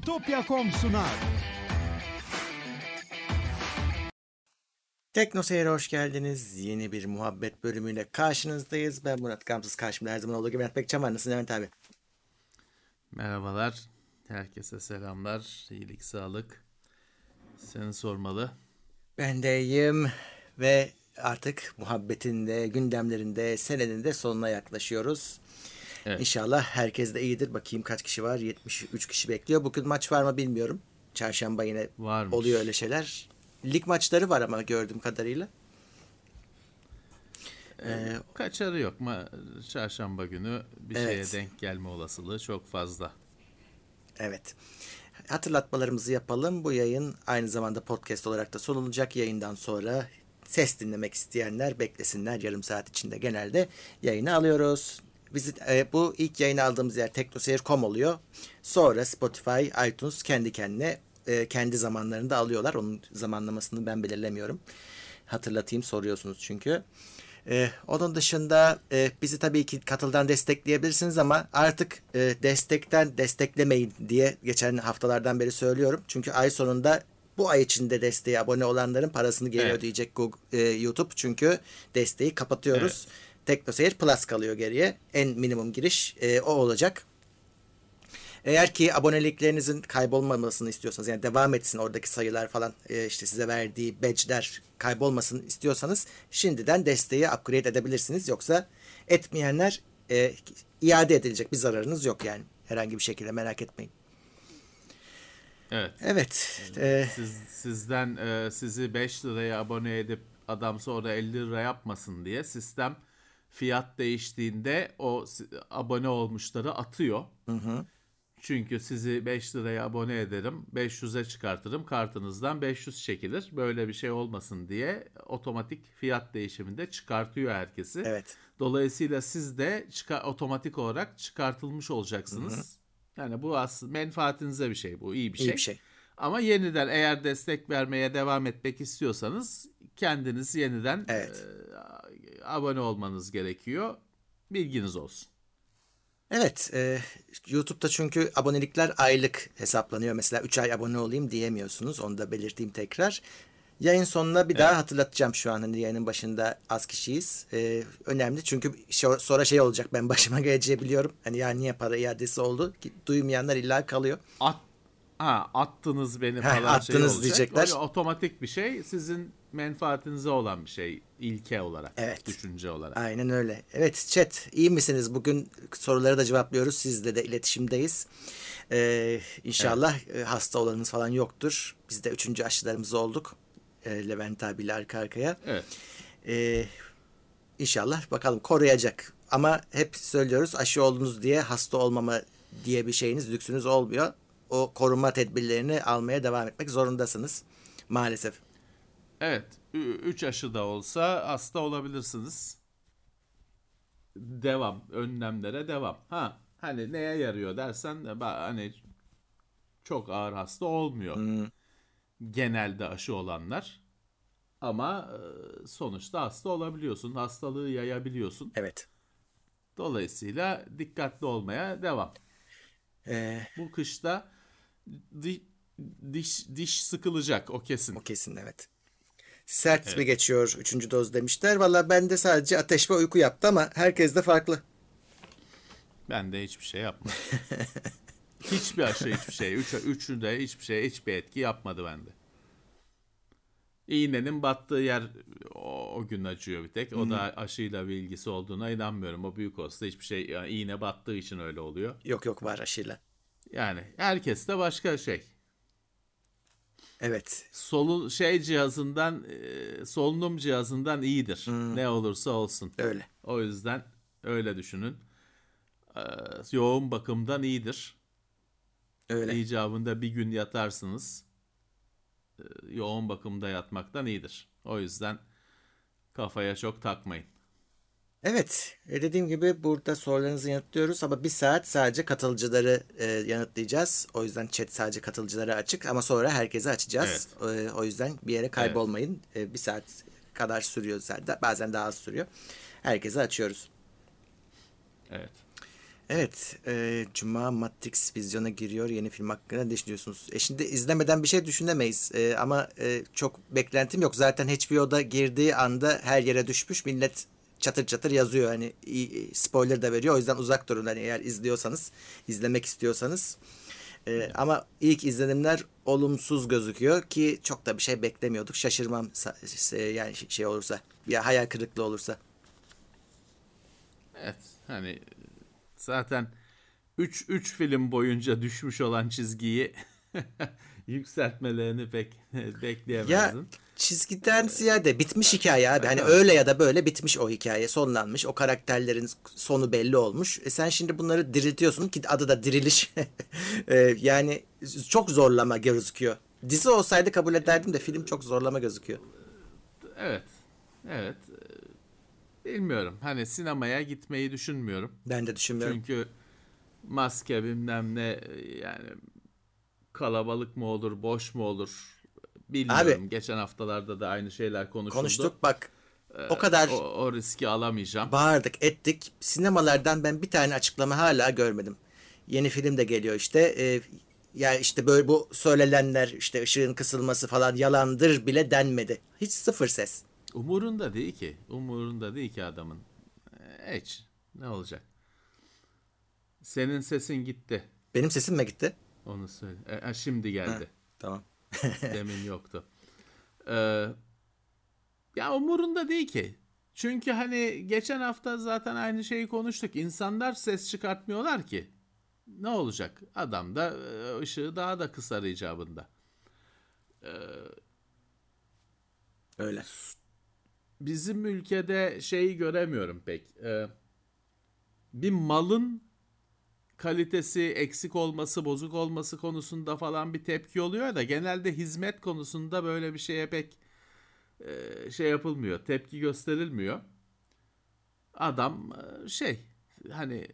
Bitopya.com sunar. Tekno Seyir'e hoş geldiniz. Yeni bir muhabbet bölümüyle karşınızdayız. Ben Murat Gamsız. Karşımda her zaman olduğu gibi Levent Bekçam var. Nasılsın Levent abi? Merhabalar. Herkese selamlar. İyilik, sağlık. Seni sormalı. Ben de iyiyim ve artık muhabbetin de gündemlerinde senenin de sonuna yaklaşıyoruz. Evet. İnşallah herkes de iyidir. Bakayım kaç kişi var? 73 kişi bekliyor. Bugün maç var mı bilmiyorum. Çarşamba yine Varmış. oluyor öyle şeyler. Lig maçları var ama gördüğüm kadarıyla. Ee, Kaçarı yok ama çarşamba günü bir Evet. şeye denk gelme olasılığı çok fazla. Evet. Hatırlatmalarımızı yapalım. Bu yayın aynı zamanda podcast olarak da sunulacak. Yayından sonra ses dinlemek isteyenler beklesinler. Yarım saat içinde genelde yayını alıyoruz. Bizi, e, bu ilk yayını aldığımız yer teknoseyir.com oluyor. Sonra Spotify, iTunes kendi kendine e, kendi zamanlarında alıyorlar. Onun zamanlamasını ben belirlemiyorum. Hatırlatayım soruyorsunuz çünkü. Ee, onun dışında e, bizi tabii ki katıldan destekleyebilirsiniz ama artık e, destekten desteklemeyin diye geçen haftalardan beri söylüyorum. Çünkü ay sonunda bu ay içinde desteğe abone olanların parasını geri Evet. ödeyecek Google, e, YouTube. Çünkü desteği kapatıyoruz. TeknoSeyir Plus kalıyor geriye. En minimum giriş e, o olacak. Eğer ki aboneliklerinizin kaybolmamasını istiyorsanız yani devam etsin oradaki sayılar falan e, işte size verdiği badge'ler kaybolmasın istiyorsanız şimdiden desteği upgrade edebilirsiniz. Yoksa etmeyenler e, iade edilecek bir zararınız yok yani herhangi bir şekilde merak etmeyin. Evet. Evet. e, Siz, sizden e, sizi 5 liraya abone edip adam sonra 50 lira yapmasın diye sistem fiyat değiştiğinde o abone olmuşları atıyor. Çünkü sizi 5 liraya abone ederim, 500'e çıkartırım, kartınızdan 500 çekilir. Böyle bir şey olmasın diye otomatik fiyat değişiminde çıkartıyor herkesi. Evet. Dolayısıyla siz de çıka- otomatik olarak çıkartılmış olacaksınız. Yani bu aslında menfaatinize bir şey bu, iyi bir İyi şey. bir şey. Ama yeniden eğer destek vermeye devam etmek istiyorsanız kendiniz yeniden Evet. e, abone olmanız gerekiyor. Bilginiz olsun. Evet, e, YouTube'da çünkü abonelikler aylık hesaplanıyor. Mesela 3 ay abone olayım diyemiyorsunuz. Onu da belirteyim tekrar. Yayın sonuna bir daha hatırlatacağım şu an. Hani yayının başında az kişiyiz. E, önemli çünkü sonra şey olacak. Ben başıma geleceği biliyorum. Hani ya niye para iadesi oldu? Duymayanlar illa kalıyor. At ha attınız beni Heh, falan şey attınız olacak. diyecekler. Öyle otomatik bir şey. Sizin menfaatinize olan bir şey ilke olarak, Evet. düşünce olarak. Aynen öyle. Evet chat iyi misiniz? Bugün soruları da cevaplıyoruz. Sizle de iletişimdeyiz. Ee, inşallah e, hasta olanınız falan yoktur. Biz de üçüncü aşılarımız olduk. E, Levent abiyle arka arkaya. Evet. Ee, inşallah bakalım koruyacak. Ama hep söylüyoruz aşı oldunuz diye hasta olmama diye bir şeyiniz, lüksünüz olmuyor. O koruma tedbirlerini almaya devam etmek zorundasınız. Maalesef. Evet. 3 aşı da olsa hasta olabilirsiniz. Devam. Önlemlere devam. Ha hani neye yarıyor dersen hani çok ağır hasta olmuyor. Genelde aşı olanlar. Ama e, sonuçta hasta olabiliyorsun. Hastalığı yayabiliyorsun. Evet. Dolayısıyla dikkatli olmaya devam. Ee, Bu kışta di- diş diş sıkılacak o kesin. O kesin evet. Sert mi geçiyor üçüncü doz demişler. Valla bende sadece ateş ve uyku yaptı ama herkes de farklı. Ben de hiçbir şey yapmadım. hiçbir aşı hiçbir şey. Üç, üçü de hiçbir şey hiçbir etki yapmadı bende. İğnenin battığı yer o, o gün acıyor bir tek. O da aşıyla bir ilgisi olduğuna inanmıyorum. O büyük olsa hiçbir şey yani iğne battığı için öyle oluyor. Yok yok var aşıyla. Yani herkes de başka şey. Evet. Solu şey cihazından e, solunum cihazından iyidir. Ne olursa olsun. Öyle. O yüzden öyle düşünün. Ee, yoğun bakımdan iyidir. Öyle. İcabında bir gün yatarsınız. Ee, yoğun bakımda yatmaktan iyidir. O yüzden kafaya çok takmayın. Evet. e, dediğim gibi burada sorularınızı yanıtlıyoruz ama bir saat sadece katılıcıları e, yanıtlayacağız. O yüzden chat sadece katılıcılara açık ama sonra herkese açacağız. E, o yüzden bir yere kaybolmayın. E, bir saat kadar sürüyor zaten. Bazen daha az sürüyor. Herkese açıyoruz. Evet. Evet, e, Cuma Matrix vizyona giriyor. Yeni film hakkında ne düşünüyorsunuz? E şimdi izlemeden bir şey düşünemeyiz. E, ama e, çok beklentim yok. Zaten HBO'da girdiği anda her yere düşmüş. Millet çatır çatır yazıyor. Hani spoiler da veriyor. O yüzden uzak durun. Hani eğer izliyorsanız, izlemek istiyorsanız. E, ama ilk izlenimler olumsuz gözüküyor ki çok da bir şey beklemiyorduk. Şaşırmam yani şey olursa. Ya hayal kırıklığı olursa. Evet hani zaten 3 3 film boyunca düşmüş olan çizgiyi yükseltmelerini pek Ya bekleyemezdin. çizgiden ziyade bitmiş hikaye abi. Hani öyle ya da böyle bitmiş o hikaye. Sonlanmış. O karakterlerin sonu belli olmuş. E sen şimdi bunları diriltiyorsun ki adı da diriliş. E, yani çok zorlama gözüküyor. Dizi olsaydı kabul ederdim de film çok zorlama gözüküyor. Evet. Evet. Ee, Bilmiyorum. Hani sinemaya gitmeyi düşünmüyorum. Ben de düşünmüyorum. Çünkü maske bilmem ne yani kalabalık mı olur, boş mu olur bilmiyorum. Abi- Geçen haftalarda da aynı şeyler konuşuldu. Konuştuk bak. O kadar O, o riski alamayacağım. bağırdık ettik. Sinemalardan ben bir tane açıklama hala görmedim. Yeni film de geliyor işte. E, ya işte böyle bu söylenenler işte ışığın kısılması falan yalandır bile denmedi. Hiç sıfır ses. Umurunda değil ki. Umurunda değil ki adamın. Ee, Hiç. Ne olacak? Senin sesin gitti. Benim sesim mi gitti? Onu söyle. E, e, şimdi geldi. Tamam. Demin yoktu. Ee, ya umurunda değil ki. Çünkü hani geçen hafta zaten aynı şeyi konuştuk. İnsanlar ses çıkartmıyorlar ki. Ne olacak? Adam da e, ışığı daha da kısar icabında. Öyle. Bizim ülkede şeyi göremiyorum pek. Ee, bir malın kalitesi eksik olması, bozuk olması konusunda falan bir tepki oluyor da genelde hizmet konusunda böyle bir şeye pek e, şey yapılmıyor, tepki gösterilmiyor. Adam e, şey hani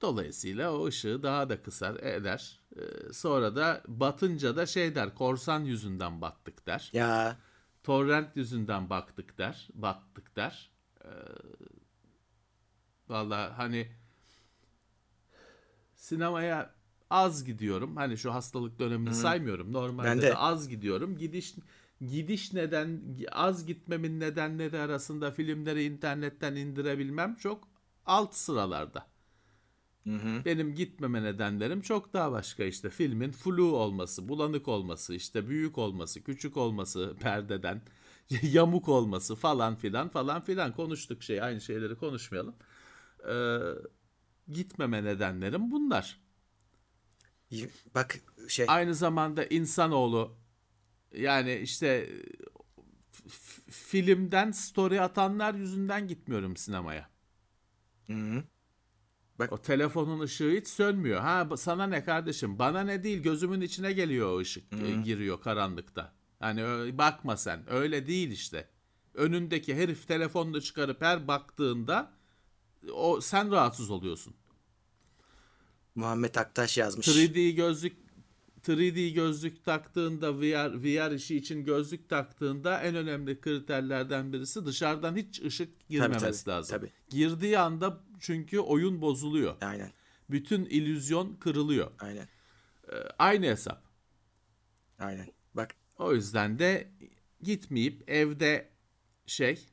dolayısıyla o ışığı daha da kısar eder. E, sonra da batınca da şey der, korsan yüzünden battık der. Ya Torrent yüzünden baktık der, battık der. Ee, Valla hani sinemaya az gidiyorum. Hani şu hastalık dönemini saymıyorum. Normalde Ben de. de. az gidiyorum. Gidiş gidiş neden az gitmemin nedenleri arasında filmleri internetten indirebilmem çok alt sıralarda. Benim gitmeme nedenlerim çok daha başka işte filmin flu olması, bulanık olması, işte büyük olması, küçük olması perdeden, yamuk olması falan filan falan filan konuştuk şey aynı şeyleri konuşmayalım. Ee, gitmeme nedenlerim bunlar. bak şey Aynı zamanda insanoğlu yani işte filmden story atanlar yüzünden gitmiyorum sinemaya. O telefonun ışığı hiç sönmüyor. Ha sana ne kardeşim? Bana ne değil gözümün içine geliyor o ışık e, giriyor karanlıkta. Hani bakma sen. Öyle değil işte. Önündeki herif telefonunu çıkarıp her baktığında o sen rahatsız oluyorsun. Muhammed Aktaş yazmış. 3D gözlük 3D gözlük taktığında VR VR işi için gözlük taktığında en önemli kriterlerden birisi dışarıdan hiç ışık girmemesi tabii, lazım. tabii. Girdiği anda çünkü oyun bozuluyor. Aynen. Bütün illüzyon kırılıyor. Aynen. Ee, aynı hesap. Aynen. Bak O yüzden de gitmeyip evde şey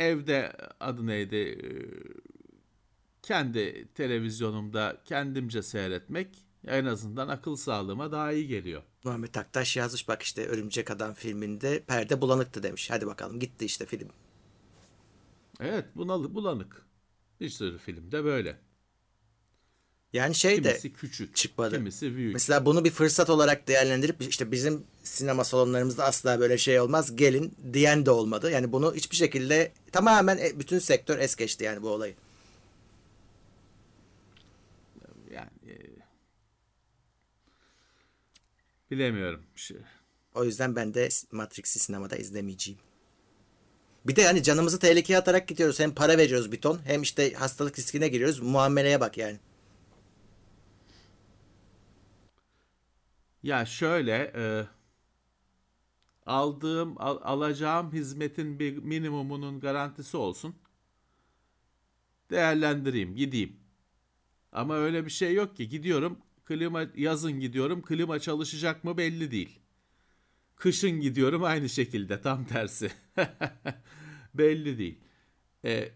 evde adı neydi Ee, kendi televizyonumda kendimce seyretmek en azından akıl sağlığıma daha iyi geliyor. Muhammed Aktaş yazmış bak işte Örümcek Adam filminde perde bulanıktı demiş. Hadi bakalım gitti işte film. Evet bunalı bulanık. Bir sürü filmde böyle. Yani şey de Kimisi küçük, çıkmadı. kimisi büyük. Mesela bunu bir fırsat olarak değerlendirip işte bizim sinema salonlarımızda asla böyle şey olmaz gelin diyen de olmadı. Yani bunu hiçbir şekilde tamamen e- bütün sektör es geçti yani bu olayı. Yani e, bilemiyorum. Şu- O yüzden ben de Matrix'i sinemada izlemeyeceğim. Bir de yani canımızı tehlikeye atarak gidiyoruz. Hem para veriyoruz bir ton hem işte hastalık riskine giriyoruz. Muameleye bak yani. Ya şöyle e, aldığım al- alacağım hizmetin bir minimumunun garantisi olsun. Değerlendireyim, gideyim. Ama öyle bir şey yok ki. Gidiyorum klima yazın gidiyorum klima çalışacak mı belli değil. Kışın gidiyorum aynı şekilde tam tersi. belli değil. E,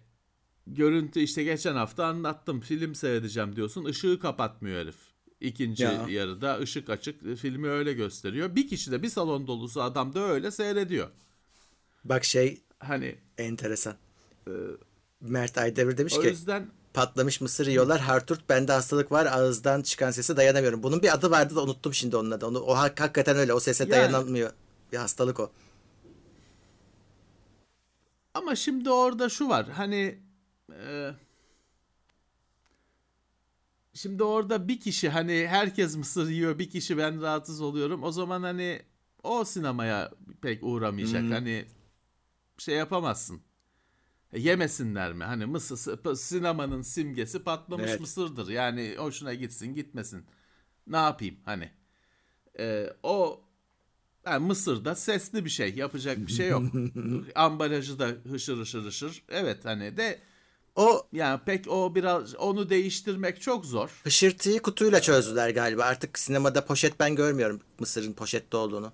görüntü işte geçen hafta anlattım film seyredeceğim diyorsun ışığı kapatmıyor herif. İkinci Ya. yarıda ışık açık filmi öyle gösteriyor. Bir kişi de bir salon dolusu adam da öyle seyrediyor. Bak şey Hani enteresan. Ee, Mert Aydemir demiş o ki yüzden patlamış mısır yiyorlar. Harturt bende hastalık var. Ağızdan çıkan sese dayanamıyorum. Bunun bir adı vardı da unuttum şimdi onun adı. Onu, o hak- hakikaten öyle. O sese Yani- dayanamıyor. Bir hastalık o. Ama şimdi orada şu var. Hani e, şimdi orada bir kişi hani herkes mısır yiyor, bir kişi ben rahatsız oluyorum. O zaman hani o sinemaya pek uğramayacak. Hani şey yapamazsın. E, Yemesinler mi? Hani mısır sinemanın simgesi patlamış Evet. mısırdır. Yani hoşuna gitsin, gitmesin. Ne yapayım hani? E, o yani Mısır'da sesli bir şey. Yapacak bir şey yok. Ambalajı da hışır hışır hışır. Evet hani de O yani pek o biraz onu değiştirmek çok zor. hışırtıyı kutuyla çözdüler galiba. Artık sinemada poşet ben görmüyorum mısırın poşette olduğunu.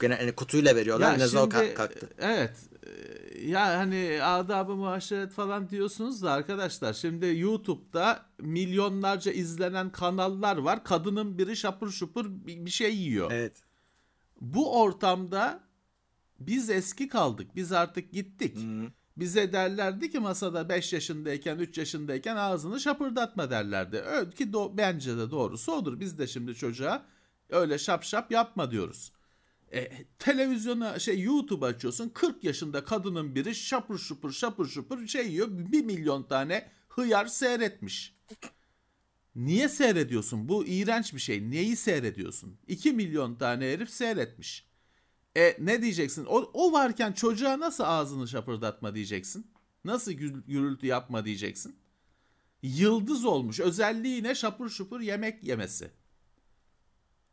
Gene hani kutuyla veriyorlar. en azından o ka- kalktı. Evet. e, Ya hani adab-ı muaşeret falan diyorsunuz da arkadaşlar şimdi YouTube'da milyonlarca izlenen kanallar var. Kadının biri şapır şupur bir şey yiyor. Evet. Bu ortamda biz eski kaldık. Biz artık gittik. Bize derlerdi ki masada 5 yaşındayken 3 yaşındayken ağzını şapırdatma derlerdi. Öyle ki do- bence de doğrusu odur. Biz de şimdi çocuğa öyle şap şap yapma diyoruz. E, televizyona şey YouTube açıyorsun 40 yaşında kadının biri şapır şupur şapır şupur şey yiyor 1 milyon tane hıyar seyretmiş. Niye seyrediyorsun? Bu iğrenç bir şey. Neyi seyrediyorsun? 2 milyon tane herif seyretmiş. E ne diyeceksin? O, o varken çocuğa nasıl ağzını şapırdatma diyeceksin? Nasıl gü- gürültü yapma diyeceksin? Yıldız olmuş. Özelliği ne? Şapır şupur yemek yemesi.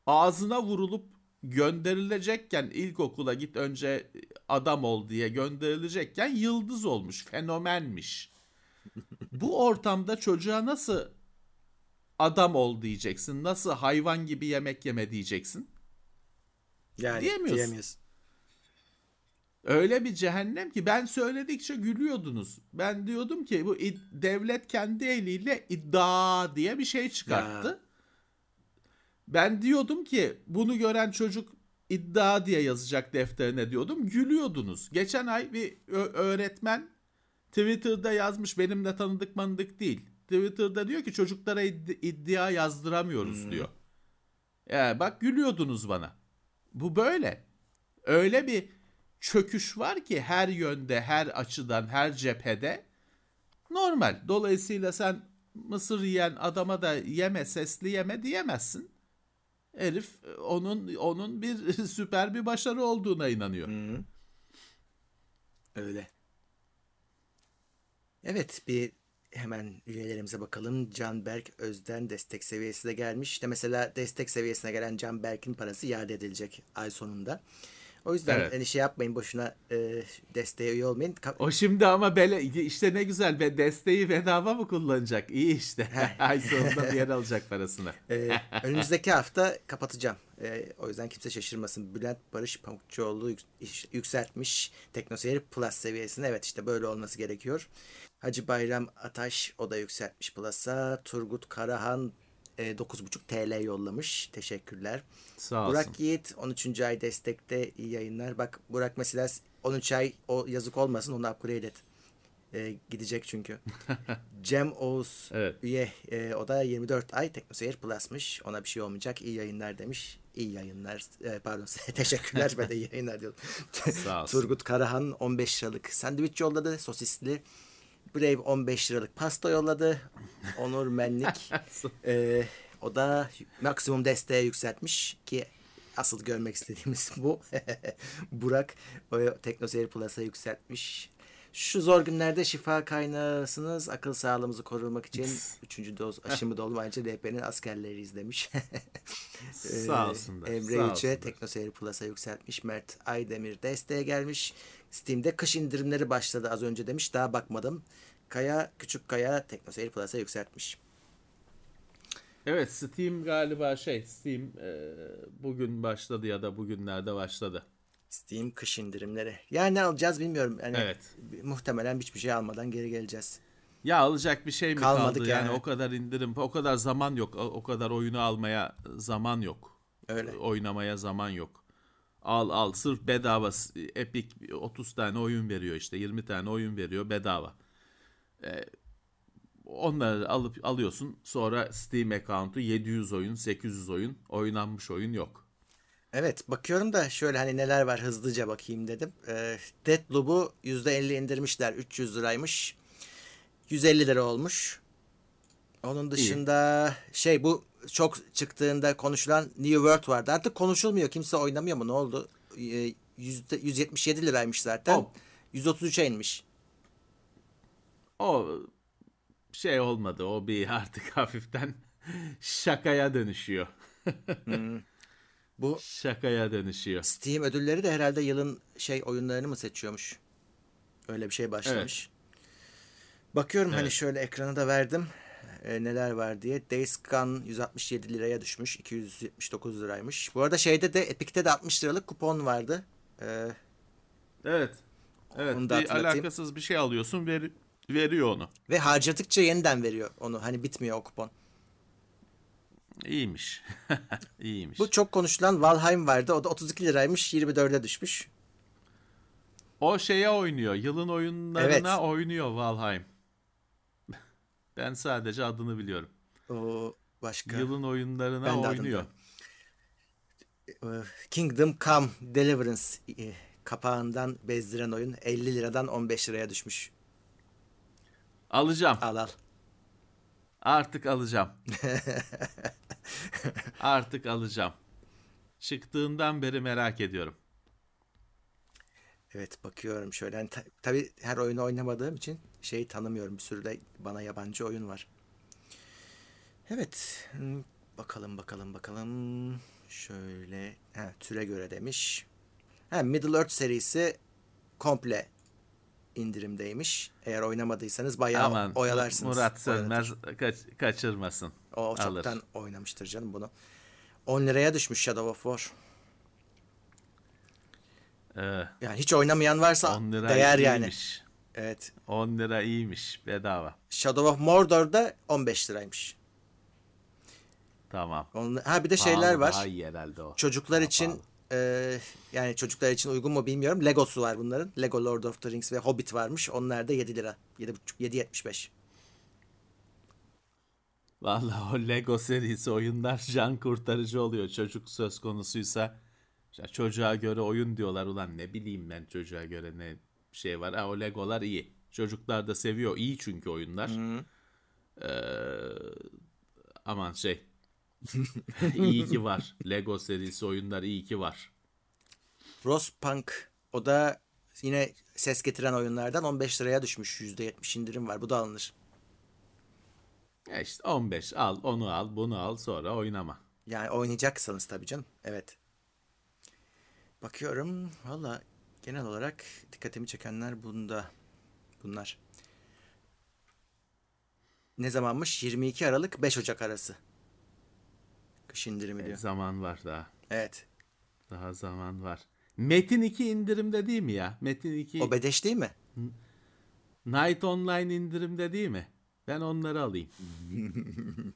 Ağzına vurulup gönderilecekken ilkokula git önce adam ol diye gönderilecekken yıldız olmuş. Fenomenmiş. Bu ortamda çocuğa nasıl adam ol diyeceksin? Nasıl hayvan gibi yemek yeme diyeceksin? Yani Diyemiyorsun. diyemiyorsun. Öyle bir cehennem ki ben söyledikçe gülüyordunuz. Ben diyordum ki bu id- devlet kendi eliyle iddia diye bir şey çıkarttı. Ya. Ben diyordum ki bunu gören çocuk iddia diye yazacak defterine diyordum. Gülüyordunuz. Geçen ay bir öğretmen Twitter'da yazmış benimle tanıdık manıdık değil. Twitter'da diyor ki çocuklara id- iddia yazdıramıyoruz diyor. Ya bak gülüyordunuz bana. Bu böyle. Öyle bir çöküş var ki her yönde, her açıdan, her cephede normal. Dolayısıyla sen mısır yiyen adama da yeme, sesli yeme diyemezsin. Herif onun onun bir süper bir başarı olduğuna inanıyor. Öyle. Evet bir hemen üyelerimize bakalım. Canberk Özden destek seviyesi de gelmiş. İşte mesela destek seviyesine gelen Canberk'in parası iade edilecek ay sonunda. O yüzden Evet. hani şey yapmayın boşuna e, desteğe üye olmayın. O şimdi ama bele işte ne güzel be desteği bedava mı kullanacak? İyi işte. Ay sonunda bir yer alacak parasını. Ee, önümüzdeki hafta kapatacağım. Ee, o yüzden kimse şaşırmasın. Bülent Barış Pamukçuoğlu yük- iş- yükseltmiş Teknoseyir Plus seviyesine. Evet işte böyle olması gerekiyor. Hacı Bayram Ataş o da yükseltmiş Plus'a. Turgut Karahan e, 9.5 TL yollamış. Teşekkürler. Sağ olsun. Burak Yiğit 13. ay destekte iyi yayınlar. Bak Burak mesela 13 ay o yazık olmasın onu upgrade et. Ee, gidecek çünkü. Cem Oğuz Evet. üye e, o da 24 ay Teknoseyir Plus'mış. Ona bir şey olmayacak. İyi yayınlar demiş. İyi yayınlar. E, pardon teşekkürler ben de iyi yayınlar diyorum. Sağ olsun. Turgut Karahan 15 liralık sandviç yolladı. Sosisli. Brave 15 liralık pasta yolladı. Onur Menlik. e, o da maksimum desteğe yükseltmiş ki asıl görmek istediğimiz bu. Burak o Teknoseyir Plus'a yükseltmiş. Şu zor günlerde şifa kaynağısınız. Akıl sağlığımızı korumak için 3. doz aşımı da olmayınca DP'nin askerleri izlemiş. Sağ olsunlar. Emre olsunlar. Teknoseyir Plus'a yükseltmiş. Mert Aydemir desteğe gelmiş. Steam'de kış indirimleri başladı az önce demiş. Daha bakmadım. Kaya, Küçük Kaya TeknoSeyir Plus'a yükseltmiş. Evet Steam galiba şey Steam e, bugün başladı ya da bugünlerde başladı. Steam kış indirimleri. Yani ne alacağız bilmiyorum. Yani Evet. Muhtemelen hiçbir şey almadan geri geleceğiz. Ya alacak bir şey mi Kalmadık kaldı yani. yani. o kadar indirim o kadar zaman yok o kadar oyunu almaya zaman yok. Öyle. Oynamaya zaman yok. Al al sırf bedava Epic 30 tane oyun veriyor işte 20 tane oyun veriyor bedava. Ee, onları alıp alıyorsun sonra Steam account'u 700 oyun 800 oyun oynanmış oyun yok. Evet bakıyorum da şöyle hani neler var hızlıca bakayım dedim. Ee, Deathloop'u %50 indirmişler. 300 liraymış. 150 lira olmuş. Onun dışında şey bu çok çıktığında konuşulan New World vardı. Artık konuşulmuyor. Kimse oynamıyor mu? Ne oldu? Ee, yüzde, 177 liraymış zaten. Hop. 133'e inmiş. O şey olmadı o bir artık hafiften şakaya dönüşüyor. Bu Şakaya dönüşüyor. Steam ödülleri de herhalde yılın şey oyunlarını mı seçiyormuş? Öyle bir şey başlamış. Bakıyorum hani Evet. şöyle ekrana da verdim. Ee, neler var diye. Days Gone 167 liraya düşmüş. 279 liraymış. Bu arada şeyde de Epic'te de 60 liralık kupon vardı. Ee, Evet. Evet. Onu da bir alakasız bir şey alıyorsun veri- veriyor onu. ve harcadıkça yeniden veriyor onu. Hani bitmiyor o kupon. İyiymiş. İyiymiş. Bu çok konuşulan Valheim vardı. O da 32 liraymış. 24'e düşmüş. O şeye oynuyor. Yılın oyunlarına Evet. oynuyor Valheim. ben sadece adını biliyorum. O başka. Yılın oyunlarına Ben oynuyor. Ee, Kingdom Come Deliverance e, kapağından bezdiren oyun 50 liradan 15 liraya düşmüş. Alacağım. Al al. Artık alacağım. Artık alacağım. Çıktığından beri merak ediyorum. Evet bakıyorum şöyle. Yani ta- tabii her oyunu oynamadığım için şeyi tanımıyorum. Bir sürü de bana yabancı oyun var. Evet. hmm, Bakalım bakalım bakalım. Şöyle. Ha, türe göre demiş. Ha, Middle Earth serisi komple indirimdeymiş. Eğer oynamadıysanız bayağı Aman oyalarsınız. Murat. Sönmez kaç- kaçırmasın. O Alır. çoktan oynamıştır canım bunu. 10 liraya düşmüş Shadow of War. Ee, Yani hiç oynamayan varsa 10 lira değer yani. iyiymiş. Evet. 10 lira iyiymiş bedava. Shadow of Mordor'da 15 liraymış. Tamam. Onun, ha bir de şeyler Pahalı, var. Daha iyi herhalde o. Çocuklar Daha için pahalı. E, yani çocuklar için uygun mu bilmiyorum. Legosu var bunların. Lego Lord of the Rings ve Hobbit varmış. Onlar da 7 lira. 7,5 7.75. Vallahi o Lego serisi oyunlar can kurtarıcı oluyor. Çocuk söz konusuysa işte çocuğa göre oyun diyorlar. Ulan ne bileyim ben çocuğa göre ne şey var. Ha, o Legolar iyi. Çocuklar da seviyor. İyi çünkü oyunlar. Ee, aman şey. iyi ki var. Lego serisi oyunlar iyi ki var. Frostpunk o da yine ses getiren oyunlardan 15 liraya düşmüş. %70 indirim var. Bu da alınır. Ya işte 15 al onu al bunu al sonra oynama. Yani oynayacaksanız tabii canım. Evet. Bakıyorum. Valla genel olarak dikkatimi çekenler bunda. Bunlar. Ne zamanmış? 22 Aralık 5 Ocak arası. Kış indirimi E, diyor. zaman var daha. Evet. Daha zaman var. Metin 2 indirimde değil mi ya? Metin 2 O bedeş değil mi? Night Online indirimde değil mi? Ben onları alayım.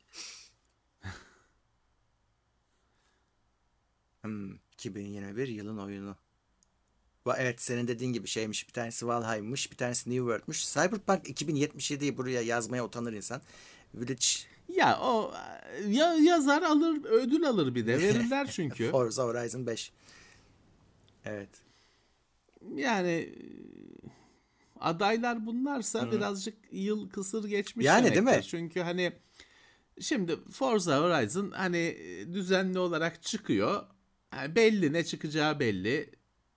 Hmm, 2021 yılın oyunu. Evet senin dediğin gibi şeymiş. Bir tanesi Valheim'mış, bir tanesi New World'muş. Cyberpunk 2077'yi buraya yazmaya utanır insan. Village Ya o ya yazar alır ödül alır bir de verirler çünkü. Forza Horizon 5. Evet. yani adaylar bunlarsa birazcık yıl kısır geçmiş Yani, değil demektir. mi? Çünkü hani şimdi Forza Horizon hani düzenli olarak çıkıyor. Yani belli ne çıkacağı belli.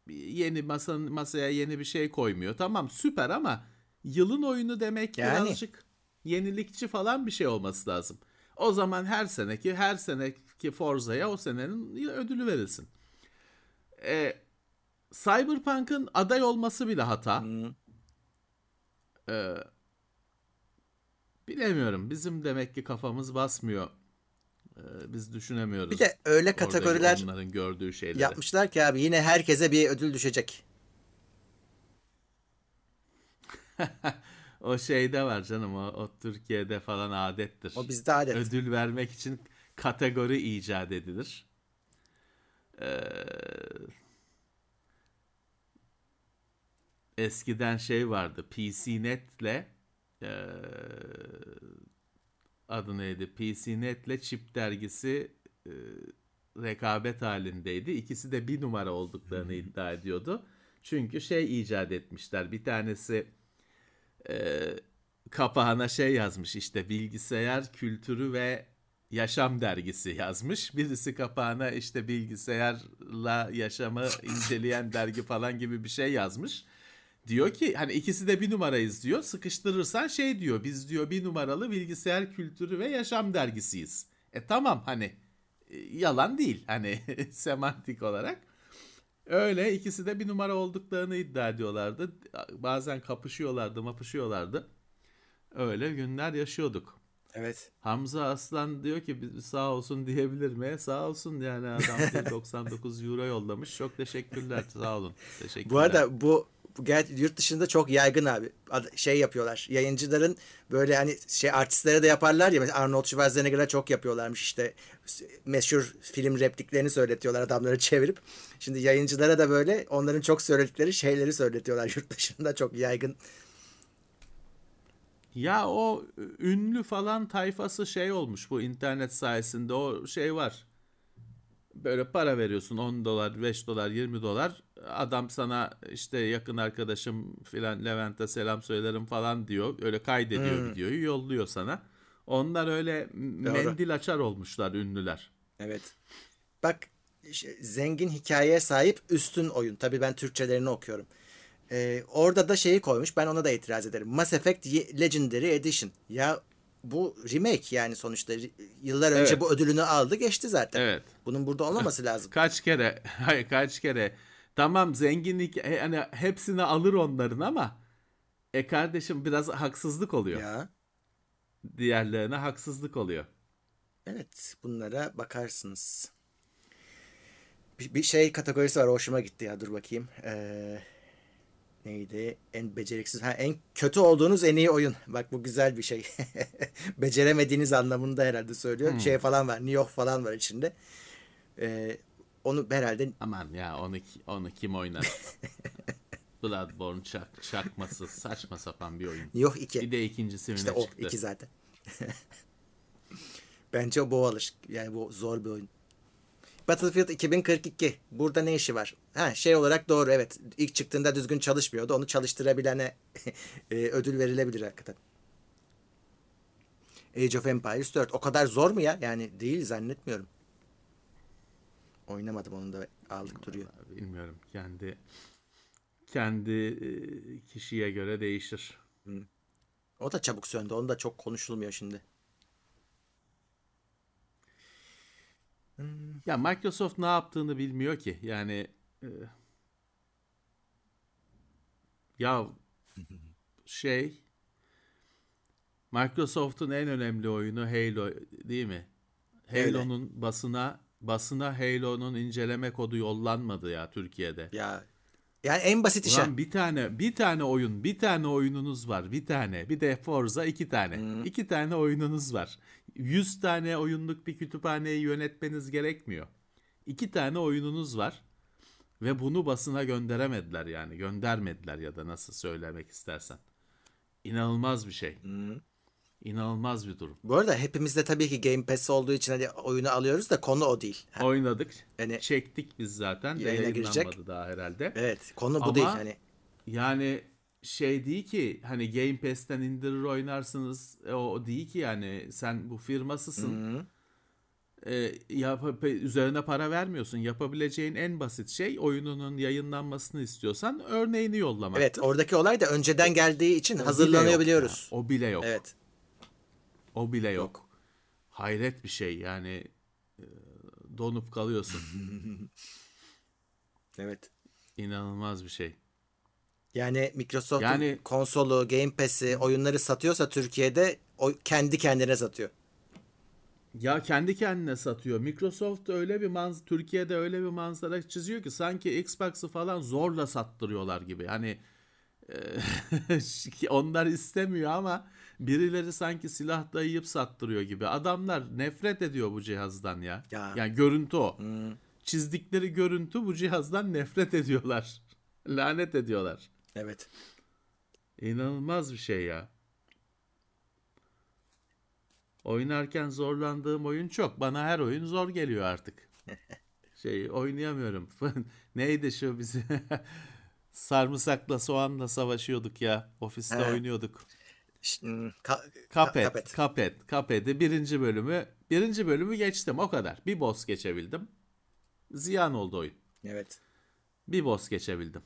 Yeni masanın masaya yeni bir şey koymuyor. Tamam süper ama yılın oyunu demek Yani. birazcık yenilikçi falan bir şey olması lazım. O zaman her seneki her seneki Forza'ya o senenin ödülü verilsin. Ee, Cyberpunk'ın aday olması bile hata. Ee, Bilemiyorum. Bizim demek ki kafamız basmıyor. Ee, biz düşünemiyoruz. Bir de öyle kategoriler onların gördüğü şeyleri. yapmışlar ki abi yine herkese bir ödül düşecek. o şeyde var canım o, o Türkiye'de falan adettir. O bizde adet. Ödül vermek için kategori icat edilir. Ee, eskiden şey vardı PCNet'le e, adı neydi? PCNet'le Chip dergisi e, rekabet halindeydi. İkisi de bir numara olduklarını iddia ediyordu. Çünkü şey icat etmişler. Bir tanesi e, kapağına şey yazmış işte bilgisayar kültürü ve yaşam dergisi yazmış. Birisi kapağına işte bilgisayarla yaşamı inceleyen dergi falan gibi bir şey yazmış. Diyor ki hani ikisi de bir numarayız diyor. Sıkıştırırsan şey diyor. Biz diyor bir numaralı bilgisayar kültürü ve yaşam dergisiyiz. E tamam hani e, yalan değil hani semantik olarak. Öyle ikisi de bir numara olduklarını iddia ediyorlardı. Bazen kapışıyorlardı, mapışıyorlardı. Öyle günler yaşıyorduk. Evet. Hamza Aslan diyor ki "Biz- sağ olsun diyebilir mi? Sağ olsun yani adam diyor 99 euro yollamış. Çok teşekkürler sağ olun. Teşekkürler. Bu arada bu, bu yurt dışında çok yaygın abi. Şey yapıyorlar. Yayıncıların böyle hani şey artistlere de yaparlar ya. Arnold Schwarzenegger'a çok yapıyorlarmış işte. Meşhur film repliklerini söyletiyorlar adamları çevirip. Şimdi yayıncılara da böyle onların çok söyledikleri şeyleri söyletiyorlar yurt dışında çok yaygın. Ya o ünlü falan tayfası şey olmuş bu internet sayesinde o şey var. Böyle para veriyorsun 10 dolar, 5 dolar, 20 dolar. Adam sana işte yakın arkadaşım filan Levent'e selam söylerim falan diyor. Öyle kaydediyor videoyu yolluyor sana. Onlar öyle mendil açar olmuşlar ünlüler. Evet. Bak işte zengin hikayeye sahip üstün oyun. Tabii ben Türkçelerini okuyorum. Ee, orada da şeyi koymuş. Ben ona da itiraz ederim. Mass Effect Legendary Edition. Ya bu remake yani sonuçta yıllar önce Evet. bu ödülünü aldı geçti zaten. Evet. Bunun burada olmaması lazım. Kaç kere, hayır kaç kere. Tamam zenginlik e, hani hepsini alır onların ama e kardeşim biraz haksızlık oluyor. ya Diğerlerine haksızlık oluyor. evet bunlara bakarsınız. Bir, bir şey kategorisi var hoşuma gitti ya dur bakayım. Ee, neydi? En beceriksiz. Ha, en kötü olduğunuz en iyi oyun. Bak bu güzel bir şey. Beceremediğiniz anlamında herhalde söylüyor. Şey falan var. New York falan var içinde. Ee, onu herhalde Aman ya onu onu kim oynar? Bloodborne çak, çakması saçma sapan bir oyun. New York 2. Bir de ikincisi İşte o çıktı? iki zaten. Bence bu alış. Yani bu zor bir oyun. Battlefield 2042. Burada ne işi var? Ha şey olarak doğru evet. İlk çıktığında düzgün çalışmıyordu. Onu çalıştırabilene e, ödül verilebilir hakikaten. Age of Empires 4. O kadar zor mu ya? Yani değil zannetmiyorum. Oynamadım onu da aldık duruyor. Bilmiyorum kendi kendi e, kişiye göre değişir. O da çabuk söndü. Onu da çok konuşulmuyor şimdi. Ya Microsoft ne yaptığını bilmiyor ki. Yani e, ya şey Microsoft'un en önemli oyunu Halo değil mi? Halo'nun basına basına Halo'nun inceleme kodu yollanmadı ya Türkiye'de. Ya yani en basit iş. Ulan bir tane bir tane oyun, bir tane oyununuz var, bir tane. Bir de Forza iki tane. İki tane oyununuz var. 100 tane oyunluk bir kütüphaneyi yönetmeniz gerekmiyor. İki tane oyununuz var. Ve bunu basına gönderemediler yani. Göndermediler ya da nasıl söylemek istersen. İnanılmaz bir şey. İnanılmaz bir durum. Bu arada hepimiz de tabii ki Game Pass olduğu için hani oyunu alıyoruz da konu o değil. Ha, Oynadık. Yani- çektik biz zaten. Yayına girecek. daha herhalde. Evet konu bu Ama- değil hani. Yani şey değil ki hani Game Pass'ten indirir oynarsınız e, o değil ki yani sen bu firmasısın. E, yap- üzerine para vermiyorsun. Yapabileceğin en basit şey oyununun yayınlanmasını istiyorsan örneğini yollamak. Evet oradaki olay da önceden geldiği için O bile hazırlanıyor yok biliyoruz. ya. O bile yok. Evet. O bile yok. Hayret bir şey yani e, donup kalıyorsun. Evet. İnanılmaz bir şey. Yani Microsoft'un Yani- konsolu, Game Pass'i, oyunları satıyorsa Türkiye'de O kendi kendine satıyor. Ya kendi kendine satıyor. Microsoft öyle bir manz Türkiye'de öyle bir manzara çiziyor ki sanki Xbox'ı falan zorla sattırıyorlar gibi. Hani e, onlar istemiyor ama birileri sanki silah dayayıp sattırıyor gibi. Adamlar nefret ediyor bu cihazdan ya. Ya. Yani görüntü o. Çizdikleri görüntü bu cihazdan nefret ediyorlar. Lanet ediyorlar. Evet. İnanılmaz bir şey ya. Oynarken zorlandığım oyun çok. Bana her oyun zor geliyor artık. Şey oynayamıyorum. Neydi şu bizi sarımsakla soğanla savaşıyorduk ya. Ofiste He. oynuyorduk. Hmm, ka- Cuphead, Cuphead. Cuphead, Cuphead'i birinci bölümü, birinci bölümü geçtim o kadar. Bir boss geçebildim. Ziyan oldu oyun. Evet. Bir boss geçebildim.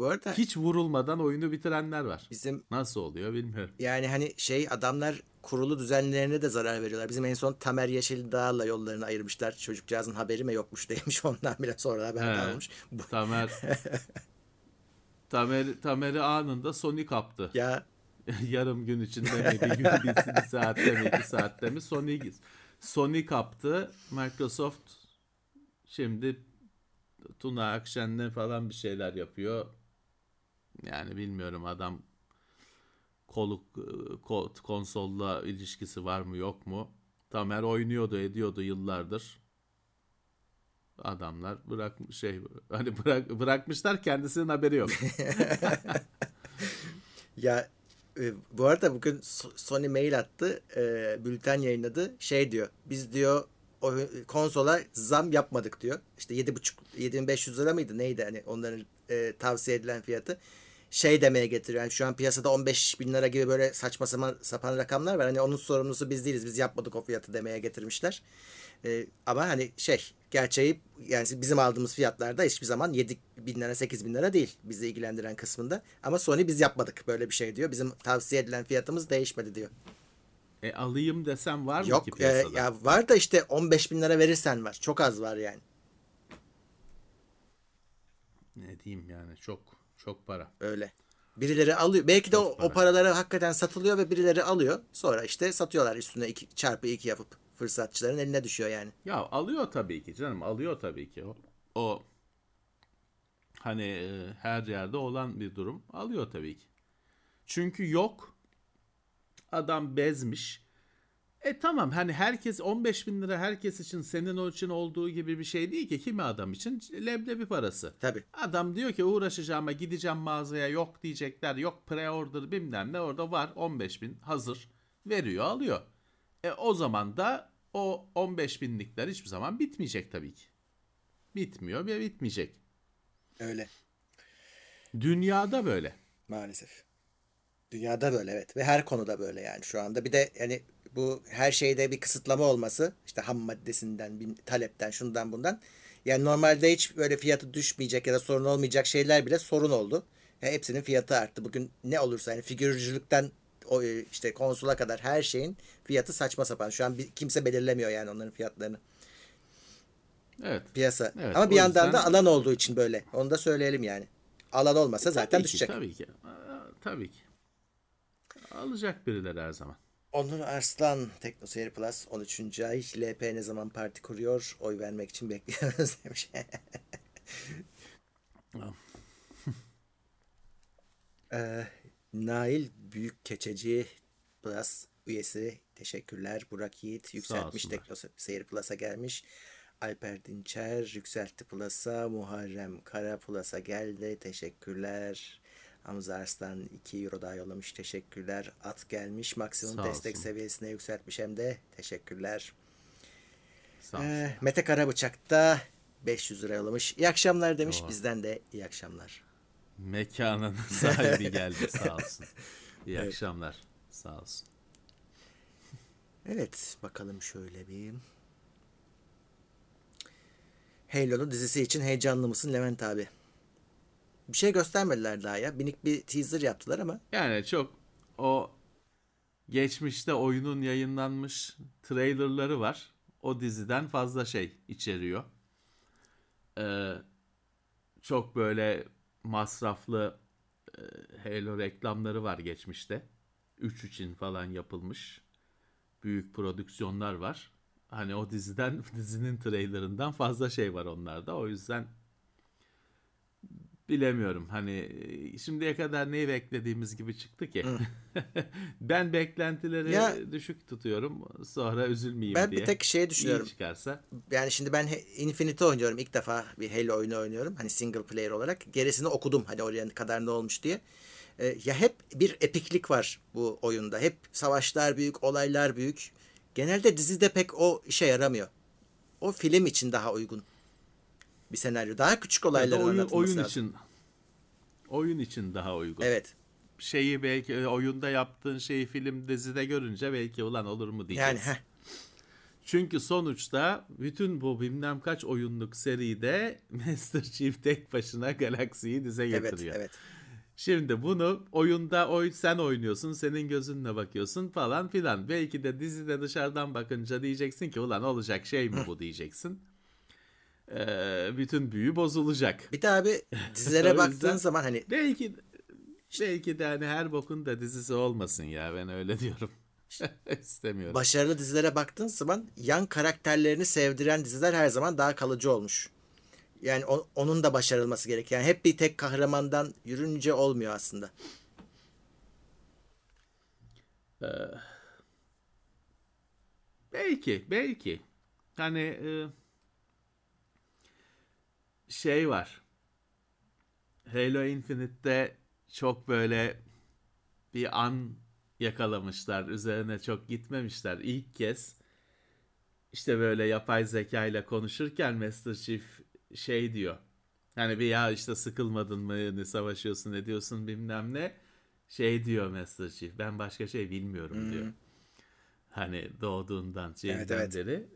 Bu arada Hiç vurulmadan oyunu bitirenler var. bizim Nasıl oluyor bilmiyorum. yani hani şey adamlar kurulu düzenlerine de zarar veriyorlar. Bizim en son Tamer Yeşildağ'la yollarını ayırmışlar. Çocukcağızın haberi mi yokmuş demiş. Ondan bile sonra haber He. almış. Tamer Tamer Tamer'i anında Sony kaptı. ya Yarım gün içinde mi, bir gün bir, bir saatte mi, iki saatte mi Sony Sony kaptı. Microsoft şimdi Tuna Akşen'le falan bir şeyler yapıyor. Yani bilmiyorum adam koluk ko- konsolla ilişkisi var mı yok mu? Tamer oynuyordu, ediyordu yıllardır. Adamlar bırak şey hani bırak bırakmışlar kendisinin haberi yok. ya e, bu arada bugün So- Sony mail attı. E, bülten yayınladı. Şey diyor. Biz diyor o konsola zam yapmadık diyor. İşte 7,5 7500 lira mıydı neydi hani onların e, tavsiye edilen fiyatı. Şey demeye getiriyor. Yani şu an piyasada 15 bin lira gibi böyle saçma sapan, rakamlar var. Hani onun sorumlusu biz değiliz. Biz yapmadık o fiyatı demeye getirmişler. E, ama hani şey gerçeği yani bizim aldığımız fiyatlarda hiçbir zaman 7 bin lira 8 bin lira değil bizi ilgilendiren kısmında. Ama Sony biz yapmadık böyle bir şey diyor. Bizim tavsiye edilen fiyatımız değişmedi diyor. E alayım desem var mı ki Yok e, piyasada? ya var da işte 15 bin lira verirsen var. Çok az var yani. Ne diyeyim yani çok çok para. Öyle. Birileri alıyor. Belki de o, para. o paraları hakikaten satılıyor ve birileri alıyor. Sonra işte satıyorlar üstüne iki, çarpı iki yapıp fırsatçıların eline düşüyor yani. Ya alıyor tabii ki canım alıyor tabii ki o. O hani e, her yerde olan bir durum alıyor tabii ki. Çünkü yok adam bezmiş. E tamam hani herkes 15 bin lira herkes için senin o için olduğu gibi bir şey değil ki kimi adam için leblebi parası. Tabii. Adam diyor ki uğraşacağıma gideceğim mağazaya yok diyecekler yok pre-order bilmem ne orada var 15 bin hazır veriyor alıyor. E o zaman da o 15 binlikler hiçbir zaman bitmeyecek tabii ki. Bitmiyor ve bitmeyecek. Öyle. Dünyada böyle. Maalesef. Dünyada böyle evet ve her konuda böyle yani şu anda. Bir de yani bu her şeyde bir kısıtlama olması işte ham maddesinden, bir talepten, şundan bundan. Yani normalde hiç böyle fiyatı düşmeyecek ya da sorun olmayacak şeyler bile sorun oldu. Ya hepsinin fiyatı arttı. Bugün ne olursa yani figürcülükten o e, işte konsola kadar her şeyin fiyatı saçma sapan. Şu an bir, kimse belirlemiyor yani onların fiyatlarını. Evet. Piyasa. Evet, Ama bir yandan yüzden- da alan olduğu için böyle. Onu da söyleyelim yani. Alan olmasa zaten tabii düşecek. Ki, tabii ki. Tabii ki. Alacak birileri her zaman. Onur Arslan Tekno Seyir Plus 13. ay LP ne zaman parti kuruyor? Oy vermek için bekliyoruz demiş. ee, Nail Büyük Keçeci Plus üyesi teşekkürler. Burak Yiğit yükseltmiş olsunlar. Tekno Seyir Plus'a gelmiş. Alper Dinçer yükseltti Plus'a. Muharrem Kara Plus'a geldi. Teşekkürler. Hamza Arslan 2 euro daha yollamış. Teşekkürler. At gelmiş. Maksimum Sağ destek olsun. seviyesine yükseltmiş hem de. Teşekkürler. Sağ. Ee, Mete Karabıçak da 500 lira yollamış. İyi akşamlar demiş. Doğru. Bizden de iyi akşamlar. Mekanın sahibi geldi sağ olsun. İyi Evet. akşamlar. Sağ olsun. Evet bakalım şöyle bir. Halo'nun dizisi için heyecanlı mısın Levent abi? Bir şey göstermediler daha ya. Minik bir teaser yaptılar ama. Yani çok o geçmişte oyunun yayınlanmış trailerları var. O diziden fazla şey içeriyor. Ee, çok böyle masraflı e, Halo reklamları var geçmişte. 3 için falan yapılmış büyük prodüksiyonlar var. Hani o diziden dizinin trailerından fazla şey var onlarda. O yüzden bilemiyorum. Hani şimdiye kadar neyi beklediğimiz gibi çıktı ki. ben beklentileri ya, düşük tutuyorum. Sonra üzülmeyeyim ben diye. Ben bir tek şey düşünüyorum. İyi çıkarsa. Yani şimdi ben Infinity oynuyorum. İlk defa bir Halo oyunu oynuyorum. Hani single player olarak. Gerisini okudum. Hani oraya kadar ne olmuş diye. Ee, ya hep bir epiklik var bu oyunda. Hep savaşlar büyük, olaylar büyük. Genelde dizide pek o işe yaramıyor. O film için daha uygun bir senaryo. Daha küçük olayların oyun, anlatılması oyun lazım. için oyun için daha uygun. Evet. Şeyi belki e, oyunda yaptığın şeyi film dizide görünce belki ulan olur mu diyeceğiz. Yani heh. Çünkü sonuçta bütün bu bilmem kaç oyunluk seride Master Chief tek başına galaksiyi dize getiriyor. Evet, evet. Şimdi bunu oyunda oy sen oynuyorsun, senin gözünle bakıyorsun falan filan. Belki de dizide dışarıdan bakınca diyeceksin ki ulan olacak şey mi bu diyeceksin. Ee, bütün büyü bozulacak. Bir de abi dizilere baktığın zaman hani belki belki de hani her bokun da dizisi olmasın ya ben öyle diyorum. İstemiyorum. Başarılı dizilere baktığın zaman yan karakterlerini sevdiren diziler her zaman daha kalıcı olmuş. Yani o, onun da başarılması gerek. Yani hep bir tek kahramandan yürünce olmuyor aslında. Ee, belki, belki. Hani e, şey var. Halo Infinite'de çok böyle bir an yakalamışlar. Üzerine çok gitmemişler. İlk kez işte böyle yapay zeka ile konuşurken Master Chief şey diyor. Hani bir ya işte sıkılmadın mı ne savaşıyorsun ne diyorsun bilmem ne. Şey diyor Master Chief ben başka şey bilmiyorum hmm. diyor. Hani doğduğundan şeyden evet, evet. beri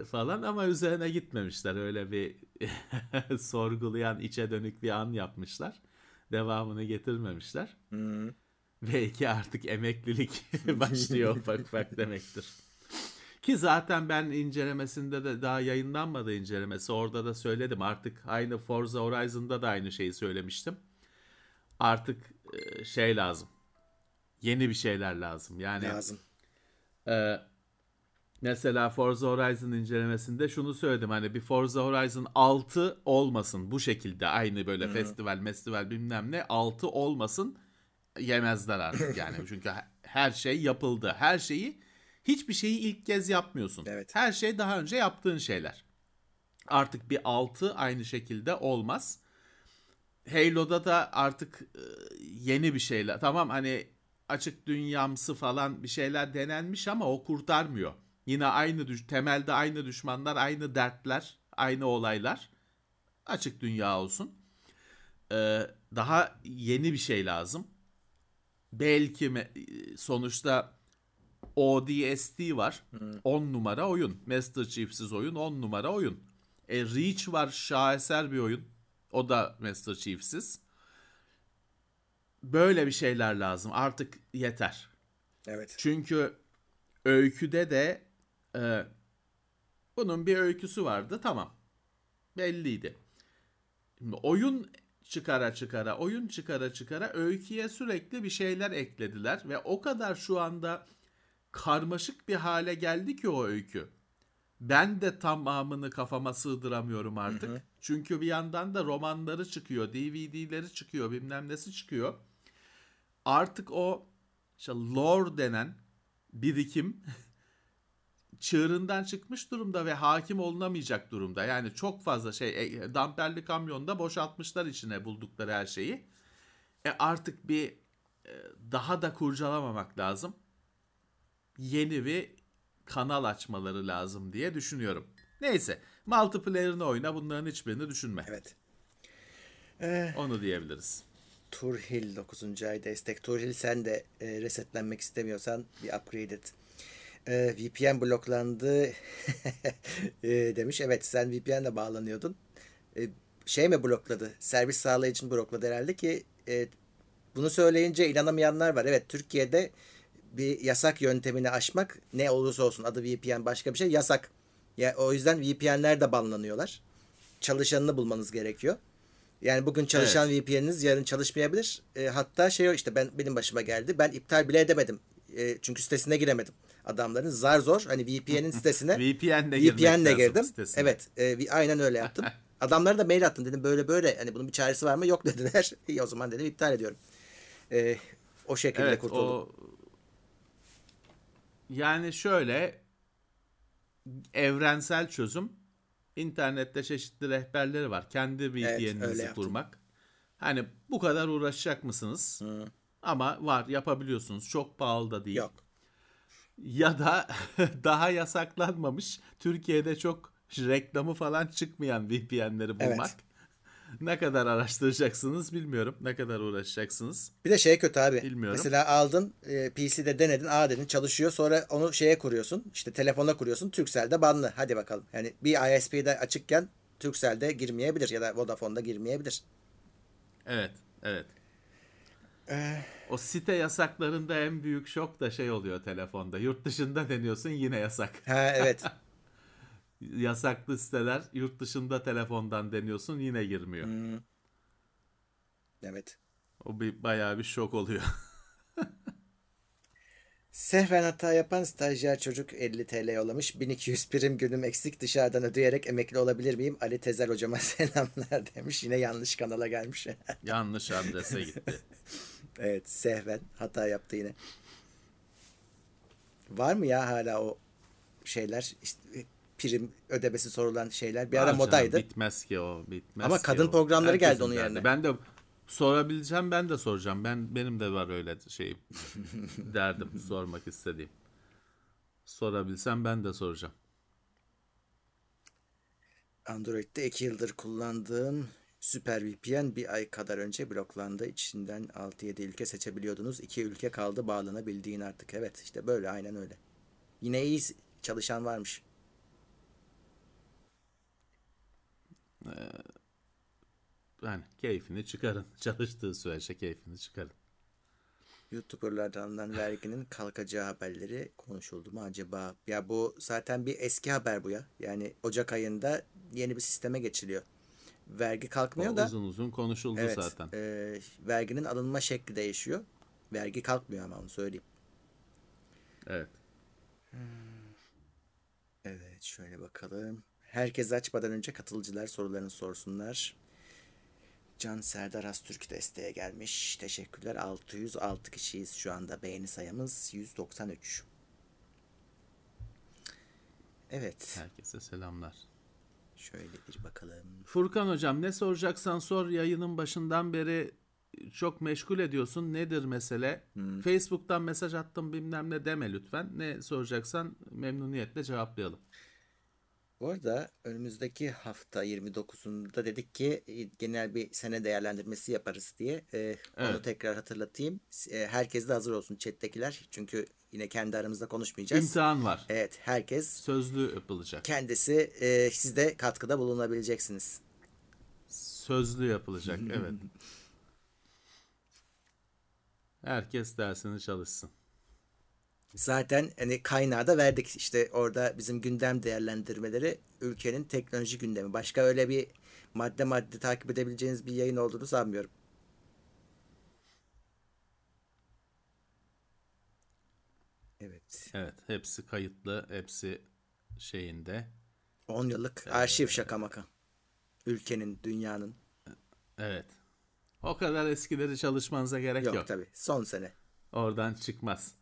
e, falan ama üzerine gitmemişler. Öyle bir sorgulayan içe dönük bir an yapmışlar. Devamını getirmemişler. Hmm. Belki artık emeklilik başlıyor ufak ufak demektir. Ki zaten ben incelemesinde de daha yayınlanmadı incelemesi. Orada da söyledim. Artık aynı Forza Horizon'da da aynı şeyi söylemiştim. Artık e, şey lazım. Yeni bir şeyler lazım. Yani lazım. E, mesela Forza Horizon incelemesinde şunu söyledim. Hani bir Forza Horizon 6 olmasın bu şekilde. Aynı böyle Hı-hı. festival, festival bilmem ne 6 olmasın yemezler artık yani. Çünkü her şey yapıldı. Her şeyi hiçbir şeyi ilk kez yapmıyorsun. Evet. Her şey daha önce yaptığın şeyler. Artık bir altı aynı şekilde olmaz. Halo'da da artık e, yeni bir şeyler. Tamam hani açık dünyamsı falan bir şeyler denenmiş ama o kurtarmıyor. Yine aynı temelde aynı düşmanlar, aynı dertler, aynı olaylar. Açık dünya olsun. Ee, daha yeni bir şey lazım. Belki sonuçta ODST var. Hmm. 10 numara oyun. Master Chief'siz oyun 10 numara oyun. E, Reach var şaheser bir oyun. O da Master Chief'siz. Böyle bir şeyler lazım. Artık yeter. Evet. Çünkü öyküde de e, bunun bir öyküsü vardı. Tamam. Belliydi. Şimdi oyun çıkara çıkara, oyun çıkara çıkara öyküye sürekli bir şeyler eklediler ve o kadar şu anda karmaşık bir hale geldi ki o öykü. Ben de tamamını kafama sığdıramıyorum artık. Hı hı. Çünkü bir yandan da romanları çıkıyor, DVD'leri çıkıyor, bilmem nesi çıkıyor. Artık o işte lore denen birikim çığırından çıkmış durumda ve hakim olunamayacak durumda. Yani çok fazla şey e, damperli kamyonda boşaltmışlar içine buldukları her şeyi. E artık bir e, daha da kurcalamamak lazım yeni bir kanal açmaları lazım diye düşünüyorum. Neyse multiplayer'ını oyna bunların hiçbirini düşünme. Evet. Ee, Onu diyebiliriz. Turhil 9. ay destek. Turhil sen de e, resetlenmek istemiyorsan bir upgrade et. E, VPN bloklandı e, demiş. Evet sen VPN'le bağlanıyordun. E, şey mi blokladı? Servis sağlayıcını blokladı herhalde ki e, bunu söyleyince inanamayanlar var. Evet Türkiye'de bir yasak yöntemini aşmak ne olursa olsun adı VPN başka bir şey yasak. Ya o yüzden VPN'ler de banlanıyorlar. Çalışanını bulmanız gerekiyor. Yani bugün çalışan VPN'iniz yarın çalışmayabilir. E, hatta şey işte ben benim başıma geldi. Ben iptal bile edemedim. E, çünkü sitesine giremedim. Adamların zar zor hani VPN'in sitesine VPN'le lazım girdim. sitesine. Evet, e, aynen öyle yaptım. Adamlara da mail attım dedim böyle böyle hani bunun bir çaresi var mı? Yok dediler. İyi o zaman dedim iptal ediyorum. E, o şekilde Evet kurtuldum. o yani şöyle evrensel çözüm internette çeşitli rehberleri var. Kendi VPN'inizi yaptım. kurmak. Hani bu kadar uğraşacak mısınız? Ama var yapabiliyorsunuz. Çok pahalı da değil. Yok. Ya da daha yasaklanmamış Türkiye'de çok reklamı falan çıkmayan VPN'leri bulmak. Ne kadar araştıracaksınız bilmiyorum. Ne kadar uğraşacaksınız. Bir de şey kötü abi. Bilmiyorum. Mesela aldın e, PC'de denedin A dedin çalışıyor sonra onu şeye kuruyorsun. işte telefona kuruyorsun. Turkcell'de banlı. Hadi bakalım. Yani bir ISP'de açıkken Turkcell'de girmeyebilir ya da Vodafone'da girmeyebilir. Evet, evet. Eh. O site yasaklarında en büyük şok da şey oluyor telefonda. Yurt dışında deniyorsun yine yasak. Ha evet. Yasaklı siteler yurt dışında telefondan deniyorsun yine girmiyor. evet. O bir bayağı bir şok oluyor. Sehven hata yapan stajyer çocuk 50 TL yollamış. 1200 prim günüm eksik dışarıdan ödeyerek emekli olabilir miyim? Ali Tezer hocama selamlar demiş. Yine yanlış kanala gelmiş. Yanlış adrese gitti. Evet Sehven hata yaptı yine. Var mı ya hala o şeyler işte prim ödemesi sorulan şeyler bir ara Var canım, modaydı. Bitmez ki o. Bitmez Ama kadın o. programları geldi Herkesin onun derdi. yerine. Ben de sorabileceğim ben de soracağım. Ben benim de var öyle şeyim. derdim sormak istediğim. Sorabilsem ben de soracağım. Android'de 2 yıldır kullandığım Süper VPN bir ay kadar önce bloklandı. İçinden 6-7 ülke seçebiliyordunuz. 2 ülke kaldı bağlanabildiğin artık. Evet işte böyle aynen öyle. Yine iyi çalışan varmış. Yani keyfini çıkarın. Çalıştığı sürece keyfini çıkarın. YouTuber'lardan verginin kalkacağı haberleri konuşuldu mu acaba? Ya bu zaten bir eski haber bu ya. Yani Ocak ayında yeni bir sisteme geçiliyor. Vergi kalkmıyor O da uzun uzun konuşuldu evet, zaten. e, verginin alınma şekli değişiyor. Vergi kalkmıyor ama onu söyleyeyim. Evet. Evet şöyle bakalım. Herkes açmadan önce katılıcılar sorularını sorsunlar. Can Serdar Astürk desteğe gelmiş. Teşekkürler. 606 kişiyiz şu anda. Beğeni sayımız 193. Evet. Herkese selamlar. Şöyle bir bakalım. Furkan hocam ne soracaksan sor yayının başından beri çok meşgul ediyorsun. Nedir mesele? Hmm. Facebook'tan mesaj attım bilmem ne deme lütfen. Ne soracaksan memnuniyetle cevaplayalım. Bu arada önümüzdeki hafta 29'unda dedik ki e, genel bir sene değerlendirmesi yaparız diye. Ee, Onu Evet. tekrar hatırlatayım. E, herkes de hazır olsun chat'tekiler. Çünkü yine kendi aramızda konuşmayacağız. İmtihan var. Evet herkes Sözlü yapılacak. kendisi e, siz de katkıda bulunabileceksiniz. Sözlü yapılacak. Evet. Herkes dersini çalışsın. Zaten hani kaynağı da verdik işte orada bizim gündem değerlendirmeleri ülkenin teknoloji gündemi. Başka öyle bir madde madde takip edebileceğiniz bir yayın olduğunu sanmıyorum. Evet. Evet. Hepsi kayıtlı. Hepsi şeyinde. 10 yıllık arşiv şaka maka. Ülkenin, dünyanın. Evet. O kadar eskileri çalışmanıza gerek Yok, yok. tabii. Son sene. Oradan çıkmaz.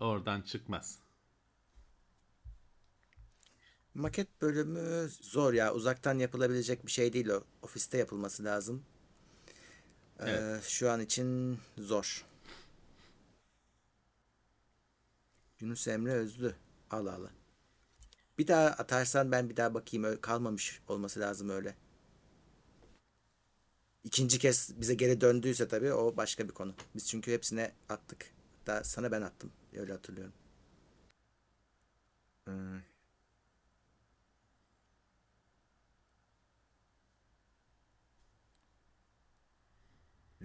Oradan çıkmaz. Maket bölümü zor ya. Uzaktan yapılabilecek bir şey değil o. Ofiste yapılması lazım. Ee, Evet. şu an için zor. Yunus Emre Özlü. Allah Allah. Bir daha atarsan ben bir daha bakayım. Öyle kalmamış olması lazım öyle. İkinci kez bize geri döndüyse tabii o başka bir konu. Biz çünkü hepsine attık. Hatta sana ben attım. Öyle hatırlıyorum. Hmm.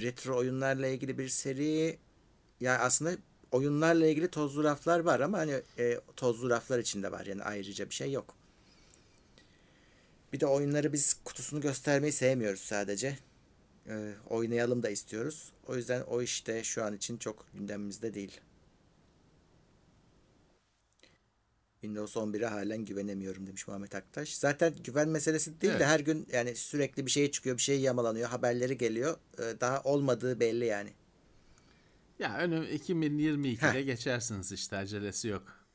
retro oyunlarla ilgili bir seri ya aslında oyunlarla ilgili tozlu raflar var ama hani e, tozlu raflar içinde var yani ayrıca bir şey yok. Bir de oyunları biz kutusunu göstermeyi sevmiyoruz sadece. Ee, oynayalım da istiyoruz. O yüzden o işte şu an için çok gündemimizde değil. Windows 11'e halen güvenemiyorum demiş Muhammed Aktaş. Zaten güven meselesi değil de Evet. her gün yani sürekli bir şey çıkıyor, bir şey yamalanıyor, haberleri geliyor. Ee, daha olmadığı belli yani. Ya önüm 2022'de Heh. geçersiniz işte acelesi yok.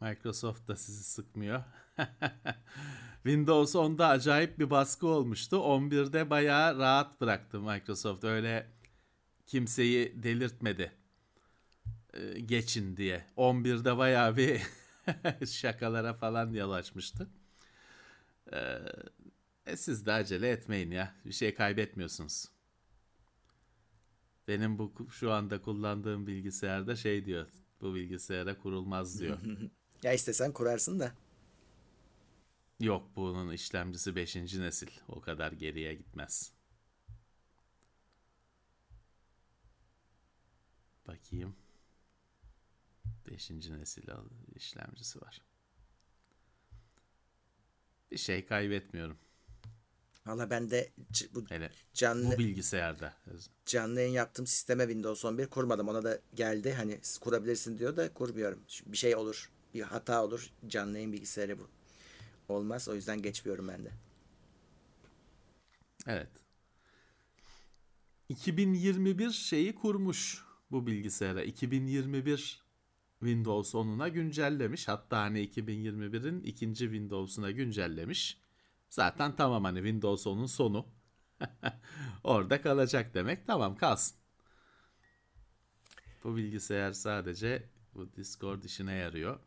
Microsoft da sizi sıkmıyor. Windows 10'da acayip bir baskı olmuştu. 11'de bayağı rahat bıraktı Microsoft. Öyle kimseyi delirtmedi. Ee, geçin diye. 11'de bayağı bir şakalara falan yol açmıştı. Ee, e siz de acele etmeyin ya. Bir şey kaybetmiyorsunuz. Benim bu şu anda kullandığım bilgisayarda şey diyor. Bu bilgisayara kurulmaz diyor. Ya istesen kurarsın da. Yok bunun işlemcisi 5. nesil. O kadar geriye gitmez. Bakayım. 5. nesil işlemcisi var. Bir şey kaybetmiyorum. Valla ben de bu Hele canlı bu bilgisayarda. canlı yayın yaptığım sisteme Windows 11 kurmadım. Ona da geldi. Hani kurabilirsin diyor da kurmuyorum. Bir şey olur. Bir hata olur. Canlı yayın bilgisayarı bu. Olmaz. O yüzden geçmiyorum ben de. Evet. 2021 şeyi kurmuş bu bilgisayara. 2021 Windows 10'una güncellemiş. Hatta hani 2021'in ikinci Windows'una güncellemiş. Zaten tamam hani Windows 10'un sonu. Orada kalacak demek. Tamam kalsın. Bu bilgisayar sadece bu Discord işine yarıyor.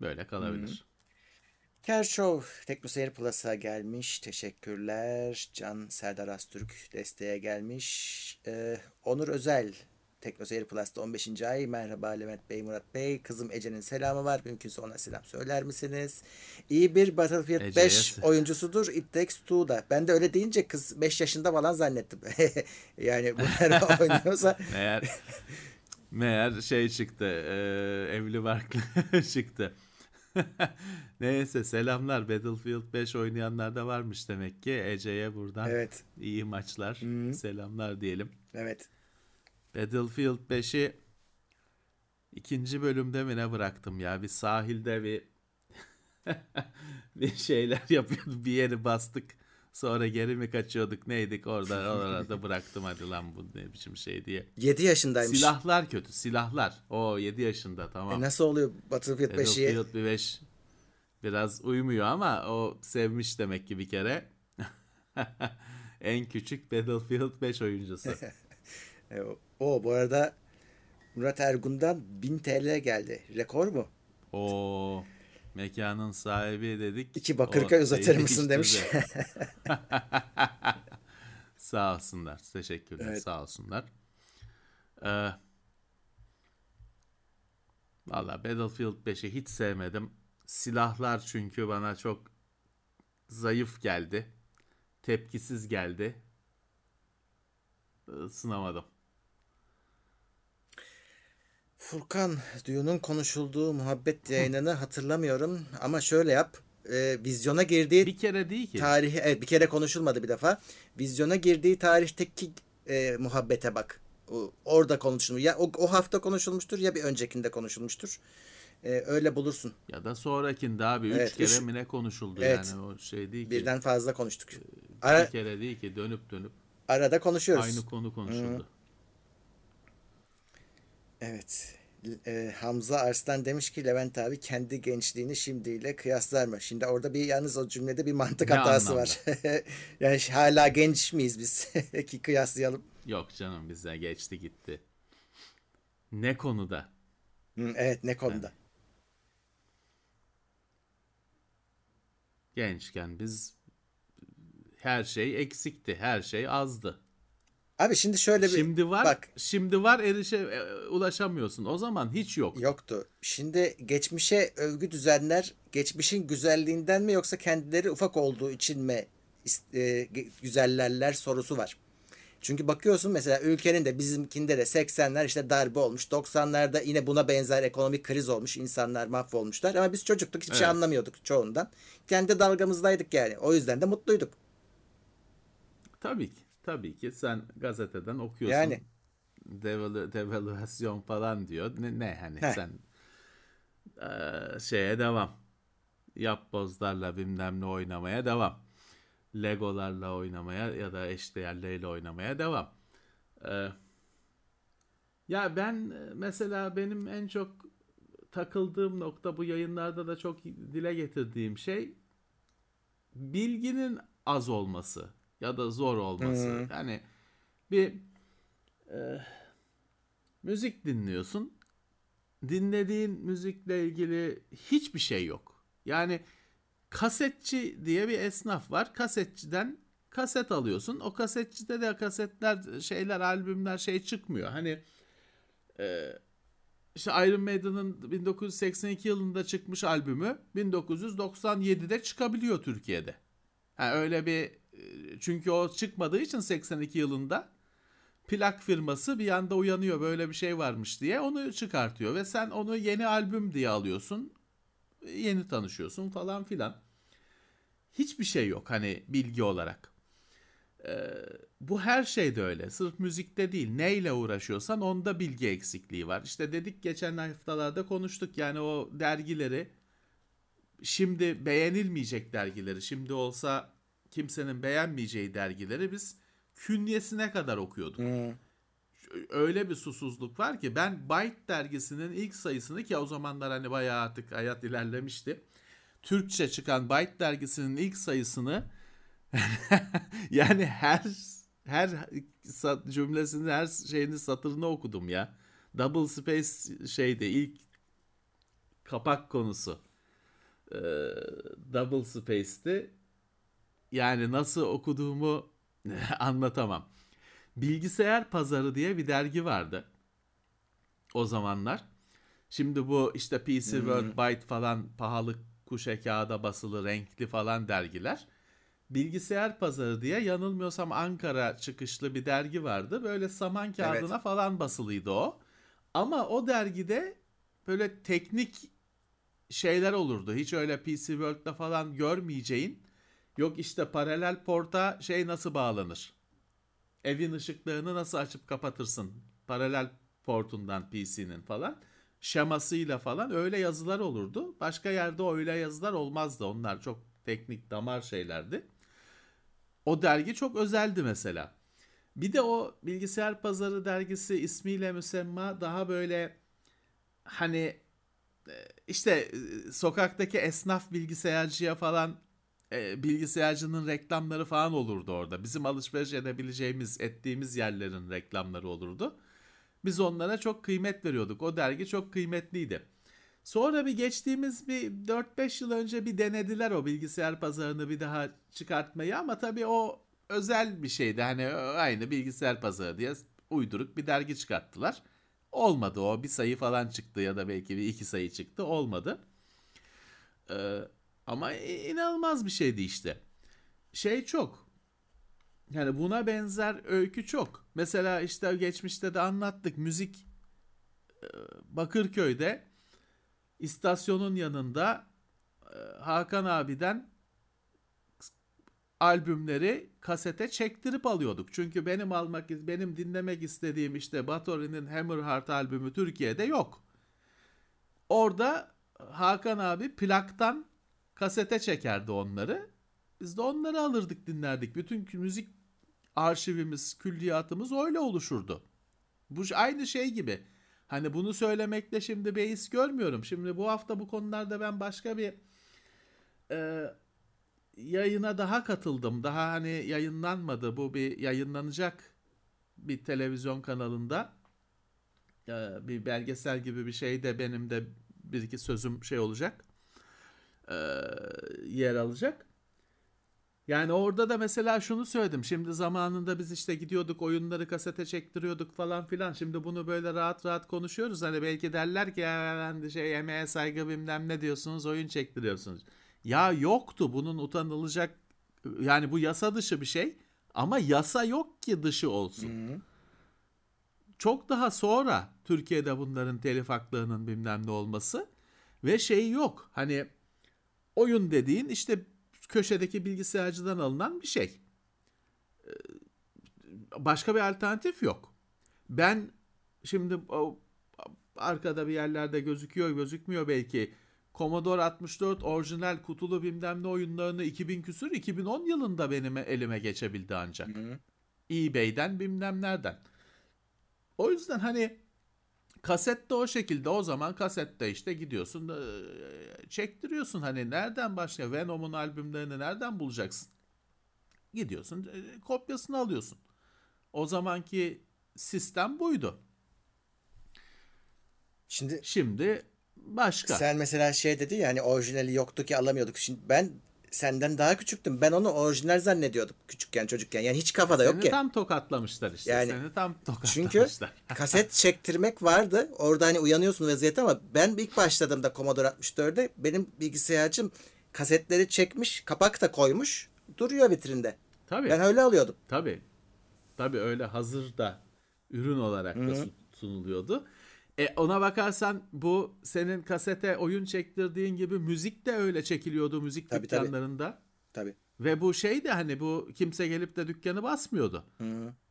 Böyle kalabilir. Kershaw Teknoseyir Plus'a gelmiş. Teşekkürler. Can Serdar Astürk desteğe gelmiş. Ee, Onur Özel Teknoseyir Plus'ta 15. ay. Merhaba Levent Bey, Murat Bey. Kızım Ece'nin selamı var. Mümkünse ona selam söyler misiniz? İyi bir Battlefield Ece'ye 5 se- oyuncusudur. It Takes Two'da. Ben de öyle deyince kız 5 yaşında falan zannettim. yani bunlar oynuyorsa Meğer meğer şey çıktı. e, evli barklı çıktı. Neyse selamlar. Battlefield 5 oynayanlar da varmış demek ki. Ece'ye buradan evet. iyi maçlar. Selamlar diyelim. Evet. Battlefield 5'i ikinci bölümde mi ne bıraktım ya? Bir sahilde bir bir şeyler yapıyorduk. Bir yeri bastık. Sonra geri mi kaçıyorduk neydik orada orada bıraktım hadi lan bu ne biçim şey diye. 7 yaşındaymış. Silahlar kötü silahlar. O 7 yaşında tamam. E nasıl oluyor Battlefield 5'i? Battlefield 5 biraz uymuyor ama o sevmiş demek ki bir kere. en küçük Battlefield 5 oyuncusu. E, o bu arada Murat Ergun'dan 1000 TL geldi. Rekor mu? O mekanın sahibi dedik. İki Bakırköy O uzatır mısın demiş. sağ olsunlar. Teşekkürler. Evet. Sağ olsunlar. Ee, Valla Battlefield 5'i hiç sevmedim. Silahlar çünkü bana çok zayıf geldi. Tepkisiz geldi. Isınamadım. Furkan Dune'un konuşulduğu muhabbet yayınını hatırlamıyorum ama şöyle yap. E, vizyona girdiği Bir kere değil ki. tarihi evet, bir kere konuşulmadı bir defa. Vizyona girdiği tarihteki e, muhabbete bak. O, orada konuşulmuş. Ya o, o hafta konuşulmuştur ya bir öncekinde konuşulmuştur. E, öyle bulursun. Ya da sonrakinde abi 3 Evet, kere üç- mi ne konuşuldu Evet. yani o şey değil ki. Birden fazla konuştuk. Bir Ara, kere değil ki dönüp dönüp arada konuşuyoruz. aynı konu konuşuldu. Evet. E, Hamza Arslan demiş ki Levent abi kendi gençliğini şimdiyle kıyaslar mı? Şimdi orada bir yalnız o cümlede bir mantık Ne hatası anlamda? var. yani hala genç miyiz biz ki kıyaslayalım. Yok canım bize geçti gitti. Ne konuda? Hı, evet ne konuda? Gençken biz her şey eksikti, her şey azdı. Abi şimdi şöyle bir Şimdi var, bak şimdi var erişe e, ulaşamıyorsun. O zaman hiç yok. yoktu. Şimdi geçmişe övgü düzenler geçmişin güzelliğinden mi yoksa kendileri ufak olduğu için mi e, güzellerler sorusu var. Çünkü bakıyorsun mesela ülkenin de bizimkinde de 80'ler işte darbe olmuş. 90'larda yine buna benzer ekonomik kriz olmuş. insanlar mahvolmuşlar. Ama biz çocuktuk hiçbir şey Evet. anlamıyorduk çoğundan. Kendi dalgamızdaydık yani. O yüzden de mutluyduk. Tabii ki. Tabii ki sen gazeteden okuyorsun. Yani. Devalu, devalüasyon falan diyor. Ne, ne hani Heh. sen eee, şeye devam. Yapbozlarla bilmem ne oynamaya devam. Legolarla oynamaya ya da eşdeğerleriyle oynamaya devam. Eee, ya ben e, mesela benim en çok takıldığım nokta bu yayınlarda da çok dile getirdiğim şey bilginin az olması ya da zor olması. Hı. Yani bir e, müzik dinliyorsun. Dinlediğin müzikle ilgili hiçbir şey yok. Yani kasetçi diye bir esnaf var. Kasetçiden kaset alıyorsun. O kasetçide de kasetler, şeyler, albümler şey çıkmıyor. Hani e, işte Iron Maiden'ın 1982 yılında çıkmış albümü 1997'de çıkabiliyor Türkiye'de. Ha, öyle bir çünkü o çıkmadığı için 82 yılında plak firması bir anda uyanıyor böyle bir şey varmış diye onu çıkartıyor ve sen onu yeni albüm diye alıyorsun. Yeni tanışıyorsun falan filan. Hiçbir şey yok hani bilgi olarak. Ee, bu her şeyde öyle. Sırf müzikte değil. Neyle uğraşıyorsan onda bilgi eksikliği var. İşte dedik geçen haftalarda konuştuk yani o dergileri şimdi beğenilmeyecek dergileri şimdi olsa kimsenin beğenmeyeceği dergileri biz künyesine kadar okuyorduk. Hı. Öyle bir susuzluk var ki ben Byte dergisinin ilk sayısını ki o zamanlar hani bayağı artık hayat ilerlemişti. Türkçe çıkan Byte dergisinin ilk sayısını yani her her cümlesini her şeyini satırını okudum ya. Double space şeydi ilk kapak konusu. Ee, double space'ti. Yani nasıl okuduğumu anlatamam. Bilgisayar Pazarı diye bir dergi vardı. O zamanlar. Şimdi bu işte PC World Byte falan pahalı kuşe kağıda basılı renkli falan dergiler. Bilgisayar Pazarı diye yanılmıyorsam Ankara çıkışlı bir dergi vardı. Böyle saman kağıdına Evet. falan basılıydı o. Ama o dergide böyle teknik şeyler olurdu. Hiç öyle PC World'da falan görmeyeceğin. Yok işte paralel porta şey nasıl bağlanır? Evin ışıklarını nasıl açıp kapatırsın? Paralel portundan PC'nin falan. Şemasıyla falan öyle yazılar olurdu. Başka yerde öyle yazılar olmazdı. Onlar çok teknik damar şeylerdi. O dergi çok özeldi mesela. Bir de o bilgisayar pazarı dergisi ismiyle müsemma daha böyle hani e, işte e, sokaktaki esnaf bilgisayarcıya falan e, bilgisayarcının reklamları falan olurdu orada. Bizim alışveriş edebileceğimiz, ettiğimiz yerlerin reklamları olurdu. Biz onlara çok kıymet veriyorduk. O dergi çok kıymetliydi. Sonra bir geçtiğimiz bir 4-5 yıl önce bir denediler o bilgisayar pazarını bir daha çıkartmayı ama tabii o özel bir şeydi. Hani aynı bilgisayar pazarı diye uyduruk bir dergi çıkarttılar. Olmadı o bir sayı falan çıktı ya da belki bir iki sayı çıktı olmadı. Ee, ama inanılmaz bir şeydi işte. Şey çok. Yani buna benzer öykü çok. Mesela işte geçmişte de anlattık müzik e, Bakırköy'de istasyonun yanında e, Hakan abiden albümleri kasete çektirip alıyorduk. Çünkü benim almak benim dinlemek istediğim işte Bathory'nin Hammerheart albümü Türkiye'de yok. Orada Hakan abi plaktan kasete çekerdi onları. Biz de onları alırdık dinlerdik. Bütün müzik arşivimiz, külliyatımız öyle oluşurdu. Bu aynı şey gibi. Hani bunu söylemekle şimdi beis görmüyorum. Şimdi bu hafta bu konularda ben başka bir e, yayına daha katıldım. Daha hani yayınlanmadı. Bu bir yayınlanacak bir televizyon kanalında. E, bir belgesel gibi bir şey de benim de bir iki sözüm şey olacak. E, yer alacak. Yani orada da mesela şunu söyledim. Şimdi zamanında biz işte gidiyorduk oyunları kasete çektiriyorduk falan filan. Şimdi bunu böyle rahat rahat konuşuyoruz. Hani belki derler ki ben şey emeğe saygı bilmem ne diyorsunuz oyun çektiriyorsunuz. Ya yoktu bunun utanılacak yani bu yasa dışı bir şey Ama yasa yok ki dışı olsun. Çok daha sonra Türkiye'de bunların telif haklarının bilmem ne olması ve şey yok. Hani oyun dediğin işte köşedeki bilgisayarcıdan alınan bir şey. Ee, Başka bir alternatif yok. Ben şimdi o arkada bir yerlerde gözüküyor gözükmüyor belki. Commodore 64 orijinal kutulu bilmem ne oyunlarını 2000 küsür 2010 yılında benim elime geçebildi ancak. eBay'den bilmem nereden. O yüzden hani kaset de o şekilde o zaman kasette işte gidiyorsun e, çektiriyorsun hani nereden başlıyor Venom'un albümlerini nereden bulacaksın? Gidiyorsun e, kopyasını alıyorsun. O zamanki sistem buydu. Şimdi Şimdi başka. sen mesela şey dedi ya hani orijinali yoktu ki alamıyorduk. Şimdi ben senden daha küçüktüm. Ben onu orijinal zannediyordum küçükken çocukken. Yani hiç kafada yok Seni ki. tam tokatlamışlar işte. Yani- Seni tam Çünkü tokatlamışlar. kaset çektirmek vardı. Orada hani uyanıyorsun vaziyette ama ben ilk başladığımda Commodore 64'de benim bilgisayarcım kasetleri çekmiş, kapak da koymuş. Duruyor vitrinde. Tabii. Ben öyle alıyordum. Tabii. Tabii öyle hazır da ürün olarak da sun- sunuluyordu. E ona bakarsan bu senin kasete oyun çektirdiğin gibi müzik de öyle çekiliyordu müzik Tabii, tabii. dükkanlarında. Tabii. Ve bu şey de hani bu kimse gelip de dükkanı basmıyordu.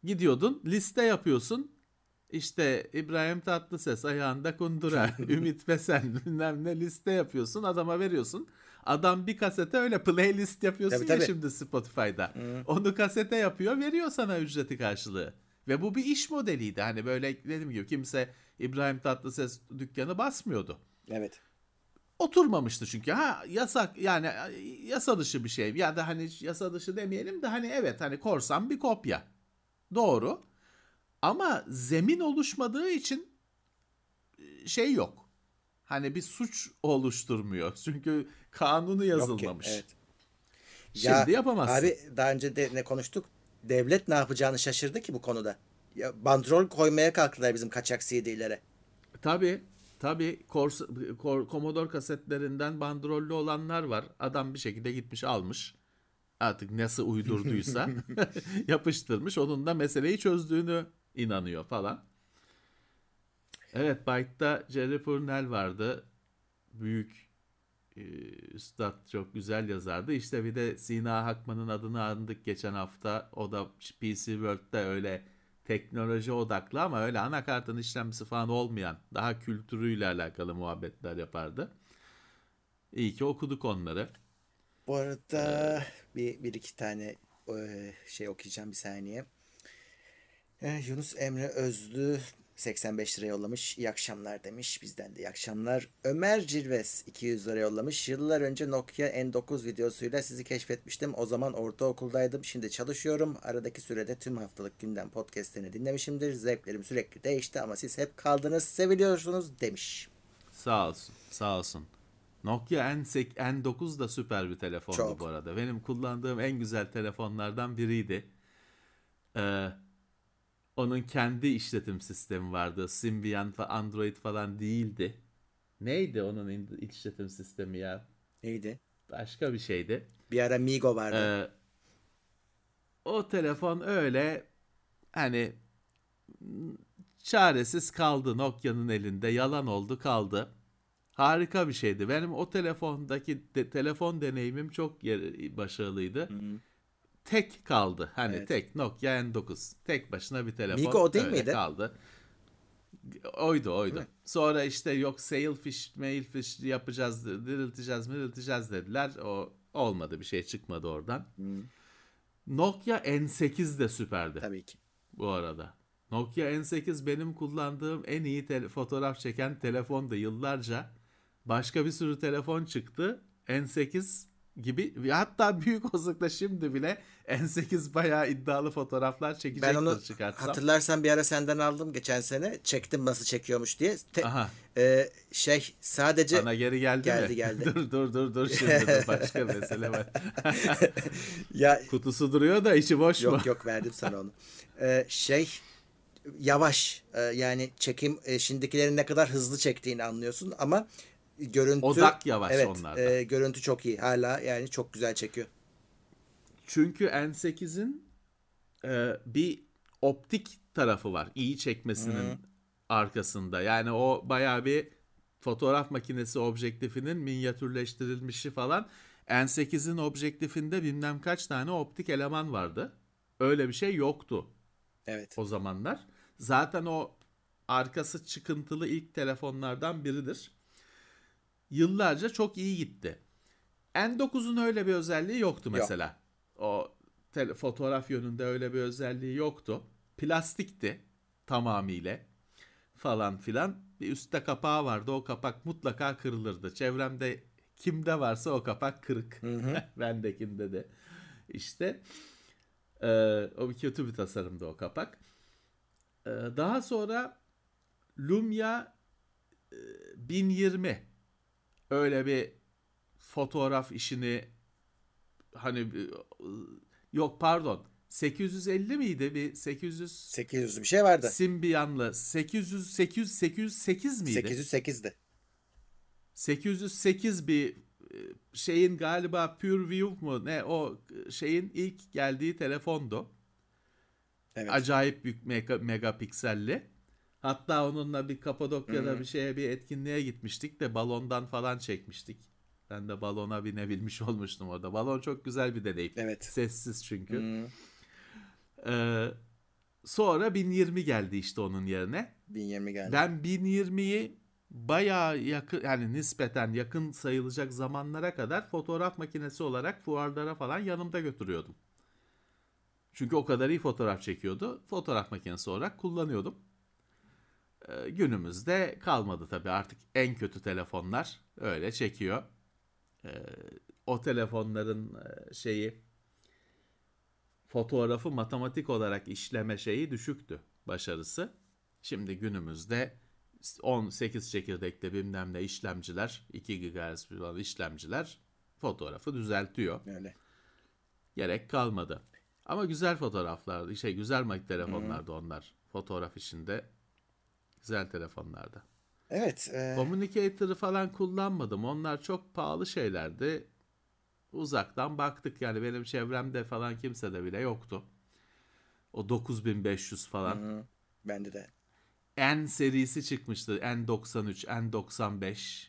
Gidiyordun liste yapıyorsun. İşte İbrahim Tatlıses ayağında kundura, Ümit Besen bilmem ne liste yapıyorsun adama veriyorsun. Adam bir kasete öyle playlist yapıyorsun Tabii, ya tabii. şimdi Spotify'da. Onu kasete yapıyor veriyor sana ücreti karşılığı. Ve bu bir iş modeliydi. Hani böyle dediğim gibi kimse İbrahim Tatlıses dükkanı basmıyordu Evet. oturmamıştı çünkü. Ha yasak yani yasa dışı bir şey. Ya da hani yasa dışı demeyelim de hani evet hani korsan bir kopya. Doğru. Ama zemin oluşmadığı için e, şey yok. Hani bir suç oluşturmuyor. Çünkü kanunu Yok ki, yazılmamış. Evet. Şimdi yapamazsın. Abi daha önce de ne konuştuk? Devlet ne yapacağını şaşırdı ki bu konuda. Ya bandrol koymaya kalktılar bizim kaçak CD'lere. Tabii. Tabii Kors- Kor- Commodore kasetlerinden bandrollü olanlar var. Adam bir şekilde gitmiş almış. Artık nasıl uydurduysa yapıştırmış. Onun da meseleyi çözdüğünü inanıyor falan. Evet Byte'da Jerry Purnell vardı. Büyük e, üstad çok güzel yazardı. İşte bir de Sina Hakman'ın adını andık geçen hafta. O da PC World'de öyle teknoloji odaklı ama öyle anakartın işlemcisi falan olmayan daha kültürüyle alakalı muhabbetler yapardı. İyi ki okuduk onları. Bu arada bir, bir iki tane e, şey okuyacağım bir saniye. E, Yunus Emre Özlü 85 lira yollamış. İyi akşamlar demiş. Bizden de iyi akşamlar. Ömer Cilves 200 lira yollamış. Yıllar önce Nokia N9 videosuyla sizi keşfetmiştim. O zaman ortaokuldaydım. Şimdi çalışıyorum. Aradaki sürede tüm haftalık gündem podcastlerini dinlemişimdir. Zevklerim sürekli değişti ama siz hep kaldınız. Seviliyorsunuz demiş. Sağ olsun, sağ olsun. Nokia N8, N9 da süper bir telefondu Çok. bu arada. Benim kullandığım en güzel telefonlardan biriydi. Ee, onun kendi işletim sistemi vardı. Symbian falan Android falan değildi. Neydi onun işletim sistemi ya? Neydi? Başka bir şeydi. Bir ara Migo vardı. Ee, o telefon öyle hani çaresiz kaldı Nokia'nın elinde. Yalan oldu kaldı. Harika bir şeydi. Benim o telefondaki de- telefon deneyimim çok yer- başarılıydı. Tek kaldı. Hani Evet. tek Nokia N9. Tek başına bir telefon. Migo o değil miydi? kaldı. Oydu oydu. Sonra işte yok sailfish, mailfish yapacağız, dirilteceğiz, dirilteceğiz dediler. O olmadı bir şey çıkmadı oradan. Nokia N8 de süperdi Tabii ki. bu arada. Nokia N8 benim kullandığım en iyi tele- fotoğraf çeken telefondu yıllarca. Başka bir sürü telefon çıktı. N8 gibi ve hatta büyük olasılıkla şimdi bile N8 bayağı iddialı fotoğraflar Ben çekecektir onu çıkartsam. hatırlarsan bir ara senden aldım geçen sene. Çektim nasıl çekiyormuş diye. Te- Aha. e, şey sadece Bana geri geldi, Geldi, mi? geldi. dur dur dur dur şimdi dur. başka mesele var. ya Kutusu duruyor da içi boş mu? yok yok verdim sana onu. E, şey yavaş E, yani çekim e, şimdikilerin ne kadar hızlı çektiğini anlıyorsun ama görüntü Odak yavaş evet, onlarda. e, görüntü çok iyi hala yani çok güzel çekiyor. Çünkü N8'in e, bir optik tarafı var. İyi çekmesinin arkasında. Yani o bayağı bir fotoğraf makinesi objektifinin minyatürleştirilmişi falan. N8'in objektifinde bilmem kaç tane optik eleman vardı. Öyle bir şey yoktu Evet. o zamanlar. Zaten o arkası çıkıntılı ilk telefonlardan biridir. Yıllarca çok iyi gitti. N9'un öyle bir özelliği yoktu mesela. O tele- fotoğraf yönünde öyle bir özelliği yoktu. Plastikti tamamıyla falan filan. Bir üstte kapağı vardı. O kapak mutlaka kırılırdı. Çevremde kimde varsa o kapak kırık. Bendekinde de. İşte e, o bir kötü bir tasarımdı o kapak. E, daha sonra Lumia e, 1020 öyle bir fotoğraf işini hani e, yok pardon 850 miydi bir 800 800 bir şey vardı. Symbian'lı 800 800 808 miydi? 808'di. 808 bir e, şeyin galiba PureView mu ne o şeyin ilk geldiği telefondu. Evet. Acayip büyük mega, megapikselli. Hatta onunla bir Kapadokya'da bir şeye bir etkinliğe gitmiştik de balondan falan çekmiştik. Ben de balona binebilmiş olmuştum orada. Balon çok güzel bir deneyim. Evet. Sessiz çünkü. Hı. Ee, sonra 1020 geldi işte onun yerine. 1020 geldi. Ben 1020'yi bayağı yakın yani nispeten yakın sayılacak zamanlara kadar fotoğraf makinesi olarak fuarlara falan yanımda götürüyordum. Çünkü o kadar iyi fotoğraf çekiyordu. Fotoğraf makinesi olarak kullanıyordum. Ee, günümüzde kalmadı tabii artık en kötü telefonlar öyle çekiyor. Ee, o telefonların e, şeyi fotoğrafı matematik olarak işleme şeyi düşüktü başarısı. Şimdi günümüzde 18 çekirdekli bilmem ne işlemciler, 2 GHz olan işlemciler fotoğrafı düzeltiyor. Öyle. Gerek kalmadı. Ama güzel fotoğraflardı. Şey güzel telefonlardı onlar. Fotoğraf işinde güzel telefonlardı. Evet. e, Communicator'ı falan kullanmadım. Onlar çok pahalı şeylerdi. Uzaktan baktık yani benim çevremde falan kimse de bile yoktu. O 9500 falan. hı, bende de. N serisi çıkmıştı. N93, N95.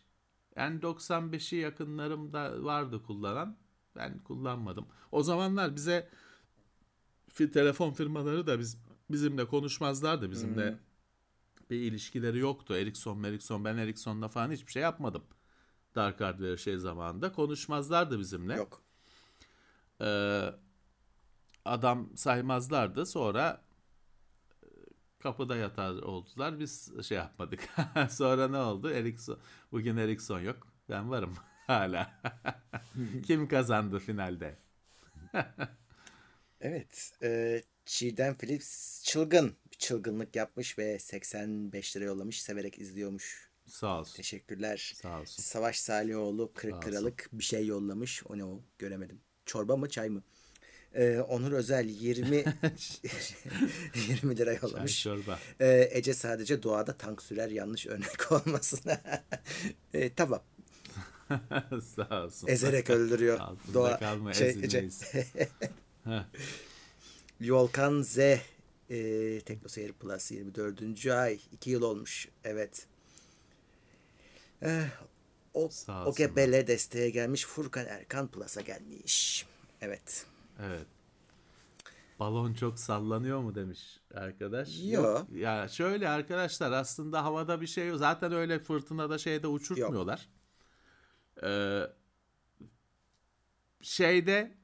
N95'i yakınlarımda vardı kullanan. Ben kullanmadım. O zamanlar bize telefon firmaları da biz bizimle konuşmazlardı. Bizimle bir ilişkileri yoktu. Ericsson, Ericsson. Ben Ericsson'la falan hiçbir şey yapmadım. Dark Hardware şey zamanında. Konuşmazlardı bizimle. Yok. Ee, adam saymazlardı. Sonra e, kapıda yatar oldular. Biz şey yapmadık. Sonra ne oldu? Ericsson. Bugün Ericsson yok. Ben varım hala. Kim kazandı finalde? Evet. E, Çiğdem Philips çılgın çılgınlık yapmış ve 85 lira yollamış. Severek izliyormuş. Sağ olsun. Teşekkürler. Sağ olsun. Savaş Salihoğlu Sağ 40 olsun. liralık bir şey yollamış. O ne o? Göremedim. Çorba mı çay mı? Ee, Onur Özel 20 20 lira Çay yollamış. çorba. Ee, Ece sadece doğada tank sürer yanlış örnek olmasın. ee, tamam. Sağ olsun. Ezerek öldürüyor. Altında Doğa kalma şey, Ece. Volkan Z e, Teknoseyir Plus 24. ay 2 yıl olmuş. Evet. Eh, o, Sağ o olsunlar. Bele desteğe gelmiş. Furkan Erkan Plus'a gelmiş. Evet. Evet. Balon çok sallanıyor mu demiş arkadaş. Yo. Ya şöyle arkadaşlar aslında havada bir şey yok. Zaten öyle fırtınada şeyde uçurtmuyorlar. Ee, şeyde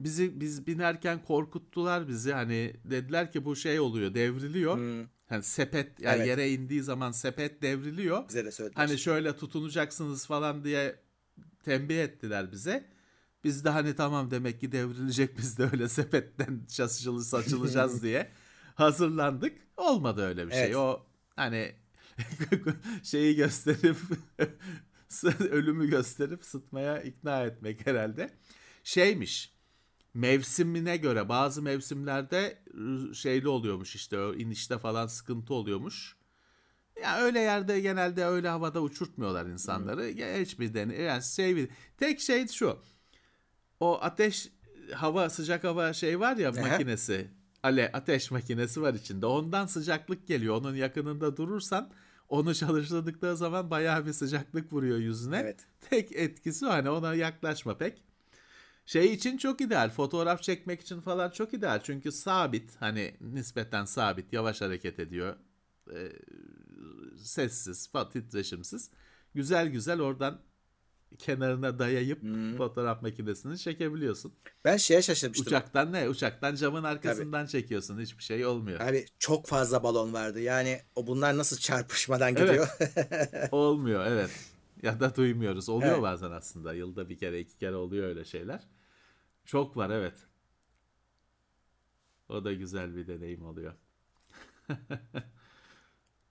bizi biz binerken korkuttular bizi. Hani dediler ki bu şey oluyor, devriliyor. Hmm, Hani sepet yani Evet. yere indiği zaman sepet devriliyor. bize de söylediler. Hani şöyle tutunacaksınız falan diye tembih ettiler bize. Biz de hani tamam demek ki devrilecek biz de öyle sepetten saçılı saçılacağız diye hazırlandık. Olmadı öyle bir Evet. şey. O hani şeyi gösterip ölümü gösterip sıtmaya ikna etmek herhalde. Şeymiş. Mevsimine göre bazı mevsimlerde rü- şeyli oluyormuş işte inişte falan sıkıntı oluyormuş. Ya öyle yerde genelde öyle havada uçurtmuyorlar insanları. Ya hiçbir dene yani şey tek şey şu. O ateş hava sıcak hava şey var ya Aha. makinesi. ale ateş makinesi var içinde. Ondan sıcaklık geliyor. Onun yakınında durursan onu çalıştırdıkları zaman bayağı bir sıcaklık vuruyor yüzüne. Evet. Tek etkisi hani ona yaklaşma pek. Şey için çok ideal. Fotoğraf çekmek için falan çok ideal. Çünkü sabit hani nispeten sabit yavaş hareket ediyor. Ee, sessiz, titreşimsiz. Güzel güzel oradan kenarına dayayıp fotoğraf makinesini çekebiliyorsun. Ben şeye şaşırmıştım. Uçaktan ne? Uçaktan camın arkasından çekiyorsun. Hiçbir şey olmuyor. Abi çok fazla balon vardı. Yani o bunlar nasıl çarpışmadan gidiyor? olmuyor evet. Ya da duymuyoruz. Oluyor Evet. bazen aslında. Yılda bir kere iki kere oluyor öyle şeyler. Çok var evet. O da güzel bir deneyim oluyor.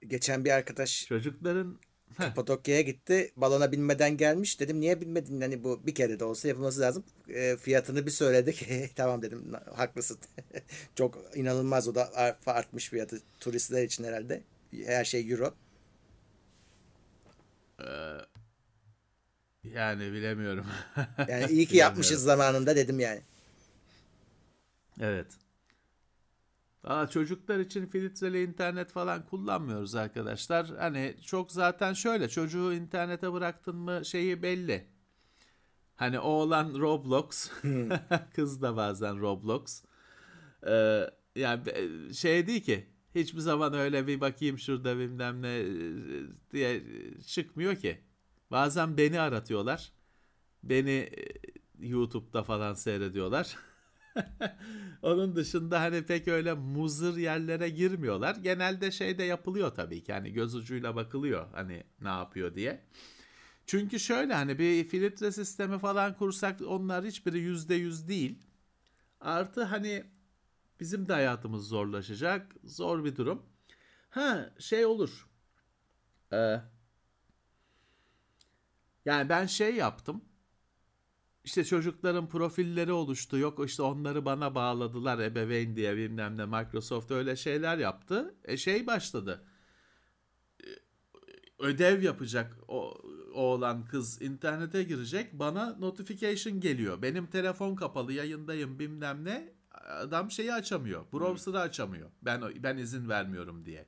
Geçen bir arkadaş Çocukların Kapadokya'ya gitti. Balona binmeden gelmiş. Dedim niye binmedin? Hani bu bir kere de olsa yapılması lazım. E, fiyatını bir söyledik. tamam dedim. Haklısın. Çok inanılmaz o da ar- artmış fiyatı. Turistler için herhalde. Her şey euro. Yani bilemiyorum. Yani iyi ki yapmışız zamanında dedim yani. Evet. Aa, çocuklar için filtreli internet falan kullanmıyoruz arkadaşlar. Hani çok zaten şöyle çocuğu internete bıraktın mı şeyi belli. Hani oğlan Roblox, kız da bazen Roblox. Ee, yani şey değil ki hiçbir zaman öyle bir bakayım şurada bilmem ne e, diye çıkmıyor ki. Bazen beni aratıyorlar. Beni e, YouTube'da falan seyrediyorlar. Onun dışında hani pek öyle muzır yerlere girmiyorlar. Genelde şey de yapılıyor tabii ki. Hani göz ucuyla bakılıyor hani ne yapıyor diye. Çünkü şöyle hani bir filtre sistemi falan kursak onlar hiçbiri yüzde yüz değil. Artı hani bizim de hayatımız zorlaşacak. Zor bir durum. Ha şey olur. Ee, yani ben şey yaptım. İşte çocukların profilleri oluştu. Yok işte onları bana bağladılar ebeveyn diye bilmem ne Microsoft öyle şeyler yaptı. E şey başladı. E, Ödev yapacak o oğlan kız internete girecek. Bana notification geliyor. Benim telefon kapalı yayındayım bilmem ne. Adam şeyi açamıyor. Browser'ı açamıyor. Ben ben izin vermiyorum diye.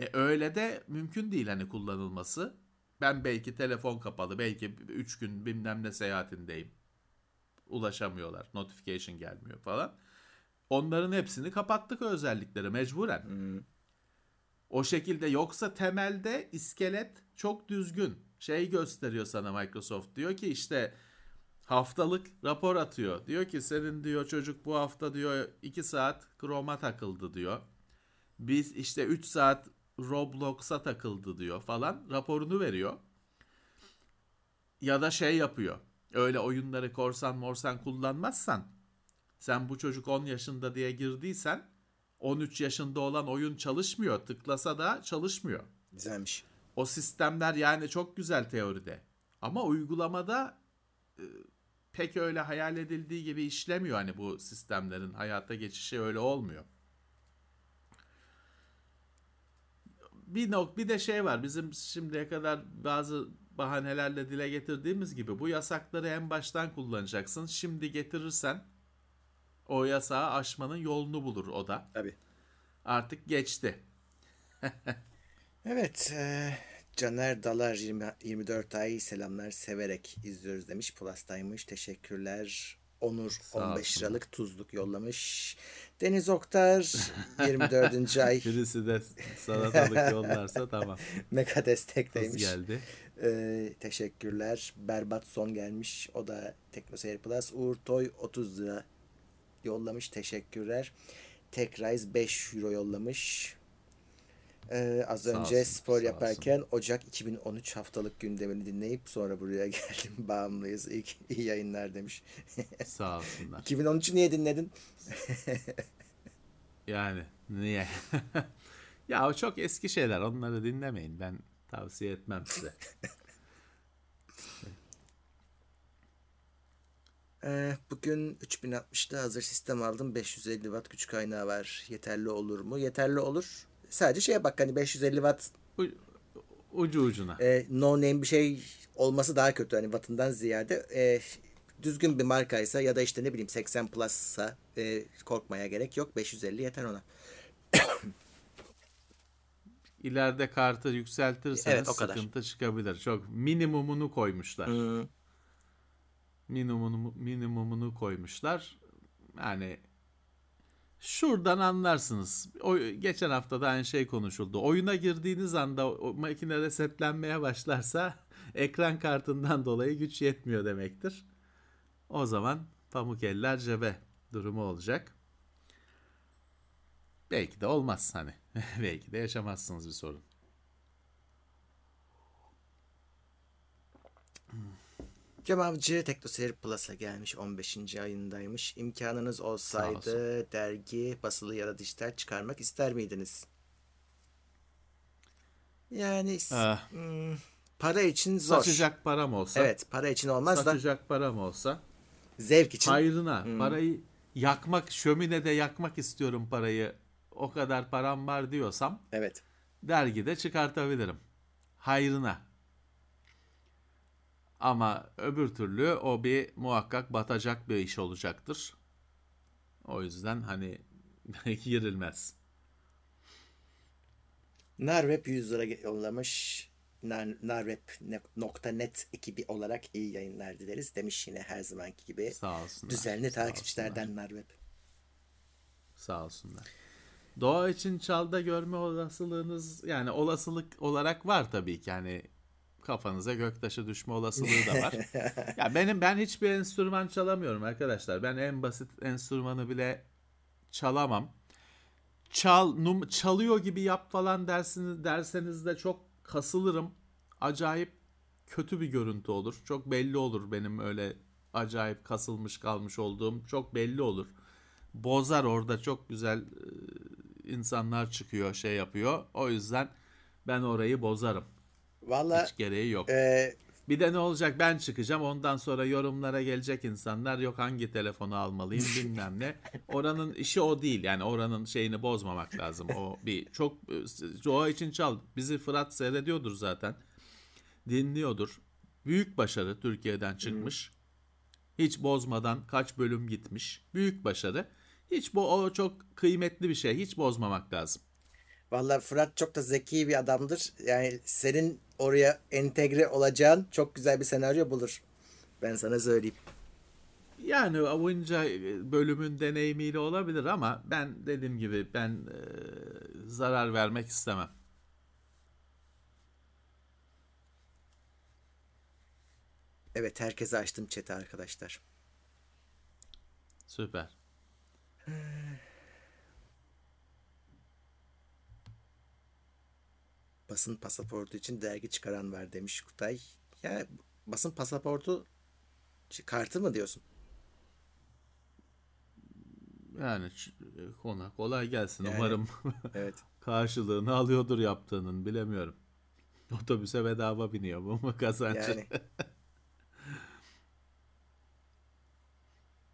E öyle de mümkün değil hani kullanılması. Ben belki telefon kapalı, belki 3 gün bilmem ne seyahatindeyim. Ulaşamıyorlar, notification gelmiyor falan. Onların hepsini kapattık özellikleri mecburen. O şekilde yoksa temelde iskelet çok düzgün. Şey gösteriyor sana Microsoft diyor ki işte haftalık rapor atıyor. Diyor ki senin diyor çocuk bu hafta diyor 2 saat Chrome'a takıldı diyor. Biz işte 3 saat Roblox'a takıldı diyor falan raporunu veriyor. Ya da şey yapıyor. Öyle oyunları korsan morsan kullanmazsan sen bu çocuk 10 yaşında diye girdiysen 13 yaşında olan oyun çalışmıyor. Tıklasa da çalışmıyor. Güzelmiş. O sistemler yani çok güzel teoride. Ama uygulamada e, pek öyle hayal edildiği gibi işlemiyor. Hani bu sistemlerin hayata geçişi öyle olmuyor. Bir nok bir de şey var bizim şimdiye kadar bazı bahanelerle dile getirdiğimiz gibi bu yasakları en baştan kullanacaksın. Şimdi getirirsen o yasağı aşmanın yolunu bulur o da. Tabii. Artık geçti. Evet. e, Caner Dalar 20, 24 ay selamlar severek izliyoruz demiş. Plus'taymış. Teşekkürler. Onur Sağ 15 olsun. liralık tuzluk yollamış. Deniz Oktar 24. ay Birisi de salatalık yollarsa tamam. Kız destekteymiş. geldi. Ee, teşekkürler. Berbat son gelmiş. O da TeknoSeyir Plus. Uğur Toy 30 lira yollamış. Teşekkürler. Tekrise 5 euro yollamış. Ee, az Sağ önce olsun, spor yaparken Ocak 2013 haftalık gündemini dinleyip sonra buraya geldim. Bağımlıyız. İyi, iyi yayınlar demiş. Sağ olsunlar. 2013'ü niye dinledin? Yani niye? ya o çok eski şeyler. Onları dinlemeyin. Ben tavsiye etmem size. Ee, bugün 3060'da hazır sistem aldım. 550 watt güç kaynağı var. Yeterli olur mu? Yeterli olur. Sadece şeye bak hani 550 watt U- ucu ucuna. e, no name bir şey olması daha kötü. Hani wattından ziyade e, düzgün bir markaysa ya da işte ne bileyim 80 plus'sa e, korkmaya gerek yok. 550 yeter ona. İleride kartı yükseltirseniz Evet, o kadar. sıkıntı çıkabilir. Çok minimumunu koymuşlar. Hmm. Minimumunu, minimumunu koymuşlar. Yani şuradan anlarsınız. O, geçen hafta da aynı şey konuşuldu. Oyuna girdiğiniz anda o makine resetlenmeye başlarsa ekran kartından dolayı güç yetmiyor demektir. O zaman pamuk eller cebe durumu olacak. Belki de olmaz hani. Belki de yaşamazsınız bir sorun. Avcı Teknoseyir Plus'a gelmiş 15. ayındaymış. İmkanınız olsaydı dergi, basılı ya da dijital çıkarmak ister miydiniz? Yani Ah. hmm, para için zor. Saçacak param olsa, Evet para için olmaz da saçacak param olsa zevk için. hayrına parayı yakmak, şöminede yakmak istiyorum parayı. O kadar param var diyorsam Evet. dergide çıkartabilirim. Hayrına. Ama öbür türlü o bir muhakkak batacak bir iş olacaktır. O yüzden hani girilmez. Narweb 100 lira yollamış. Nar, Narweb.net ekibi olarak iyi yayınlar dileriz demiş yine her zamanki gibi. Sağ olsunlar. Düzenli takipçilerden Narweb. Sağ olsunlar. Doğa için çalda görme olasılığınız yani olasılık olarak var tabii ki. Yani kafanıza göktaşı düşme olasılığı da var. ya benim ben hiçbir enstrüman çalamıyorum arkadaşlar. Ben en basit enstrümanı bile çalamam. Çal num, çalıyor gibi yap falan dersiniz derseniz de çok kasılırım. Acayip kötü bir görüntü olur. Çok belli olur benim öyle acayip kasılmış kalmış olduğum çok belli olur. Bozar orada çok güzel e, insanlar çıkıyor şey yapıyor. O yüzden ben orayı bozarım. Valla Hiç gereği yok. e, Bir de ne olacak ben çıkacağım ondan sonra yorumlara gelecek insanlar yok hangi telefonu almalıyım bilmem ne. Oranın işi o değil yani oranın şeyini bozmamak lazım. O bir çok doğa için çal. Bizi Fırat seyrediyordur zaten. Dinliyordur. Büyük başarı Türkiye'den çıkmış. Hiç bozmadan kaç bölüm gitmiş. Büyük başarı. Hiç bu o çok kıymetli bir şey. Hiç bozmamak lazım. Valla Fırat çok da zeki bir adamdır. Yani senin oraya entegre olacağın çok güzel bir senaryo bulur. Ben sana söyleyeyim. Yani oyunca bölümün deneyimiyle olabilir ama ben dediğim gibi ben e, zarar vermek istemem. Evet herkese açtım chat'i arkadaşlar. Süper. Basın pasaportu için dergi çıkaran var demiş Kutay. Ya basın pasaportu kartı mı diyorsun? Yani kona kolay gelsin. Yani- Umarım Evet. karşılığını alıyordur yaptığının bilemiyorum. Otobüse bedava biniyor bu mu kazancı? Yani.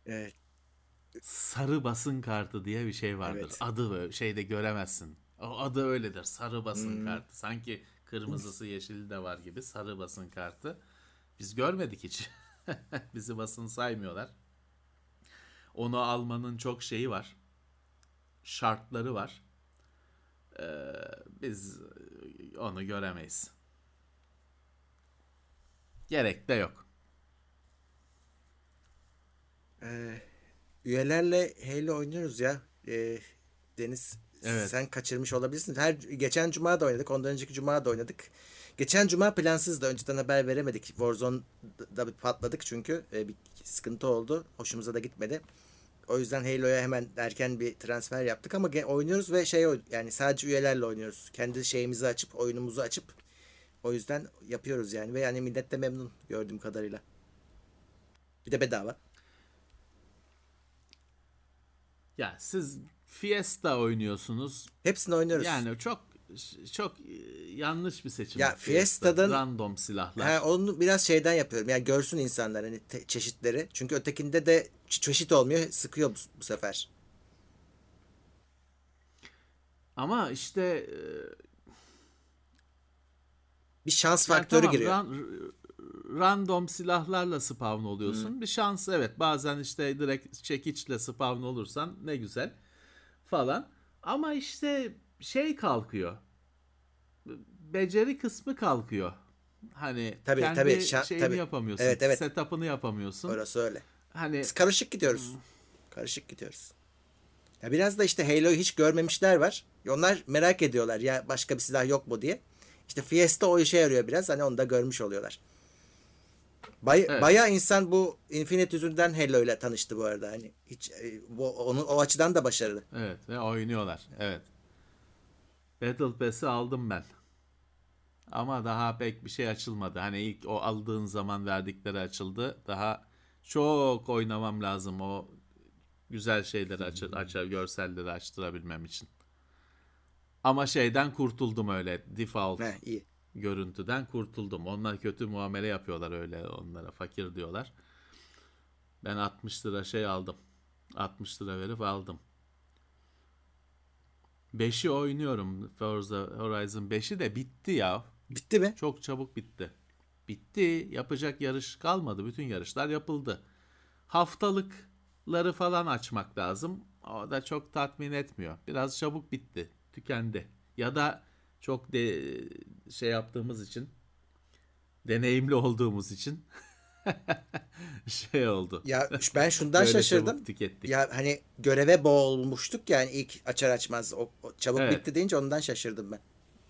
Evet. Sarı basın kartı diye bir şey vardır. Evet. Adı şeyde göremezsin. O adı öyledir. Sarı basın Hmm. kartı. Sanki kırmızısı yeşili de var gibi sarı basın kartı. Biz görmedik hiç. Bizi basın saymıyorlar. Onu almanın çok şeyi var. Şartları var. Ee, biz onu göremeyiz. Gerek de yok. Ee, üyelerle Halo oynuyoruz ya. Ee, Deniz Evet. sen kaçırmış olabilirsin. Her geçen cuma da oynadık. Ondan önceki cuma da oynadık. Geçen cuma plansız da önceden haber veremedik. Warzone'da bir patladık çünkü e, bir sıkıntı oldu. Hoşumuza da gitmedi. O yüzden Halo'ya hemen erken bir transfer yaptık ama oynuyoruz ve şey yani sadece üyelerle oynuyoruz. Kendi şeyimizi açıp oyunumuzu açıp o yüzden yapıyoruz yani ve yani millet de memnun gördüğüm kadarıyla. Bir de bedava. Ya siz Fiesta oynuyorsunuz. Hepsini oynuyoruz. Yani çok çok e, yanlış bir seçim. Ya Fiesta'dan- random silahlar. Ha, onu biraz şeyden yapıyorum. Yani görsün insanlar hani te- çeşitleri. Çünkü ötekinde de çeşit olmuyor. Sıkıyor bu, bu sefer. Ama işte e, Bir şans yani faktörü tamam, giriyor. ran- random silahlarla spawn oluyorsun. Bir şans evet bazen işte direkt çekiçle spawn olursan ne güzel falan. Ama işte şey kalkıyor. Beceri kısmı kalkıyor. Hani Tabii, kendi tabii, şa- şeyini tabii. yapamıyorsun. Evet, evet. Setup'ını yapamıyorsun. Orası öyle. Hani Biz karışık gidiyoruz. Karışık gidiyoruz. Ya biraz da işte Halo'yu hiç görmemişler var. Onlar merak ediyorlar ya başka bir silah yok mu diye. İşte Fiesta o işe yarıyor biraz. Hani onu da görmüş oluyorlar. Bay, Evet. Bayağı insan bu Infinite yüzünden Halo ile tanıştı bu arada. Hani hiç e, bu, onun o açıdan da başarılı. Evet ve oynuyorlar. Evet. Battle Pass'i aldım ben. Ama daha pek bir şey açılmadı. Hani ilk o aldığın zaman verdikleri açıldı. Daha çok oynamam lazım o güzel şeyleri aç, aç görselleri açtırabilmem için. Ama şeyden kurtuldum öyle default He, iyi. Görüntüden kurtuldum. Onlar kötü muamele yapıyorlar öyle onlara fakir diyorlar. Ben 60 lira şey aldım. 60 lira verip aldım. 5'i oynuyorum. Forza Horizon 5'i de bitti ya. Bitti mi? Çok çabuk bitti. Bitti. Yapacak yarış kalmadı. Bütün yarışlar yapıldı. Haftalıkları falan açmak lazım. O da çok tatmin etmiyor. Biraz çabuk bitti. Tükendi. Ya da çok de şey yaptığımız için deneyimli olduğumuz için şey oldu. Ya ben şundan şaşırdım. tükettik. Ya hani göreve boğulmuştuk yani ilk açar açmaz o, o çabuk Evet. bitti deyince ondan şaşırdım ben.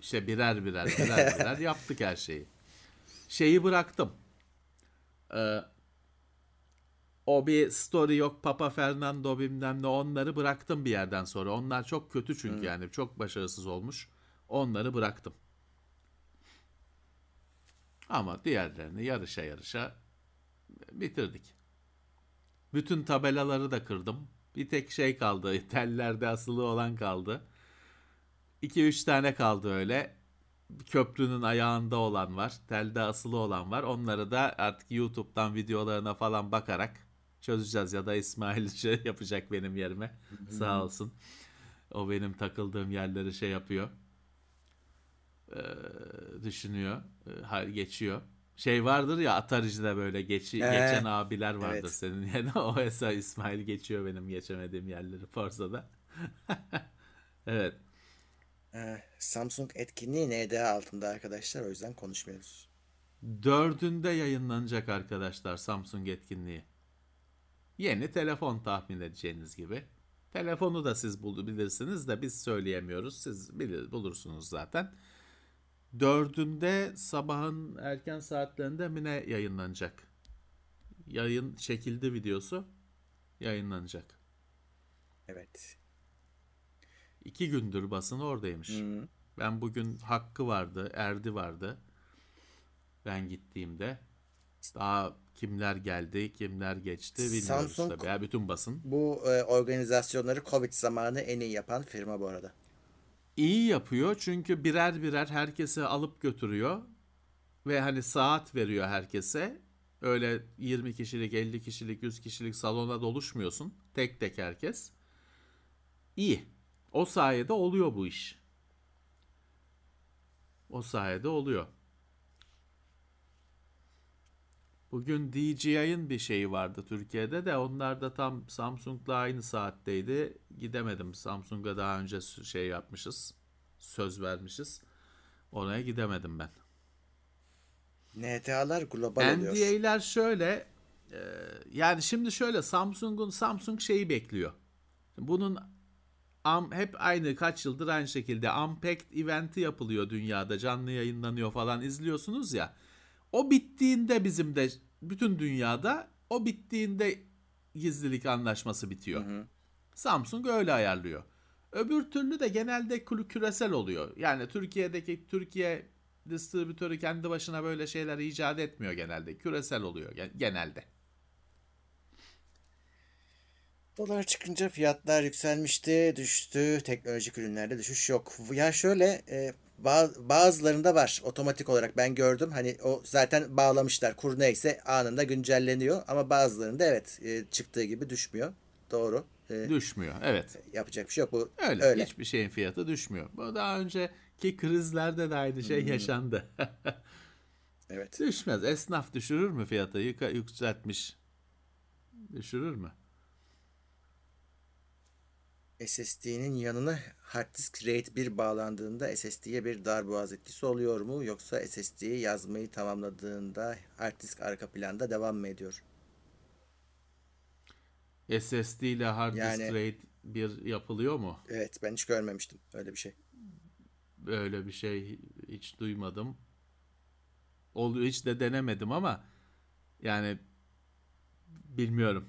İşte birer birer birer birer yaptık her şeyi. Şeyi bıraktım. Ee, o bir story yok Papa Fernando bilmem ne onları bıraktım bir yerden sonra. Onlar çok kötü çünkü yani çok başarısız olmuş. Onları bıraktım. Ama diğerlerini yarışa yarışa bitirdik. Bütün tabelaları da kırdım. Bir tek şey kaldı. Tellerde asılı olan kaldı. 2-3 tane kaldı öyle. Köprünün ayağında olan var. Telde asılı olan var. Onları da artık YouTube'dan videolarına falan bakarak çözeceğiz. Ya da İsmail şey yapacak benim yerime. Sağ olsun. O benim takıldığım yerleri şey yapıyor. Ee, düşünüyor. Ha- geçiyor. Şey vardır ya Atari'de böyle geçi, Ee, geçen abiler vardır evet. senin yerine. O mesela İsmail geçiyor benim geçemediğim yerleri Forza'da. evet. Ee, Samsung etkinliği NDA altında arkadaşlar o yüzden konuşmuyoruz. Dördünde yayınlanacak arkadaşlar Samsung etkinliği. Yeni telefon tahmin edeceğiniz gibi. Telefonu da siz bul- bilirsiniz de biz söyleyemiyoruz. Siz bilir, bulursunuz zaten. Dördünde sabahın erken saatlerinde mi ne yayınlanacak? Yayın çekildi videosu yayınlanacak. Evet. İki gündür basın oradaymış. Hı. Ben bugün Hakkı vardı, Erdi vardı. Ben gittiğimde. Daha kimler geldi, kimler geçti bilmiyoruz Samsung- tabii. Ya bütün basın. Bu e, organizasyonları Covid zamanı en iyi yapan firma bu arada. İyi yapıyor çünkü birer birer herkese alıp götürüyor. Ve hani saat veriyor herkese. Öyle 20 kişilik, 50 kişilik, 100 kişilik salona doluşmuyorsun. Tek tek herkes. İyi. O sayede oluyor bu iş. O sayede oluyor. Bugün DJI'ın bir şeyi vardı Türkiye'de de onlar da tam Samsung'la aynı saatteydi. Gidemedim. Samsung'a daha önce şey yapmışız. Söz vermişiz. Oraya gidemedim ben. NTA'lar global oluyor. NDA'ler şöyle e, yani şimdi şöyle Samsung'un Samsung şeyi bekliyor. Bunun am, hep aynı kaç yıldır aynı şekilde Unpacked eventi yapılıyor dünyada canlı yayınlanıyor falan izliyorsunuz ya. O bittiğinde bizim de bütün dünyada o bittiğinde gizlilik anlaşması bitiyor. Samsung öyle ayarlıyor. Öbür türlü de genelde kü- küresel oluyor. Yani Türkiye'deki Türkiye distribütörü kendi başına böyle şeyler icat etmiyor genelde. Küresel oluyor gen- genelde. Dolar çıkınca fiyatlar yükselmişti, düştü. Teknolojik ürünlerde düşüş yok. Ya şöyle e, bazılarında var otomatik olarak ben gördüm. Hani o zaten bağlamışlar. Kur neyse anında güncelleniyor. Ama bazılarında evet e, çıktığı gibi düşmüyor. Doğru. E, Düşmüyor. Evet. yapacak bir şey yok. Bu Öyle. öyle. Hiçbir şeyin fiyatı düşmüyor. Bu daha önceki krizlerde de aynı şey yaşandı. Evet. Düşmez. Esnaf düşürür mü fiyatı? Yıka, yükseltmiş. Düşürür mü? SSD'nin yanına hard disk RAID 1 bağlandığında SSD'ye bir darboğaz etkisi oluyor mu? Yoksa SSD'yi yazmayı tamamladığında hard disk arka planda devam mı ediyor? SSD ile hard Yani- disk RAID bir yapılıyor mu? Evet ben hiç görmemiştim öyle bir şey. Böyle bir şey hiç duymadım. Oluyor hiç de denemedim ama yani bilmiyorum.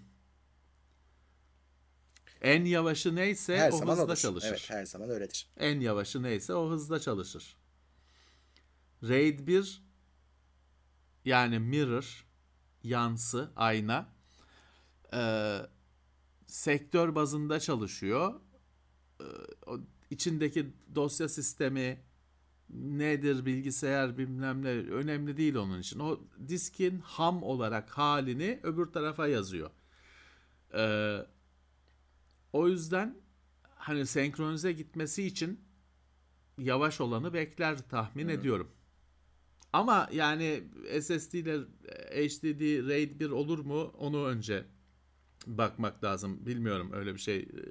En yavaşı neyse Her o zaman hızla odur. çalışır. Evet her zaman öyledir. En yavaşı neyse o hızla çalışır. RAID 1 yani mirror, yansı, ayna e, sektör bazında çalışıyor. E, o içindeki dosya sistemi nedir bilgisayar bilmem ne önemli değil onun için. O diskin ham olarak halini öbür tarafa yazıyor. E, o yüzden hani senkronize gitmesi için yavaş olanı bekler tahmin ediyorum. Ama yani SSD ile HDD RAID 1 olur mu onu önce bakmak lazım. Bilmiyorum öyle bir şey e,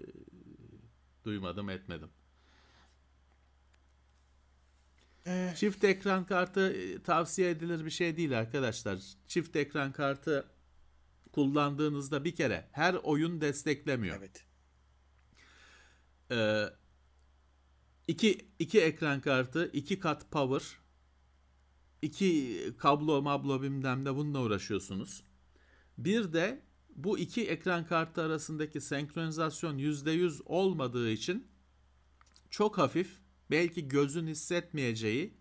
duymadım etmedim. Eh. Çift ekran kartı e, tavsiye edilir bir şey değil arkadaşlar. Çift ekran kartı kullandığınızda bir kere her oyun desteklemiyor. Evet. Ee, iki, iki ekran kartı, iki kat power, iki kablo mablo bilmem de bununla uğraşıyorsunuz. Bir de bu iki ekran kartı arasındaki senkronizasyon %100 olmadığı için çok hafif, belki gözün hissetmeyeceği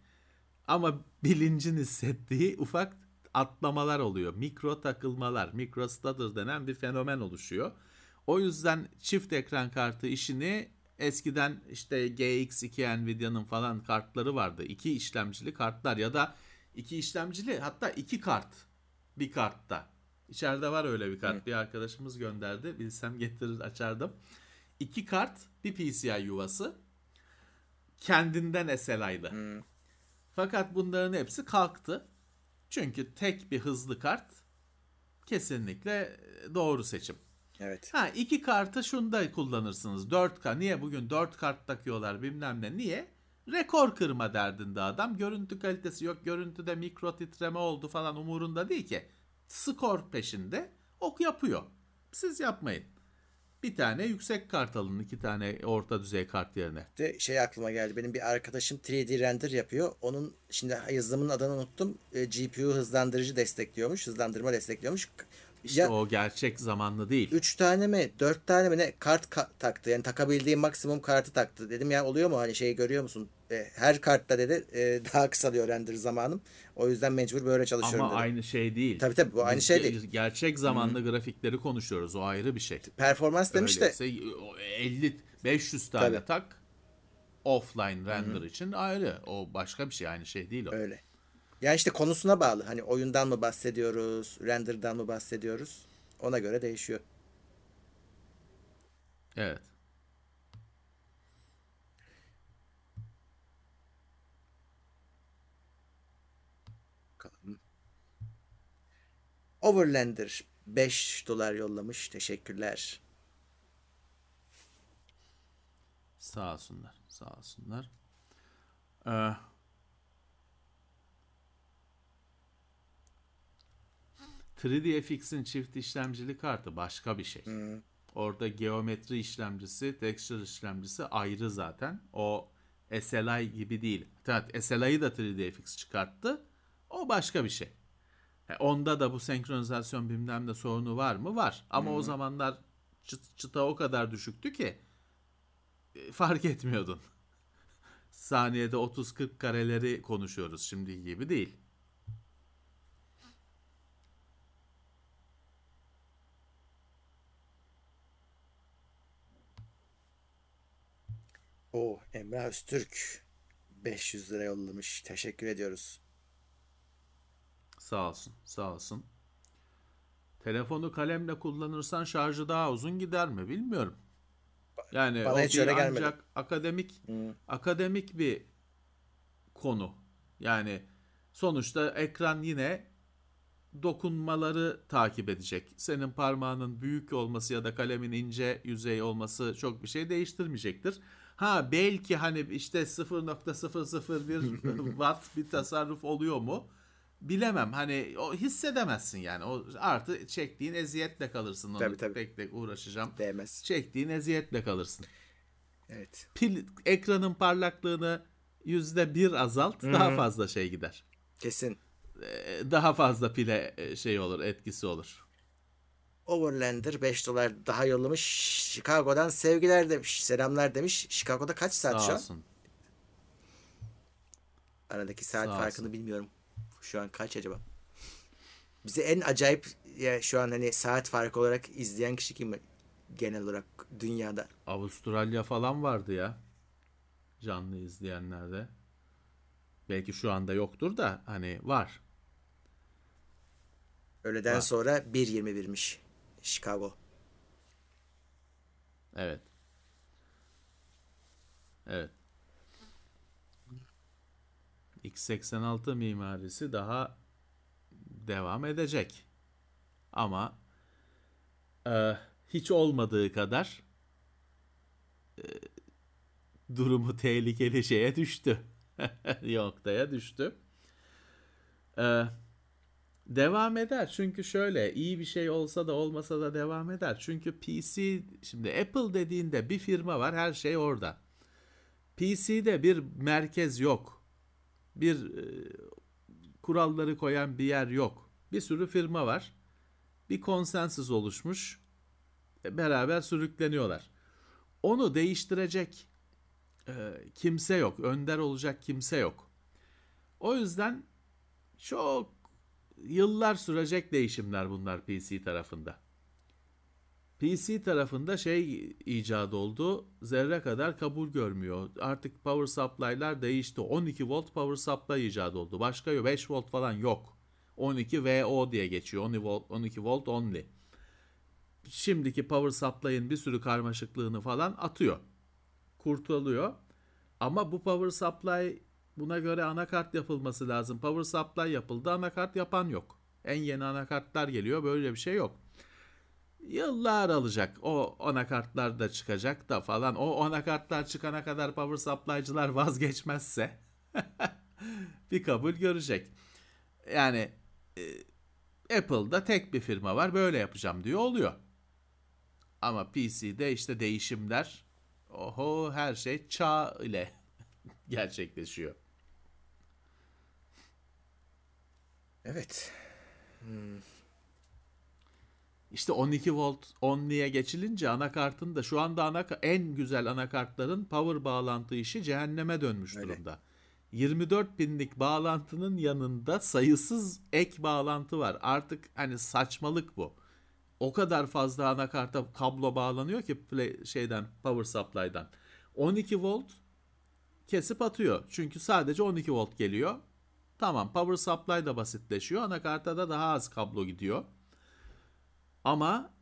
ama bilincin hissettiği ufak atlamalar oluyor. Mikro takılmalar, mikro stutter denen bir fenomen oluşuyor. O yüzden çift ekran kartı işini eskiden işte GX2 Nvidia'nın falan kartları vardı. İki işlemcili kartlar ya da iki işlemcili hatta iki kart bir kartta. İçeride var öyle bir kart. Bir arkadaşımız gönderdi. Bilsem getirir açardım. İki kart bir PCI yuvası. Kendinden SLI'dı. Fakat bunların hepsi kalktı. Çünkü tek bir hızlı kart kesinlikle doğru seçim. Evet. Ha iki kartı şunda kullanırsınız. 4K. Niye bugün 4 kart takıyorlar bilmem ne. Niye? Rekor kırma derdinde adam. Görüntü kalitesi yok. Görüntüde mikro titreme oldu falan umurunda değil ki. Skor peşinde. Ok yapıyor. Siz yapmayın. Bir tane yüksek kart alın. iki tane orta düzey kart yerine. De şey aklıma geldi. Benim bir arkadaşım 3D render yapıyor. Onun şimdi yazılımın adını unuttum. E, GPU hızlandırıcı destekliyormuş. Hızlandırma destekliyormuş. İşte ya o gerçek zamanlı değil. 3 tane mi 4 tane mi ne kart ka- taktı. Yani takabildiği maksimum kartı taktı. Dedim ya oluyor mu hani şeyi görüyor musun? E, her kartta dedi e, daha kısalıyor render zamanım. O yüzden mecbur böyle çalışıyorum Ama dedi. aynı şey değil. Tabii tabii, bu aynı Biz şey değil. Gerçek zamanlı grafikleri konuşuyoruz. O ayrı bir şey. Performans demiş de Öyleyse o 50 500 tane Tabii. tak offline render için ayrı. O başka bir şey aynı şey değil o. öyle. Yani işte konusuna bağlı. Hani oyundan mı bahsediyoruz, render'dan mı bahsediyoruz? Ona göre değişiyor. Evet. Bakalım. Overlander 5 dolar yollamış. Teşekkürler. Sağ olsunlar. Sağ olsunlar. Ee, ...3DFX'in çift işlemcili kartı başka bir şey. Orada geometri işlemcisi, texture işlemcisi ayrı zaten. O SLI gibi değil. Evet, SLI'yi da 3DFX çıkarttı. O başka bir şey. He, Onda da bu senkronizasyon bilmem ne sorunu var mı? Var. Ama o zamanlar çıt- çıta o kadar düşüktü ki e, fark etmiyordun. Saniyede 30-40 kareleri konuşuyoruz şimdi gibi değil. O Emrah Öztürk 500 lira yollamış. Teşekkür ediyoruz. Sağ olsun, sağ olsun. Telefonu kalemle kullanırsan şarjı daha uzun gider mi bilmiyorum. Yani Bana o hiç öyle gelmedi. ancak akademik akademik bir konu. Yani Sonuçta ekran yine dokunmaları takip edecek. Senin parmağının büyük olması ya da kalemin ince yüzey olması çok bir şey değiştirmeyecektir. Ha belki hani işte 0.001 watt bir tasarruf oluyor mu? Bilemem. Hani o hissedemezsin yani. O artı çektiğin eziyetle kalırsın. Onu Tabii, tabii. tek tek uğraşacağım. Değmez. Çektiğin eziyetle kalırsın. Evet. Pil ekranın parlaklığını yüzde bir azalt daha fazla şey gider. Kesin. Ee, Daha fazla pile e, şey olur etkisi olur. Overlander 5 dolar daha yollamış. Chicago'dan sevgiler demiş. Selamlar demiş. Chicago'da kaç saat şu Sağ an? olsun. Aradaki saat Sağ farkını olsun. bilmiyorum. Şu an kaç acaba? Bizi en acayip ya şu an hani saat farkı olarak izleyen kişi kim genel olarak dünyada? Avustralya falan vardı ya. Canlı izleyenlerde. Belki şu anda yoktur da hani var. Öğleden Var. sonra 1.21'miş Chicago. Evet. Evet. X86 mimarisi daha devam edecek. Ama e, hiç olmadığı kadar e, durumu tehlikeli şeye düştü. Noktaya düştü. E, devam eder. Çünkü şöyle iyi bir şey olsa da olmasa da devam eder. Çünkü PC şimdi Apple dediğinde bir firma var her şey orada. PC'de bir merkez yok. Bir e, kuralları koyan bir yer yok. Bir sürü firma var. Bir konsensus oluşmuş. E, Beraber sürükleniyorlar. Onu değiştirecek e, kimse yok. Önder olacak kimse yok. O yüzden çok yıllar sürecek değişimler bunlar PC tarafında. PC tarafında şey icat oldu. Zerre kadar kabul görmüyor. Artık power supply'lar değişti. 12 volt power supply icat oldu. Başka yok. 5 volt falan yok. 12 VO diye geçiyor. 12 volt, 12 volt only. Şimdiki power supply'ın bir sürü karmaşıklığını falan atıyor. Kurtuluyor. Ama bu power supply buna göre anakart yapılması lazım. Power supply yapıldı. Anakart yapan yok. En yeni anakartlar geliyor. Böyle bir şey yok. Yıllar alacak. O anakartlar da çıkacak da falan. O anakartlar çıkana kadar power supply'cılar vazgeçmezse bir kabul görecek. Yani e, Apple'da tek bir firma var. Böyle yapacağım diyor oluyor. Ama PC'de işte değişimler oho her şey çağ ile gerçekleşiyor. Evet. İşte 12 volt only'e geçilince anakartın da şu anda ana, en güzel anakartların power bağlantı işi cehenneme dönmüş Öyle. durumda. 24 binlik bağlantının yanında sayısız ek bağlantı var. Artık hani saçmalık bu. O kadar fazla anakarta kablo bağlanıyor ki play, şeyden power supply'dan. 12 volt kesip atıyor. Çünkü sadece 12 volt geliyor. Tamam power supply da basitleşiyor. Anakarta da daha az kablo gidiyor. Ama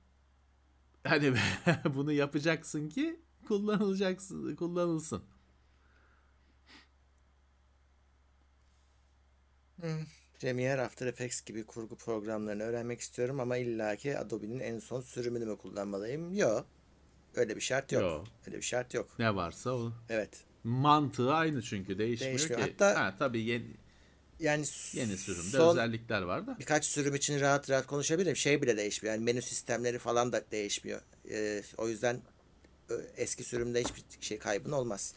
hani bunu yapacaksın ki kullanılacaksın, kullanılsın. Premiere, After Effects gibi kurgu programlarını öğrenmek istiyorum ama illaki Adobe'nin en son sürümünü mü kullanmalıyım? Yok. Öyle bir şart yok. Yok. Öyle bir şart yok. Ne varsa o. Evet. Mantığı aynı çünkü değişmiyor, Değişmiyor. ki. Hatta- ha, tabii yeni, Yani yeni sürümde son özellikler var da. birkaç sürüm için rahat rahat konuşabilirim. Şey bile değişmiyor. Yani menü sistemleri falan da değişmiyor. Ee, o yüzden eski sürümde hiçbir şey kaybın olmaz.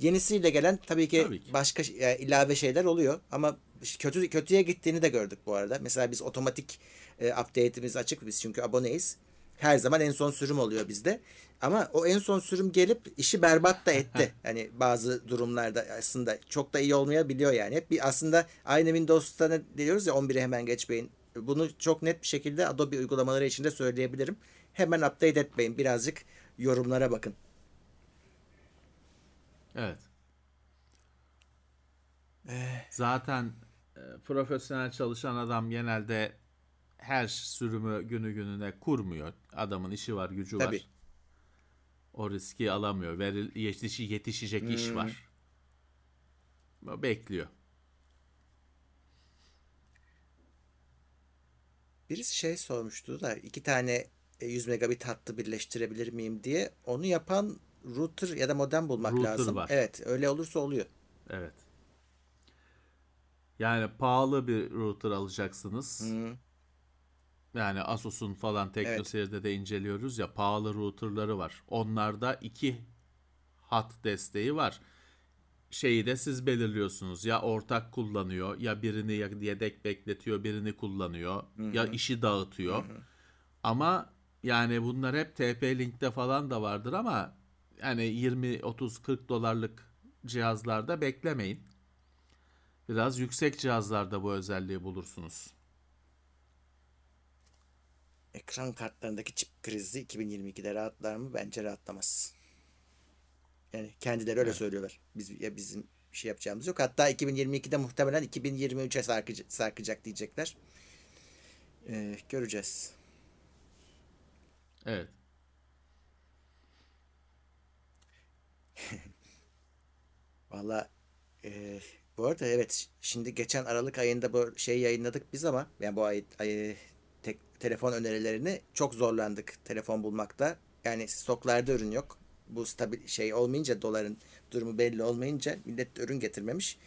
Yenisiyle gelen tabii ki, Tabii ki. başka yani ilave şeyler oluyor ama kötü kötüye gittiğini de gördük bu arada. Mesela biz otomatik e, update'imiz açık biz çünkü aboneyiz. Her zaman en son sürüm oluyor bizde. Ama o en son sürüm gelip işi berbat da etti. hani bazı durumlarda aslında çok da iyi olmayabiliyor yani. Hep bir aslında aynı Windows'ta ne diyoruz ya 11'e hemen geçmeyin. Bunu çok net bir şekilde Adobe uygulamaları için de söyleyebilirim. Hemen update etmeyin. Birazcık yorumlara bakın. Evet. Zaten e, profesyonel çalışan adam genelde her sürümü günü gününe kurmuyor. Adamın işi var, gücü Tabii. var. O riski alamıyor. Veril, yetişi, yetişecek iş var. Bekliyor. Birisi şey sormuştu da iki tane 100 megabit hattı birleştirebilir miyim diye. Onu yapan router ya da modem bulmak Router lazım. var. Evet, öyle olursa oluyor. Evet. Yani pahalı bir router alacaksınız. Yani Asus'un falan TeknoSeyir'de de inceliyoruz ya pahalı routerları var. Onlarda iki hat desteği var. Şeyi de siz belirliyorsunuz. Ya ortak kullanıyor ya birini yedek bekletiyor birini kullanıyor ya işi dağıtıyor. Ama yani bunlar hep TP-Link'te falan da vardır ama yani 20 30 40 dolarlık cihazlarda beklemeyin. Biraz yüksek cihazlarda bu özelliği bulursunuz. Ekran kartlarındaki çip krizi 2022'de rahatlar mı? Bence rahatlamaz. Yani kendileri öyle söylüyorlar. Biz ya bizim bir şey yapacağımız yok. Hatta 2022'de muhtemelen 2023'e sarkıcı, sarkacak diyecekler. Ee, göreceğiz. Evet. Valla e, bu arada evet şimdi geçen Aralık ayında bu şey yayınladık biz ama yani bu ay, ay telefon önerilerini çok zorlandık telefon bulmakta. Yani stoklarda ürün yok. Bu stabil şey olmayınca doların durumu belli olmayınca millet de ürün getirmemiş.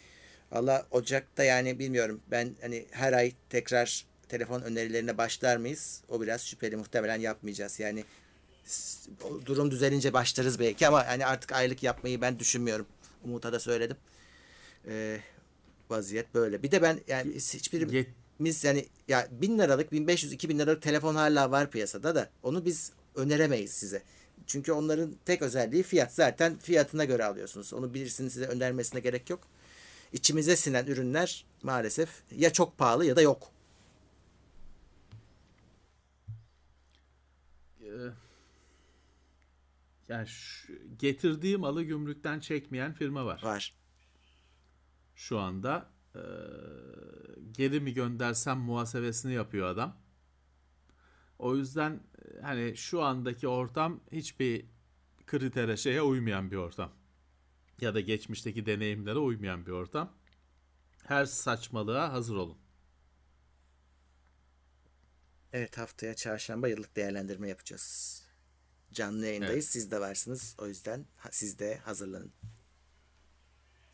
Valla Ocak'ta yani bilmiyorum ben hani her ay tekrar telefon önerilerine başlar mıyız? O biraz şüpheli muhtemelen yapmayacağız. Yani durum düzelince başlarız belki ama hani artık aylık yapmayı ben düşünmüyorum. Umut'a da söyledim. Ee, vaziyet böyle. Bir de ben yani biz yani ya 1000 liralık 1500 2000 liralık telefon hala var piyasada da onu biz öneremeyiz size. Çünkü onların tek özelliği fiyat. Zaten fiyatına göre alıyorsunuz. Onu birisinin size önermesine gerek yok. İçimize sinen ürünler maalesef ya çok pahalı ya da yok. Ee, yani şu- getirdiği malı gümrükten çekmeyen firma var. Var. Şu anda Ee, geri mi göndersem muhasebesini yapıyor adam. O yüzden e, hani şu andaki ortam hiçbir kritere şeye uymayan bir ortam. Ya da geçmişteki deneyimlere uymayan bir ortam. Her saçmalığa hazır olun. Evet haftaya çarşamba yıllık değerlendirme yapacağız. Canlı yayındayız. Evet. Siz de varsınız. O yüzden siz de hazırlanın.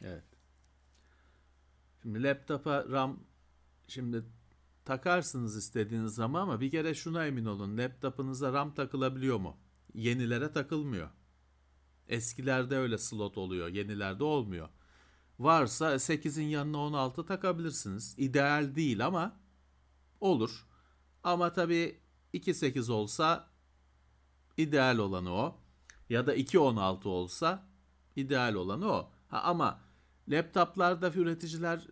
Evet. Şimdi laptopa RAM şimdi takarsınız istediğiniz zaman ama bir kere şuna emin olun. Laptopunuza RAM takılabiliyor mu? Yenilere takılmıyor. Eskilerde öyle slot oluyor. Yenilerde olmuyor. Varsa 8'in yanına 16 takabilirsiniz. İdeal değil ama olur. Ama tabii 2.8 olsa ideal olanı o. Ya da 2.16 olsa ideal olanı o. Ha, ama laptoplarda üreticiler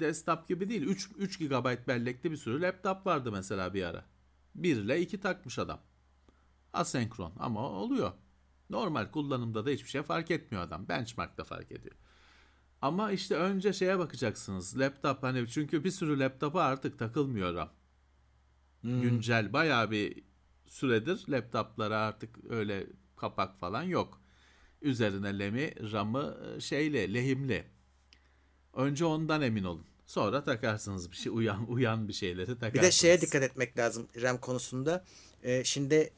desktop gibi değil. 3, 3 GB bellekli bir sürü laptop vardı mesela bir ara. 1 ile 2 takmış adam. Asenkron ama oluyor. Normal kullanımda da hiçbir şey fark etmiyor adam. Benchmark'ta fark ediyor. Ama işte önce şeye bakacaksınız. Laptop hani çünkü bir sürü laptopa artık takılmıyor RAM. Güncel bayağı bir süredir laptoplara artık öyle kapak falan yok. Üzerine lemi, RAM'ı e, şeyle, lehimli. Önce ondan emin olun. Sonra takarsınız bir şey uyan uyan bir şeyleri takarsınız. Bir de şeye dikkat etmek lazım RAM konusunda. Ee, şimdi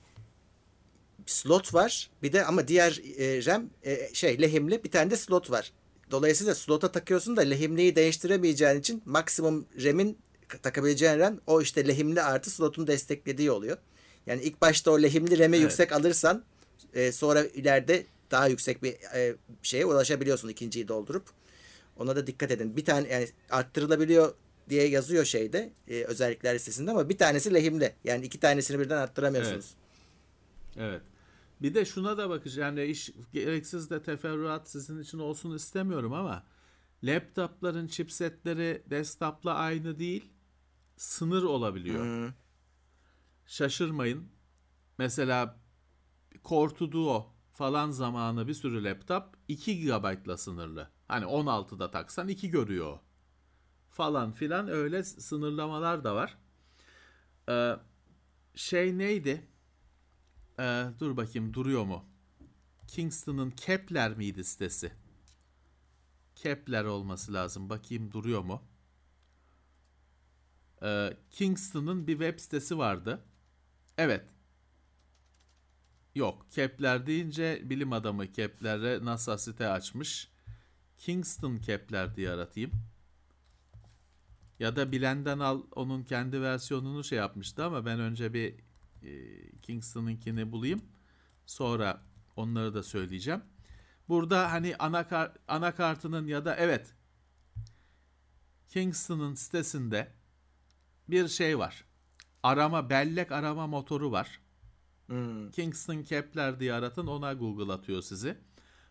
slot var. Bir de ama diğer e, RAM e, şey lehimli bir tane de slot var. Dolayısıyla slota takıyorsun da lehimliyi değiştiremeyeceğin için maksimum RAM'in takabileceğin RAM o işte lehimli artı slotun desteklediği oluyor. Yani ilk başta o lehimli RAM'i Evet. yüksek alırsan e, sonra ileride daha yüksek bir e, şeye ulaşabiliyorsun ikinciyi doldurup. Ona da dikkat edin. Bir tane yani arttırılabiliyor diye yazıyor şeyde e, özellikler listesinde ama bir tanesi lehimli. Yani iki tanesini birden arttıramıyorsunuz. Evet. Bir de şuna da bakacağım. Yani iş gereksiz de teferruat sizin için olsun istemiyorum ama laptopların chipsetleri desktop'la aynı değil. Sınır olabiliyor. Şaşırmayın. Mesela Core to Duo falan zamanı bir sürü laptop 2 GB'la sınırlı. Hani 16'da taksan 2 görüyor. Falan filan öyle sınırlamalar da var. Ee, şey neydi? Ee, dur bakayım duruyor mu? Kingston'ın Kepler miydi sitesi? Kepler olması lazım. Bakayım duruyor mu? Ee, Kingston'ın bir web sitesi vardı. Evet. Yok. Kepler deyince bilim adamı Kepler'e NASA site açmış. Kingston Kepler diye aratayım. Ya da bilenden al onun kendi versiyonunu şey yapmıştı ama ben önce bir e, Kingston'ınkini bulayım. Sonra onları da söyleyeceğim. Burada hani anakar, anakartının ya da evet Kingston'ın sitesinde bir şey var. Arama bellek arama motoru var. Hmm. Kingston Kepler diye aratın ona Google atıyor sizi.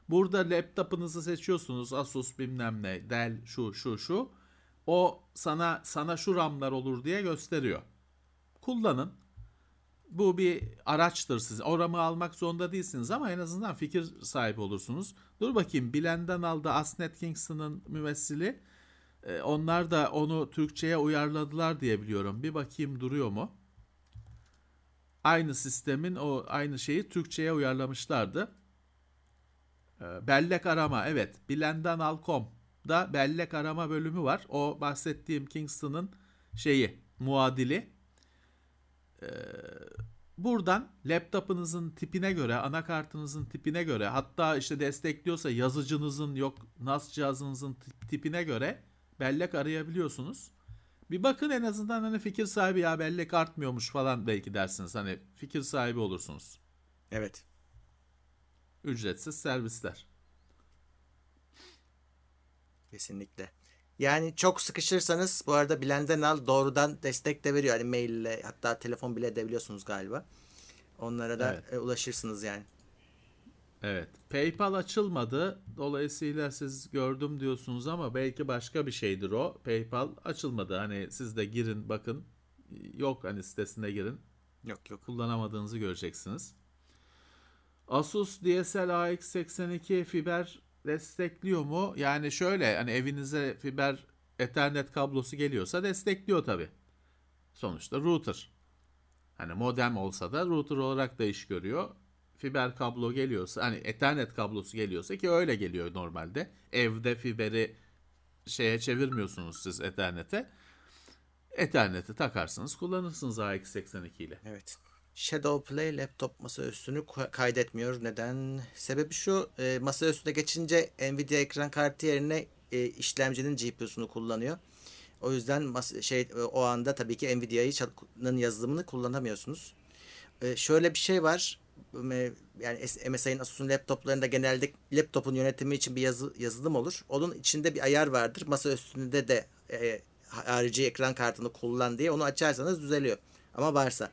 Burada laptopunuzu seçiyorsunuz. Asus bilmem ne, Dell şu şu şu. O sana sana şu RAM'lar olur diye gösteriyor. Kullanın. Bu bir araçtır siz. O RAM'ı almak zorunda değilsiniz ama en azından fikir sahibi olursunuz. Dur bakayım bilenden aldı Asnet Kingston'ın mümessili. Ee, onlar da onu Türkçe'ye uyarladılar diye biliyorum. Bir bakayım duruyor mu? Aynı sistemin o aynı şeyi Türkçe'ye uyarlamışlardı. Ee, bellek arama evet bilenden al.com da bellek arama bölümü var. O bahsettiğim Kingston'ın şeyi muadili. Ee, buradan laptopunuzun tipine göre, anakartınızın tipine göre hatta işte destekliyorsa yazıcınızın yok NAS cihazınızın tipine göre bellek arayabiliyorsunuz. Bir bakın en azından hani fikir sahibi ya bellek artmıyormuş falan belki dersiniz. Hani fikir sahibi olursunuz. Evet. Ücretsiz servisler. Kesinlikle. Yani çok sıkışırsanız bu arada bilenden al doğrudan destek de veriyor. Hani maille hatta telefon bile edebiliyorsunuz galiba. Onlara da Evet. e, ulaşırsınız yani. Evet. PayPal açılmadı. Dolayısıyla siz gördüm diyorsunuz ama belki başka bir şeydir o. PayPal açılmadı. Hani siz de girin bakın. Yok hani sitesine girin. Yok yok. Kullanamadığınızı göreceksiniz. Asus DSL AX82 fiber destekliyor mu? Yani şöyle hani evinize fiber Ethernet kablosu geliyorsa destekliyor tabi. Sonuçta router. Hani modem olsa da router olarak da iş görüyor. Fiber kablo geliyorsa hani Ethernet kablosu geliyorsa ki öyle geliyor normalde. Evde fiberi şeye çevirmiyorsunuz siz Ethernet'e. Ethernet'i takarsınız kullanırsınız AX82 ile. Evet. Shadowplay laptop masaüstünü kaydetmiyor. Neden? Sebebi şu. E, masaüstüne geçince Nvidia ekran kartı yerine e, işlemcinin GPU'sunu kullanıyor. O yüzden şey e, o anda tabii ki Nvidia'nın yazılımını kullanamıyorsunuz. E, şöyle bir şey var. Yani MSI'nin Asus'un laptoplarında genelde laptopun yönetimi için bir yazı, yazılım olur. Onun içinde bir ayar vardır. Masa üstünde de e, harici ekran kartını kullan diye onu açarsanız düzeliyor. Ama varsa.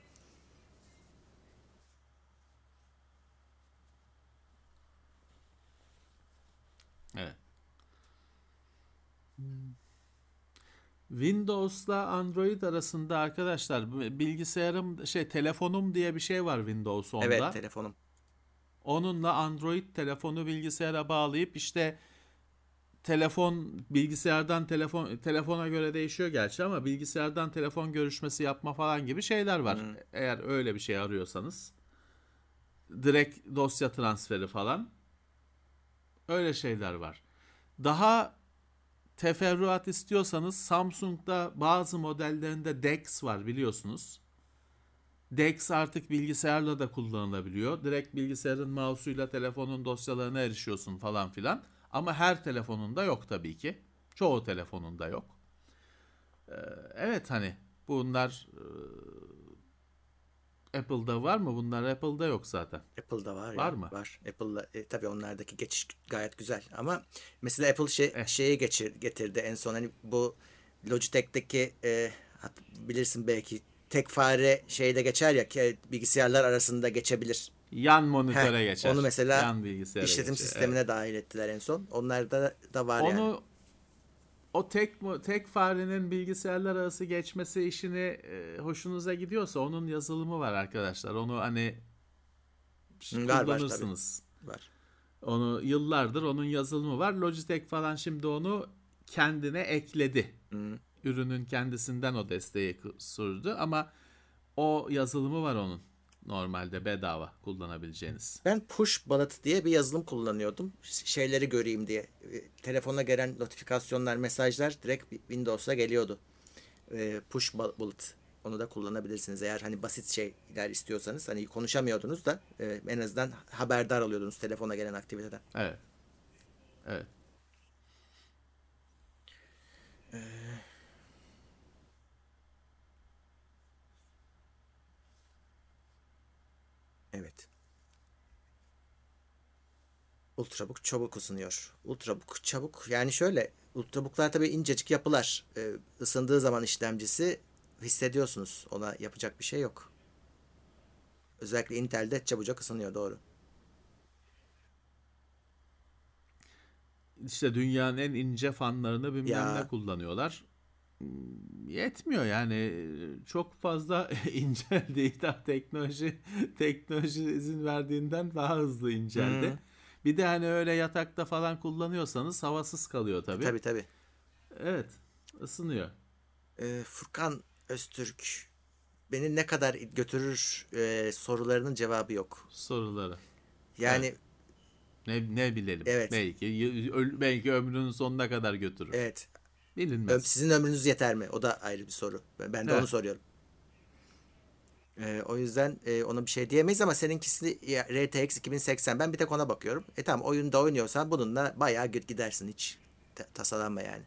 Windows'la Android arasında arkadaşlar bilgisayarım şey telefonum diye bir şey var Windows 10'da. Evet telefonum. Onunla Android telefonu bilgisayara bağlayıp işte telefon bilgisayardan telefon telefona göre değişiyor gerçi ama bilgisayardan telefon görüşmesi yapma falan gibi şeyler var. Eğer öyle bir şey arıyorsanız direkt dosya transferi falan öyle şeyler var. Daha teferruat istiyorsanız Samsung'da bazı modellerinde DeX var biliyorsunuz. DeX artık bilgisayarla da kullanılabiliyor. Direkt bilgisayarın mouse'uyla telefonun dosyalarına erişiyorsun falan filan. Ama her telefonunda yok tabii ki. Çoğu telefonunda yok. Ee, evet hani bunlar e, Apple'da var mı? Bunlar Apple'da yok zaten. Apple'da var, Var ya, mı? Var. Apple'da e, tabii onlardaki geçiş gayet güzel ama mesela Apple şey Eh. şeyi geçir, getirdi en son hani bu Logitech'teki e, bilirsin belki tek fare şeyde geçer ya ki bilgisayarlar arasında geçebilir. Yan monitöre Heh, geçer. Onu mesela Yan işletim geçer, sistemine dahil ettiler en son. Onlarda da var Onu yani. O tek tek farenin bilgisayarlar arası geçmesi işini e, hoşunuza gidiyorsa onun yazılımı var arkadaşlar. Onu hani var, var, kullanırsınız. Var. Onu yıllardır onun yazılımı var. Logitech falan şimdi onu kendine ekledi. Hı. Ürünün kendisinden o desteği sürdü ama o yazılımı var onun. Normalde bedava kullanabileceğiniz. Ben Push Bullet diye bir yazılım kullanıyordum. Şeyleri göreyim diye. E, Telefona gelen notifikasyonlar, mesajlar direkt Windows'a geliyordu. E, push bullet onu da kullanabilirsiniz. Eğer hani basit şeyler istiyorsanız hani konuşamıyordunuz da e, en azından haberdar oluyordunuz telefona gelen aktiviteden. Evet. Evet. Ee, evet. Ultrabook çabuk ısınıyor. Ultrabook çabuk yani şöyle Ultrabook'lar tabii incecik yapılar. Ee, ısındığı zaman işlemcisi hissediyorsunuz. Ona yapacak bir şey yok. Özellikle Intel'de çabucak ısınıyor doğru. İşte dünyanın en ince fanlarını bilmem ya. ne kullanıyorlar. Yetmiyor yani çok fazla inceldi daha teknoloji teknoloji izin verdiğinden daha hızlı inceldi. Hmm. Bir de hani öyle yatakta falan kullanıyorsanız havasız kalıyor tabii. Tabii tabii. Evet ısınıyor. Ee, Furkan Öztürk beni ne kadar götürür e, sorularının cevabı yok. Soruları. Yani evet. ne ne bilelim. Evet. Belki belki ömrünün sonuna kadar götürür. Evet. Bilinmez. Sizin ömrünüz yeter mi? O da ayrı bir soru. Ben de evet. onu soruyorum. Ee, o yüzden e, ona bir şey diyemeyiz ama seninkisi RTX 2080. Ben bir tek ona bakıyorum. E tamam oyunda oynuyorsan bununla bayağı gidersin hiç tasalanma yani.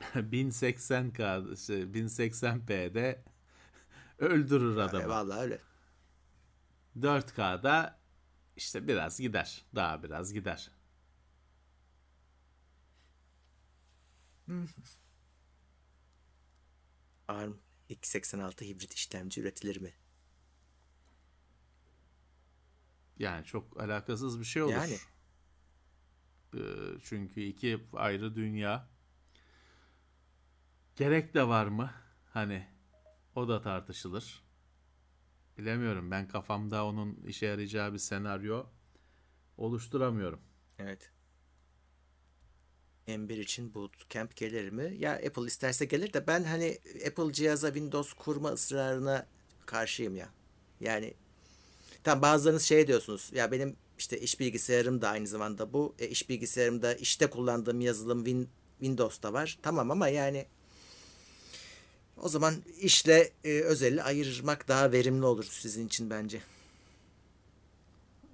1080K, şey, 1080p'de öldürür adamı. E, vallahi öyle. 4K'da işte biraz gider. Daha biraz gider. ARM x86 hibrit işlemci üretilir mi? Yani çok alakasız bir şey olur. Yani. Ee, çünkü iki ayrı dünya. Gerek de var mı? Hani o da tartışılır. Bilemiyorum. Ben kafamda onun işe yarayacağı bir senaryo oluşturamıyorum. Evet. M1 için bootcamp gelir mi? Ya Apple isterse gelir de ben hani Apple cihaza Windows kurma ısrarına karşıyım ya. Yani tam bazılarınız şey diyorsunuz. Ya benim işte iş bilgisayarım da aynı zamanda bu. E, iş bilgisayarımda işte kullandığım yazılım Win, Windows'ta var. Tamam ama yani o zaman işle e, özeli ayırmak daha verimli olur sizin için bence.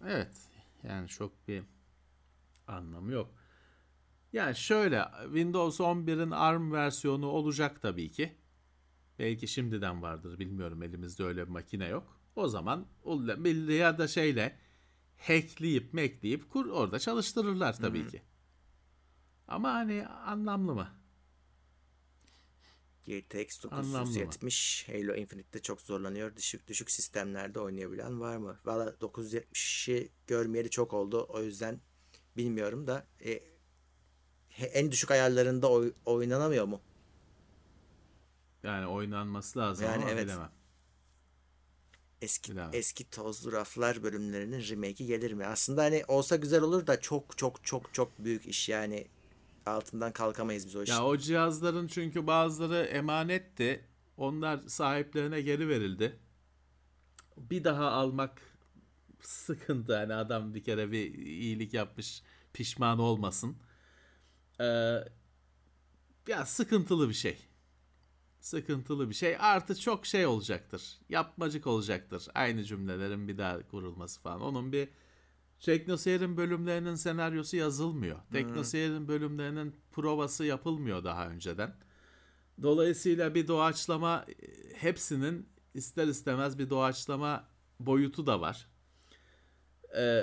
Evet. Yani çok bir anlamı yok. Yani şöyle Windows 11'in ARM versiyonu olacak tabii ki. Belki şimdiden vardır bilmiyorum elimizde öyle bir makine yok. O zaman ya da şeyle hackleyip mekleyip kur orada çalıştırırlar tabii Hı-hı. ki. Ama hani anlamlı mı? GTX 970 Halo Infinite'de çok zorlanıyor. Düşük düşük sistemlerde oynayabilen var mı? Valla 970'i görmeyeli çok oldu. O yüzden bilmiyorum da e, en düşük ayarlarında oy, oynanamıyor mu? Yani oynanması lazım yani ama evet. bilemem. Eski bilemem. eski tozlu raflar bölümlerinin remake'i gelir mi? Aslında hani olsa güzel olur da çok çok çok çok büyük iş yani altından kalkamayız biz o işi. Ya o cihazların çünkü bazıları emanetti. Onlar sahiplerine geri verildi. Bir daha almak sıkıntı. Yani adam bir kere bir iyilik yapmış pişman olmasın. Ee, ya sıkıntılı bir şey. Sıkıntılı bir şey. Artı çok şey olacaktır. Yapmacık olacaktır. Aynı cümlelerin bir daha kurulması falan. Onun bir Teknoseyir'in bölümlerinin senaryosu yazılmıyor. Hmm. Teknoseyir'in bölümlerinin provası yapılmıyor daha önceden. Dolayısıyla bir doğaçlama hepsinin ister istemez bir doğaçlama boyutu da var. Ee,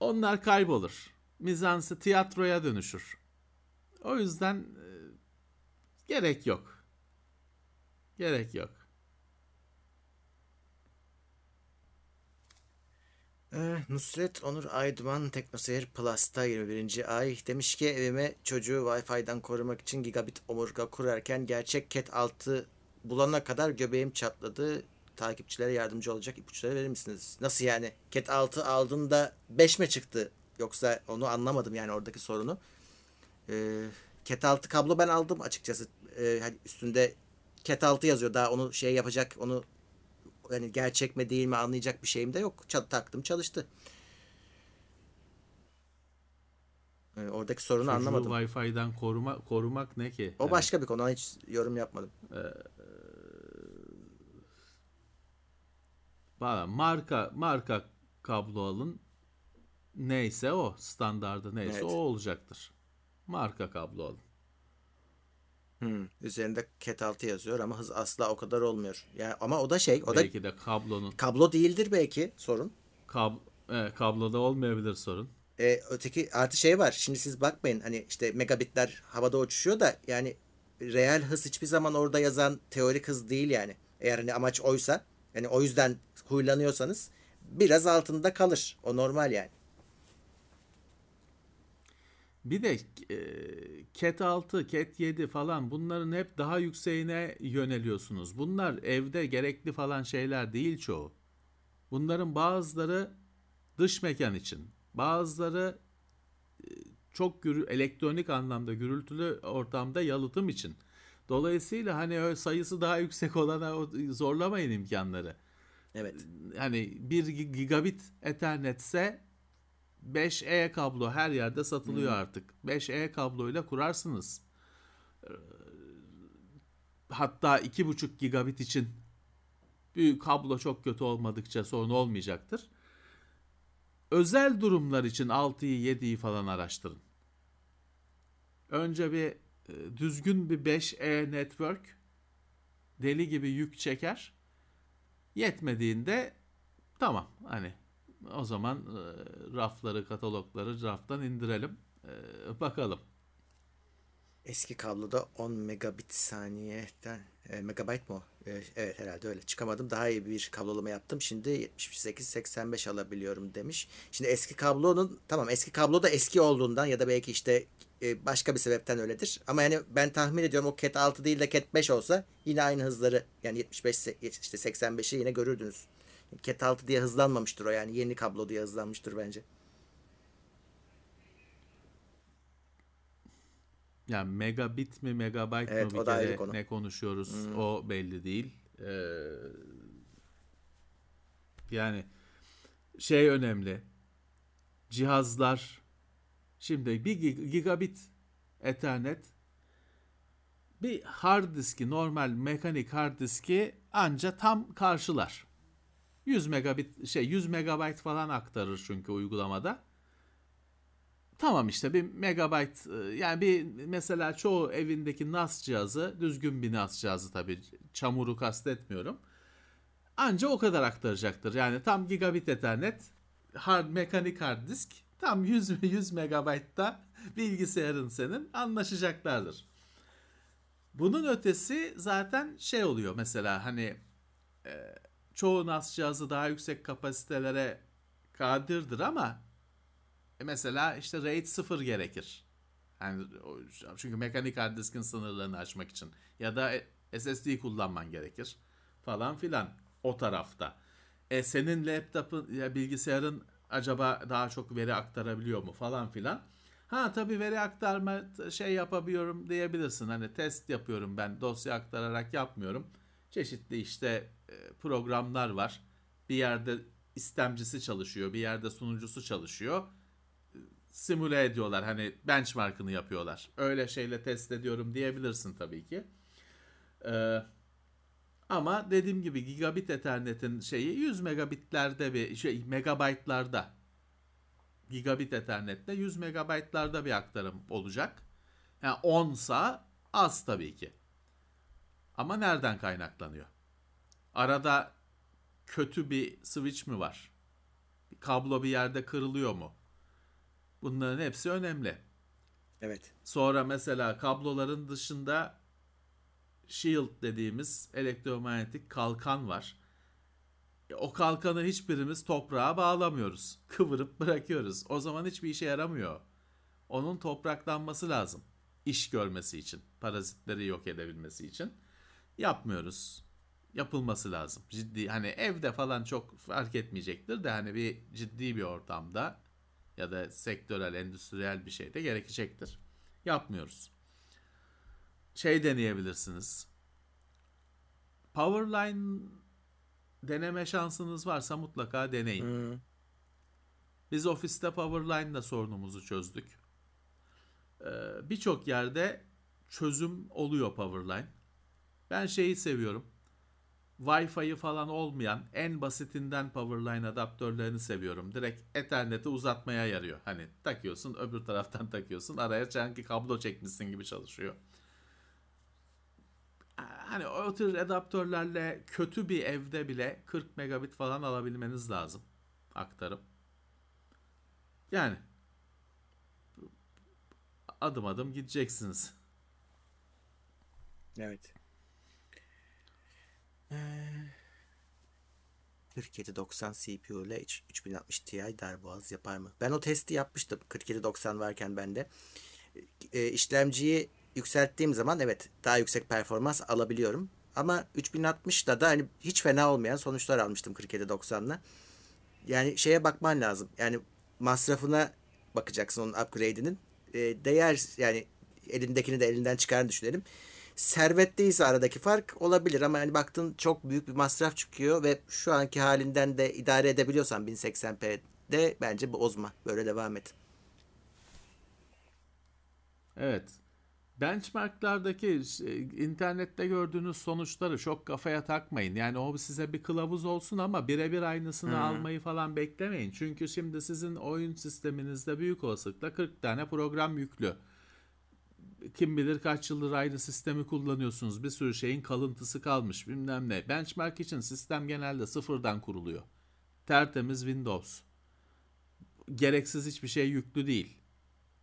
onlar kaybolur. Mizansı tiyatroya dönüşür. O yüzden e, gerek yok. Gerek yok. Ee, Nusret Onur Ayduman Teknoseyir Plus'ta 21. ay demiş ki evime çocuğu Wi-Fi'den korumak için gigabit omurga kurarken gerçek Cat 6 bulana kadar göbeğim çatladı. Takipçilere yardımcı olacak ipuçları verir misiniz? Nasıl yani? Cat 6 aldığında 5 mi çıktı? Yoksa onu anlamadım yani oradaki sorunu. Ee, Cat 6 kablo ben aldım açıkçası. Ee, hani üstünde Cat 6 yazıyor. Daha onu şey yapacak, onu hani gerçek mi değil mi anlayacak bir şeyim de yok. Çal taktım çalıştı. E, oradaki sorunu Çocuğu anlamadım. Wi-Fi'den koruma, korumak ne ki? O başka bir konu. Ona hiç yorum yapmadım. Valla marka marka kablo alın. Neyse o standardı neyse Evet. o olacaktır. Marka kablo alın. Hmm. Üzerinde Cat 6 yazıyor ama hız asla o kadar olmuyor. Yani ama o da şey, o da Belki de kablonun kablo değildir belki sorun. kab e, kabloda olmayabilir sorun. E, öteki artı şey var. Şimdi siz bakmayın hani işte megabitler havada uçuşuyor da yani reel hız hiçbir zaman orada yazan teorik hız değil yani. Eğer hani amaç oysa yani o yüzden huylanıyorsanız biraz altında kalır. O normal yani. Bir de e, Cat 6, Cat 7 falan bunların hep daha yükseğine yöneliyorsunuz. Bunlar evde gerekli falan şeyler değil çoğu. Bunların bazıları dış mekan için, bazıları e, çok gürü, elektronik anlamda gürültülü ortamda yalıtım için. Dolayısıyla hani öyle sayısı daha yüksek olana zorlamayın imkanları. Evet. Hani 1 gigabit ethernetse 5E kablo her yerde satılıyor artık. 5E kabloyla kurarsınız. Ee, Hatta 2,5 gigabit için büyük kablo çok kötü olmadıkça sorun olmayacaktır. Özel durumlar için 6'yı 7'yi falan araştırın. Önce bir e, düzgün bir 5E network deli gibi yük çeker. Yetmediğinde tamam hani o zaman e, rafları katalogları raftan indirelim E, bakalım. Eski kabloda 10 megabit saniyeden e, megabayt mı? E, evet herhalde öyle. Çıkamadım. Daha iyi bir kablolama yaptım. Şimdi 78-85 alabiliyorum demiş. Şimdi eski kablonun tamam eski kablo da eski olduğundan ya da belki işte e, başka bir sebepten öyledir. Ama yani ben tahmin ediyorum o Cat 6 değil de Cat 5 olsa yine aynı hızları yani 75 se- işte 85'i yine görürdünüz. Cat 6 diye hızlanmamıştır o yani yeni kablo diye hızlanmıştır bence. Yani megabit mi megabayt Evet, mı o bir kere konu. ne konuşuyoruz o belli değil. Ee, yani şey önemli. Cihazlar şimdi bir gig- gigabit ethernet bir hard diski normal mekanik hard diski anca tam karşılar. 100 megabit şey 100 megabayt falan aktarır çünkü uygulamada. Tamam işte bir megabayt e, yani bir mesela çoğu evindeki NAS cihazı düzgün bir NAS cihazı tabii çamuru kastetmiyorum. Anca o kadar aktaracaktır. Yani tam gigabit ethernet hard mekanik hard disk tam 100 100 megabaytta bilgisayarın senin anlaşacaklardır. Bunun ötesi zaten şey oluyor mesela hani e, çoğu NAS cihazı daha yüksek kapasitelere kadirdir ama e mesela işte RAID 0 gerekir. Yani çünkü mekanik hard diskin sınırlarını aşmak için ya da e, SSD kullanman gerekir falan filan o tarafta. E senin laptopun ya bilgisayarın acaba daha çok veri aktarabiliyor mu falan filan. Ha tabii veri aktarma şey yapabiliyorum diyebilirsin. Hani test yapıyorum ben dosya aktararak yapmıyorum. Çeşitli işte programlar var. Bir yerde istemcisi çalışıyor, bir yerde sunucusu çalışıyor simüle ediyorlar. Hani benchmark'ını yapıyorlar. Öyle şeyle test ediyorum diyebilirsin tabii ki. Ee, ama dediğim gibi gigabit ethernetin şeyi 100 megabitlerde bir şey megabaytlarda gigabit ethernette 100 megabaytlarda bir aktarım olacak. Yani 10 sa az tabii ki. Ama nereden kaynaklanıyor? Arada kötü bir switch mi var? Bir kablo bir yerde kırılıyor mu? Bunların hepsi önemli. Evet. Sonra mesela kabloların dışında shield dediğimiz elektromanyetik kalkan var. E, O kalkanı hiçbirimiz toprağa bağlamıyoruz. Kıvırıp bırakıyoruz. O zaman hiçbir işe yaramıyor. Onun topraklanması lazım. İş görmesi için, parazitleri yok edebilmesi için. Yapmıyoruz. Yapılması lazım. Ciddi hani evde falan çok fark etmeyecektir de hani bir ciddi bir ortamda ya da sektörel, endüstriyel bir şey de gerekecektir. Yapmıyoruz. Şey deneyebilirsiniz. Powerline deneme şansınız varsa mutlaka deneyin. Hı. Biz ofiste Powerline'la sorunumuzu çözdük. Ee, Birçok yerde çözüm oluyor Powerline. Ben şeyi seviyorum. Wi-Fi'yi falan olmayan en basitinden Powerline adaptörlerini seviyorum. Direkt Ethernet'i uzatmaya yarıyor. Hani takıyorsun öbür taraftan takıyorsun. Araya sanki kablo çekmişsin gibi çalışıyor. Hani o tür adaptörlerle kötü bir evde bile 40 megabit falan alabilmeniz lazım. Aktarım. Yani adım adım gideceksiniz. Evet. Ee, 4790 CPU ile 3060 Ti darboğaz yapar mı? Ben o testi yapmıştım 4790 varken bende. E, işlemciyi yükselttiğim zaman evet daha yüksek performans alabiliyorum. Ama 3060'da da hani hiç fena olmayan sonuçlar almıştım 4790'la. Yani şeye bakman lazım. Yani masrafına bakacaksın onun upgrade'inin. E, değer yani elindekini de elinden çıkarını düşünelim. Servet değilse aradaki fark olabilir ama hani baktın çok büyük bir masraf çıkıyor ve şu anki halinden de idare edebiliyorsan 1080p'de bence bozma. Böyle devam et. Evet. Benchmarklardaki internette gördüğünüz sonuçları çok kafaya takmayın. Yani o size bir kılavuz olsun ama birebir aynısını hmm. almayı falan beklemeyin. Çünkü şimdi sizin oyun sisteminizde büyük olasılıkla 40 tane program yüklü. Kim bilir kaç yıldır aynı sistemi kullanıyorsunuz. Bir sürü şeyin kalıntısı kalmış bilmem ne. Benchmark için sistem genelde sıfırdan kuruluyor. Tertemiz Windows. Gereksiz hiçbir şey yüklü değil.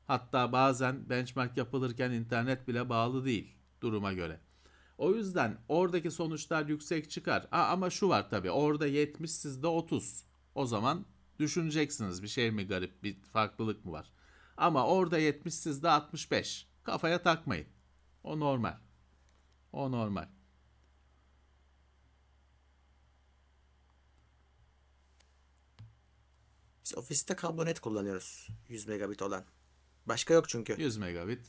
Hatta bazen benchmark yapılırken internet bile bağlı değil duruma göre. O yüzden oradaki sonuçlar yüksek çıkar. Aa, ama şu var tabii orada 70 sizde 30. O zaman düşüneceksiniz bir şey mi garip bir farklılık mı var. Ama orada 70 sizde 65. Kafaya takmayın. O normal. O normal. Biz ofiste kablonet kullanıyoruz. 100 megabit olan. Başka yok çünkü. 100 megabit.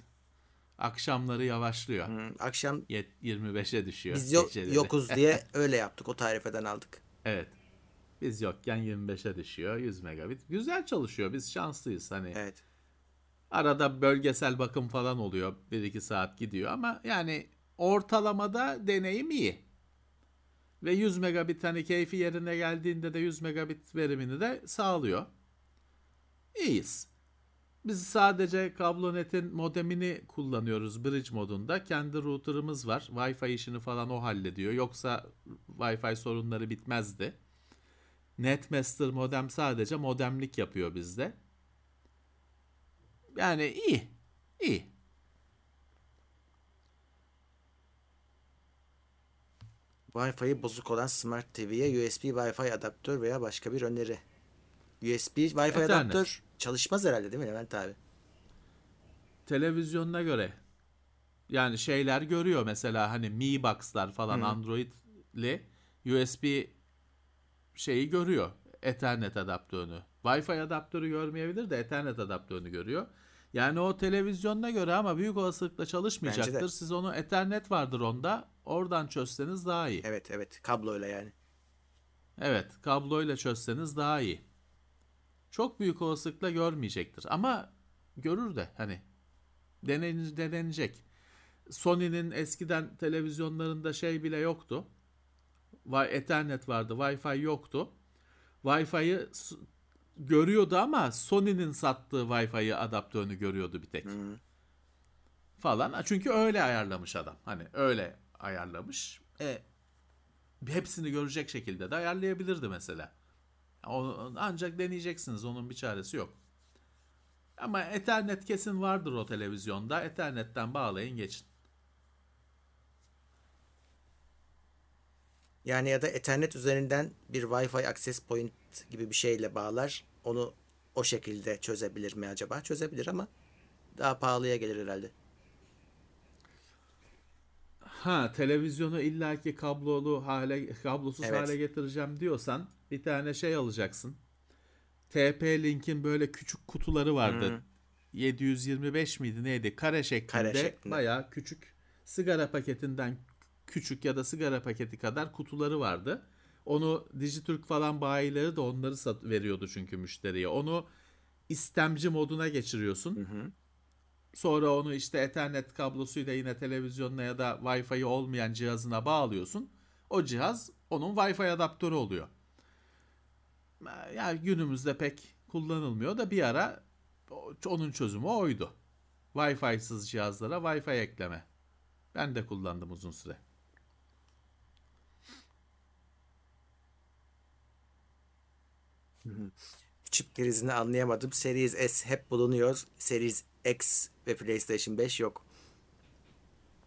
Akşamları yavaşlıyor. Hmm, akşam 25'e düşüyor. Biz yok, yokuz diye öyle yaptık. O tarifeden aldık. Evet. Biz yokken 25'e düşüyor. 100 megabit. Güzel çalışıyor. Biz şanslıyız hani. Evet. Arada bölgesel bakım falan oluyor. 1-2 saat gidiyor ama yani ortalamada deneyim iyi. Ve 100 megabit hani keyfi yerine geldiğinde de 100 megabit verimini de sağlıyor. İyiyiz. Biz sadece kablonet'in modemini kullanıyoruz bridge modunda. Kendi router'ımız var. Wi-Fi işini falan o hallediyor. Yoksa Wi-Fi sorunları bitmezdi. Netmaster modem sadece modemlik yapıyor bizde. Yani iyi. İyi. Wi-Fi'yi bozuk olan Smart TV'ye USB Wi-Fi adaptör veya başka bir öneri. USB Wi-Fi Ethernet. adaptör çalışmaz herhalde değil mi Levent abi? Televizyonuna göre. Yani şeyler görüyor mesela hani Mi Box'lar falan hmm. Android'li USB şeyi görüyor. Ethernet adaptörünü. Wi-Fi adaptörü görmeyebilir de Ethernet adaptörünü görüyor. Yani o televizyonuna göre ama büyük olasılıkla çalışmayacaktır. Siz onu Ethernet vardır onda. Oradan çözseniz daha iyi. Evet evet kabloyla yani. Evet kabloyla çözseniz daha iyi çok büyük olasılıkla görmeyecektir. Ama görür de hani denenecek. Sony'nin eskiden televizyonlarında şey bile yoktu. Ethernet vardı, Wi-Fi yoktu. Wi-Fi'yi görüyordu ama Sony'nin sattığı Wi-Fi adaptörünü görüyordu bir tek. Hmm. Falan. Çünkü öyle ayarlamış adam. Hani öyle ayarlamış. E hepsini görecek şekilde de ayarlayabilirdi mesela. Ancak deneyeceksiniz. Onun bir çaresi yok. Ama Ethernet kesin vardır o televizyonda. Ethernet'ten bağlayın geçin. Yani ya da Ethernet üzerinden bir Wi-Fi access point gibi bir şeyle bağlar. Onu o şekilde çözebilir mi acaba? Çözebilir ama daha pahalıya gelir herhalde. Ha televizyonu illaki kablolu hale kablosuz evet. hale getireceğim diyorsan bir tane şey alacaksın. TP-Link'in böyle küçük kutuları vardı. Hmm. 725 miydi neydi? Kare şeklinde, Kare şeklinde. bayağı küçük sigara paketinden küçük ya da sigara paketi kadar kutuları vardı. Onu Dijitürk falan bayileri de onları sat veriyordu çünkü müşteriye. Onu istemci moduna geçiriyorsun. Hı hı. Sonra onu işte Ethernet kablosuyla yine televizyonuna ya da Wi-Fi olmayan cihazına bağlıyorsun. O cihaz onun Wi-Fi adaptörü oluyor. Yani günümüzde pek kullanılmıyor da bir ara onun çözümü oydu. Wi-Fi'siz cihazlara Wi-Fi ekleme. Ben de kullandım uzun süre. Çip krizini anlayamadım. Series S hep bulunuyor. Series X ve PlayStation 5 yok.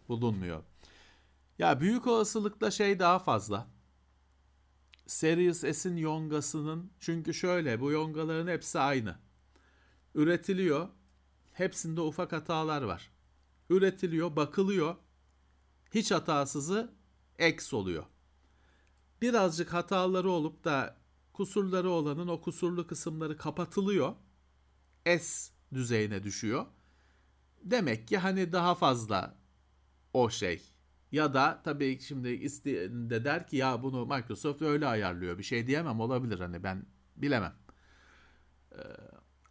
Bulunmuyor. Ya büyük olasılıkla şey daha fazla. Series S'in yongasının çünkü şöyle bu yongaların hepsi aynı. Üretiliyor. Hepsinde ufak hatalar var. Üretiliyor, bakılıyor. Hiç hatasızı X oluyor. Birazcık hataları olup da kusurları olanın o kusurlu kısımları kapatılıyor. S düzeyine düşüyor. Demek ki hani daha fazla o şey. Ya da tabii şimdi de der ki ya bunu Microsoft öyle ayarlıyor. Bir şey diyemem olabilir hani ben bilemem. Ee,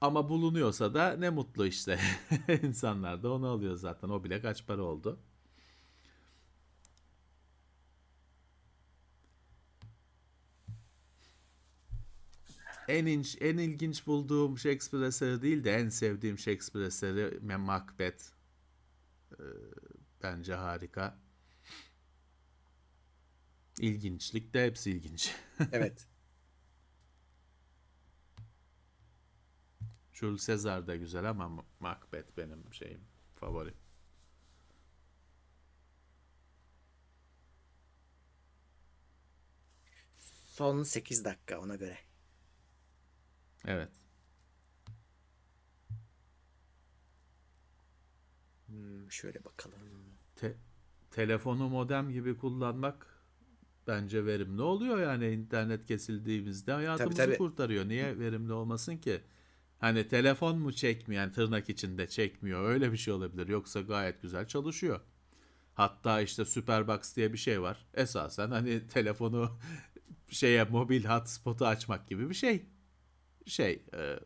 ama bulunuyorsa da ne mutlu işte. İnsanlar da onu alıyor zaten. O bile kaç para oldu. En, inç, en ilginç bulduğum Shakespeare eseri değil de en sevdiğim Shakespeare eseri Macbeth. Ee, bence harika. İlginçlik de hepsi ilginç. evet. Jules Caesar da güzel ama Macbeth benim şeyim favori. Son 8 dakika ona göre. Evet. Hmm, şöyle bakalım. Te- telefonu modem gibi kullanmak bence verimli oluyor yani internet kesildiğimizde hayatımızı tabii, tabii. kurtarıyor. Niye verimli olmasın ki? Hani telefon mu çekmiyor yani tırnak içinde çekmiyor öyle bir şey olabilir. Yoksa gayet güzel çalışıyor. Hatta işte Superbox diye bir şey var. Esasen hani telefonu şeye mobil hotspot'u açmak gibi bir şey şey e,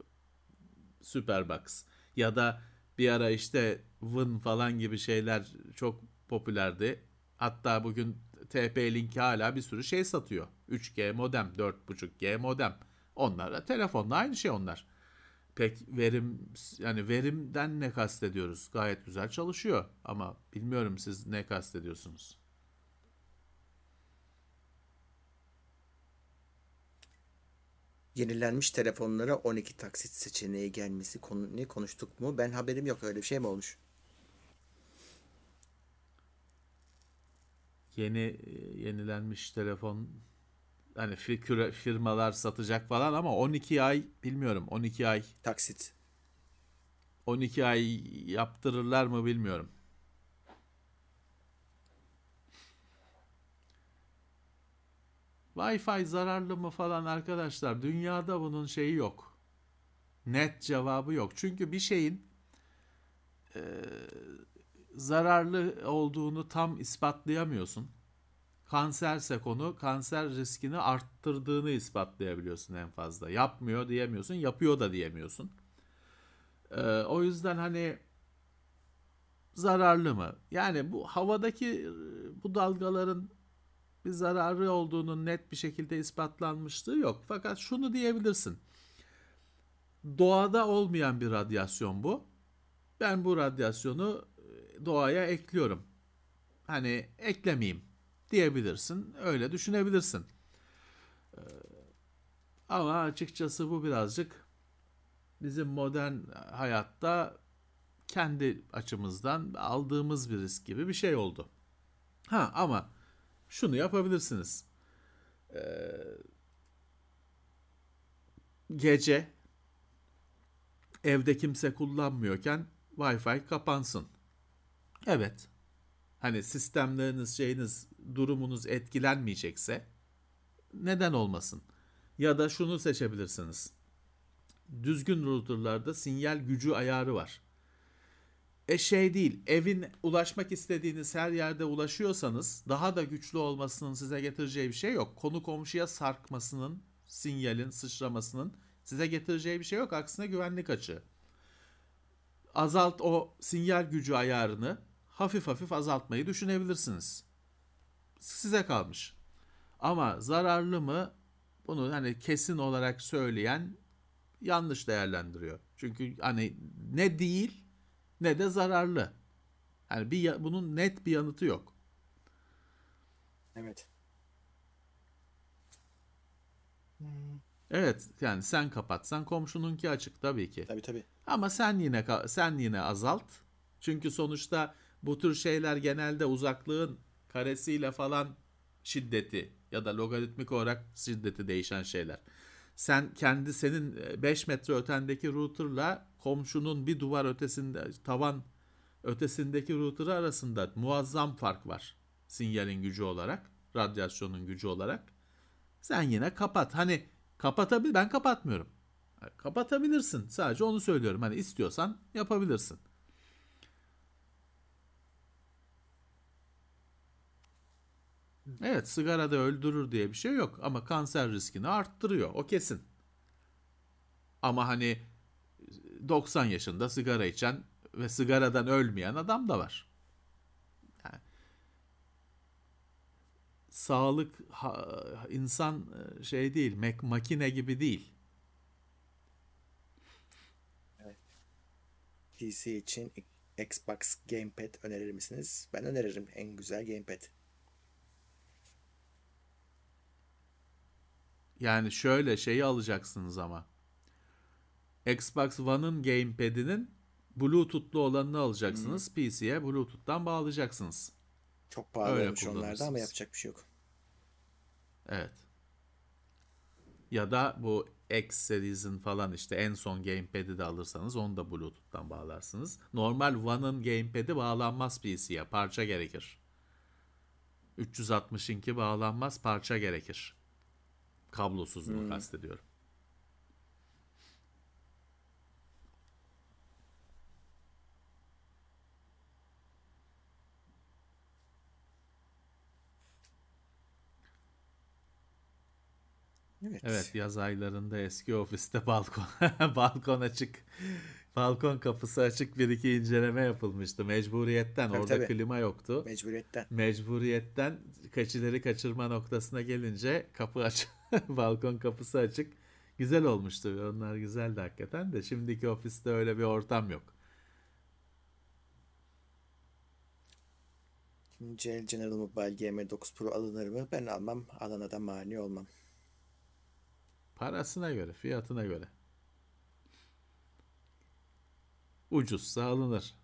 Superbox ya da bir ara işte Win falan gibi şeyler çok popülerdi. Hatta bugün TP-Link hala bir sürü şey satıyor. 3G modem, 4.5G modem. Onlar da telefonla aynı şey onlar. Pek verim yani verimden ne kastediyoruz? Gayet güzel çalışıyor ama bilmiyorum siz ne kastediyorsunuz. Yenilenmiş telefonlara 12 taksit seçeneği gelmesi konu ne konuştuk mu? Ben haberim yok öyle bir şey mi olmuş? Yeni yenilenmiş telefon hani firmalar satacak falan ama 12 ay bilmiyorum 12 ay taksit 12 ay yaptırırlar mı bilmiyorum. Wi-Fi zararlı mı falan arkadaşlar dünyada bunun şeyi yok. Net cevabı yok. Çünkü bir şeyin e, zararlı olduğunu tam ispatlayamıyorsun. Kanserse konu kanser riskini arttırdığını ispatlayabiliyorsun en fazla. Yapmıyor diyemiyorsun, yapıyor da diyemiyorsun. E, o yüzden hani zararlı mı? Yani bu havadaki bu dalgaların bir zararı olduğunun net bir şekilde ispatlanmışlığı yok. Fakat şunu diyebilirsin. Doğada olmayan bir radyasyon bu. Ben bu radyasyonu e, doğaya ekliyorum. Hani eklemeyeyim diyebilirsin. Öyle düşünebilirsin. E, ama açıkçası bu birazcık bizim modern hayatta kendi açımızdan aldığımız bir risk gibi bir şey oldu. Ha ama şunu yapabilirsiniz. Ee, gece evde kimse kullanmıyorken Wi-Fi kapansın. Evet. Hani sistemleriniz, şeyiniz, durumunuz etkilenmeyecekse neden olmasın? Ya da şunu seçebilirsiniz. Düzgün routerlarda sinyal gücü ayarı var. E şey değil, evin ulaşmak istediğiniz her yerde ulaşıyorsanız daha da güçlü olmasının size getireceği bir şey yok. Konu komşuya sarkmasının, sinyalin sıçramasının size getireceği bir şey yok. Aksine güvenlik açığı. azalt o sinyal gücü ayarını hafif hafif azaltmayı düşünebilirsiniz. Size kalmış. Ama zararlı mı? Bunu hani kesin olarak söyleyen yanlış değerlendiriyor. Çünkü hani ne değil ne de zararlı. Yani bir bunun net bir yanıtı yok. Evet. Evet yani sen kapatsan komşununki açık tabii ki. Tabii tabii. Ama sen yine sen yine azalt. Çünkü sonuçta bu tür şeyler genelde uzaklığın karesiyle falan şiddeti ya da logaritmik olarak şiddeti değişen şeyler. Sen kendi senin 5 metre ötendeki routerla komşunun bir duvar ötesinde tavan ötesindeki router arasında muazzam fark var. Sinyalin gücü olarak, radyasyonun gücü olarak. Sen yine kapat. Hani kapatabil ben kapatmıyorum. Kapatabilirsin. Sadece onu söylüyorum. Hani istiyorsan yapabilirsin. Evet sigara da öldürür diye bir şey yok ama kanser riskini arttırıyor o kesin. Ama hani 90 yaşında sigara içen ve sigaradan ölmeyen adam da var. Yani, sağlık ha, insan e, şey değil, mek, makine gibi değil. PC için Xbox Gamepad önerir misiniz? Ben öneririm en güzel gamepad. Yani şöyle şeyi alacaksınız ama. Xbox One'ın gamepad'inin Bluetooth'lu olanını alacaksınız. Hmm. PC'ye Bluetooth'tan bağlayacaksınız. Çok pahalı Öyle olmuş onlarda ama yapacak bir şey yok. Evet. Ya da bu X Series'in falan işte en son gamepad'i de alırsanız onu da Bluetooth'tan bağlarsınız. Normal One'ın gamepad'i bağlanmaz PC'ye. Parça gerekir. 360'inki bağlanmaz parça gerekir. Kablosuzluğu hmm. kastediyorum. Evet. evet yaz aylarında eski ofiste balkon balkon açık balkon kapısı açık bir iki inceleme yapılmıştı mecburiyetten tabii, orada tabii. klima yoktu. Mecburiyetten. Mecburiyetten kaçileri kaçırma noktasına gelince kapı aç balkon kapısı açık. Güzel olmuştu. Onlar güzeldi hakikaten de şimdiki ofiste öyle bir ortam yok. Şimdi General Mobile GM9 Pro alınır mı? Ben almam. Alana da mani olmam. Parasına göre, fiyatına göre. Ucuzsa alınır.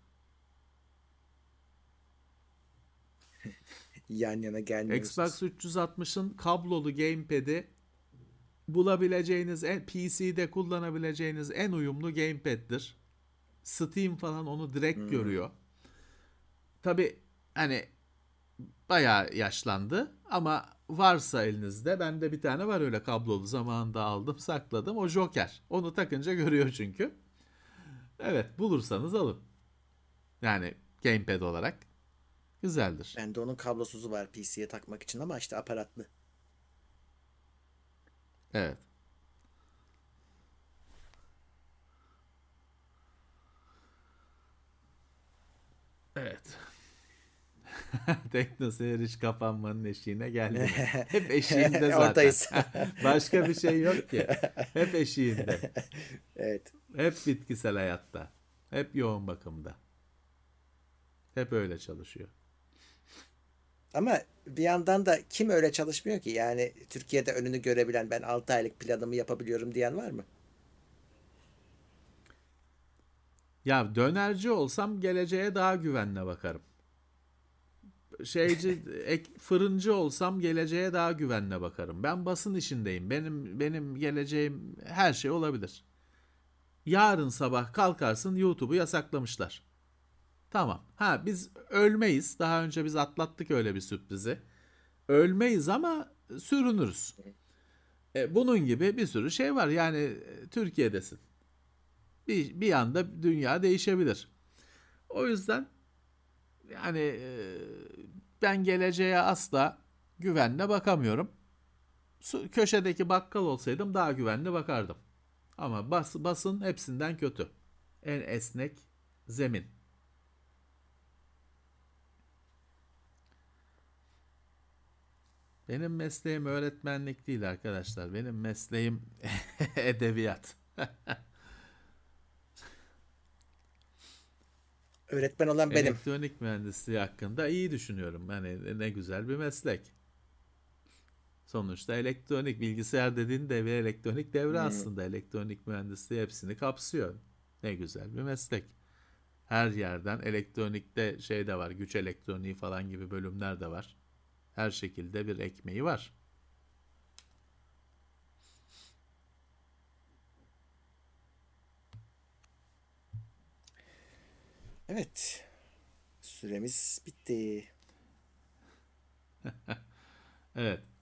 Yan yana gelmiyoruz. Xbox 360'ın kablolu gamepad'i bulabileceğiniz, en, PC'de kullanabileceğiniz en uyumlu gamepad'dir. Steam falan onu direkt hmm. görüyor. Tabi hani bayağı yaşlandı ama varsa elinizde bende bir tane var öyle kablolu zamanında aldım sakladım o Joker. Onu takınca görüyor çünkü. Evet bulursanız alın. Yani gamepad olarak güzeldir. Bende onun kablosuzu var PC'ye takmak için ama işte aparatlı. Evet. Evet. Tekno seyir hiç kapanmanın eşiğine geldi. Hep eşiğinde zaten. Başka bir şey yok ki. Hep eşiğinde. Evet. Hep bitkisel hayatta. Hep yoğun bakımda. Hep öyle çalışıyor. Ama bir yandan da kim öyle çalışmıyor ki? Yani Türkiye'de önünü görebilen ben 6 aylık planımı yapabiliyorum diyen var mı? Ya dönerci olsam geleceğe daha güvenle bakarım şeyci ek, fırıncı olsam geleceğe daha güvenle bakarım. Ben basın işindeyim. Benim benim geleceğim her şey olabilir. Yarın sabah kalkarsın YouTube'u yasaklamışlar. Tamam. Ha biz ölmeyiz. Daha önce biz atlattık öyle bir sürprizi. Ölmeyiz ama sürünürüz. E, bunun gibi bir sürü şey var. Yani e, Türkiye'desin. Bir, bir anda dünya değişebilir. O yüzden yani e, ben geleceğe asla güvenle bakamıyorum. Köşedeki bakkal olsaydım daha güvenli bakardım. Ama bas, basın hepsinden kötü. En esnek, zemin. Benim mesleğim öğretmenlik değil arkadaşlar. Benim mesleğim edebiyat. Öğretmen olan benim. Elektronik mühendisliği hakkında iyi düşünüyorum. Hani ne güzel bir meslek. Sonuçta elektronik bilgisayar dediğin devre elektronik devre hmm. aslında. Elektronik mühendisliği hepsini kapsıyor. Ne güzel bir meslek. Her yerden elektronikte şey de var. Güç elektroniği falan gibi bölümler de var. Her şekilde bir ekmeği var. Evet. Süremiz bitti. evet.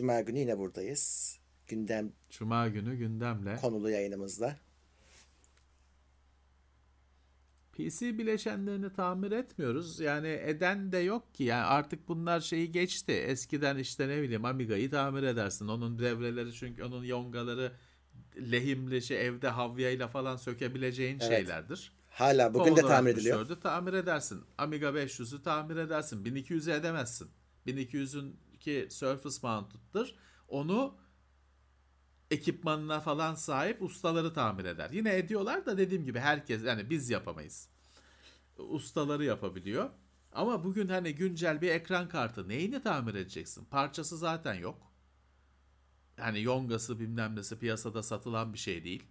Cuma günü yine buradayız. Gündem Cuma günü gündemle konulu yayınımızda. PC bileşenlerini tamir etmiyoruz. Yani eden de yok ki. Yani artık bunlar şeyi geçti. Eskiden işte ne bileyim Amiga'yı tamir edersin. Onun devreleri çünkü onun yongaları lehimli şey evde havyayla falan sökebileceğin evet. şeylerdir. Hala bugün Commodore de tamir ediliyor. Tamir edersin. Amiga 500'ü tamir edersin. 1200'ü edemezsin. 1200'ün ki Surface Mounted'dır. Onu ekipmanına falan sahip ustaları tamir eder. Yine ediyorlar da dediğim gibi herkes yani biz yapamayız. Ustaları yapabiliyor. Ama bugün hani güncel bir ekran kartı neyini tamir edeceksin? Parçası zaten yok. Hani yongası bilmem nesi piyasada satılan bir şey değil.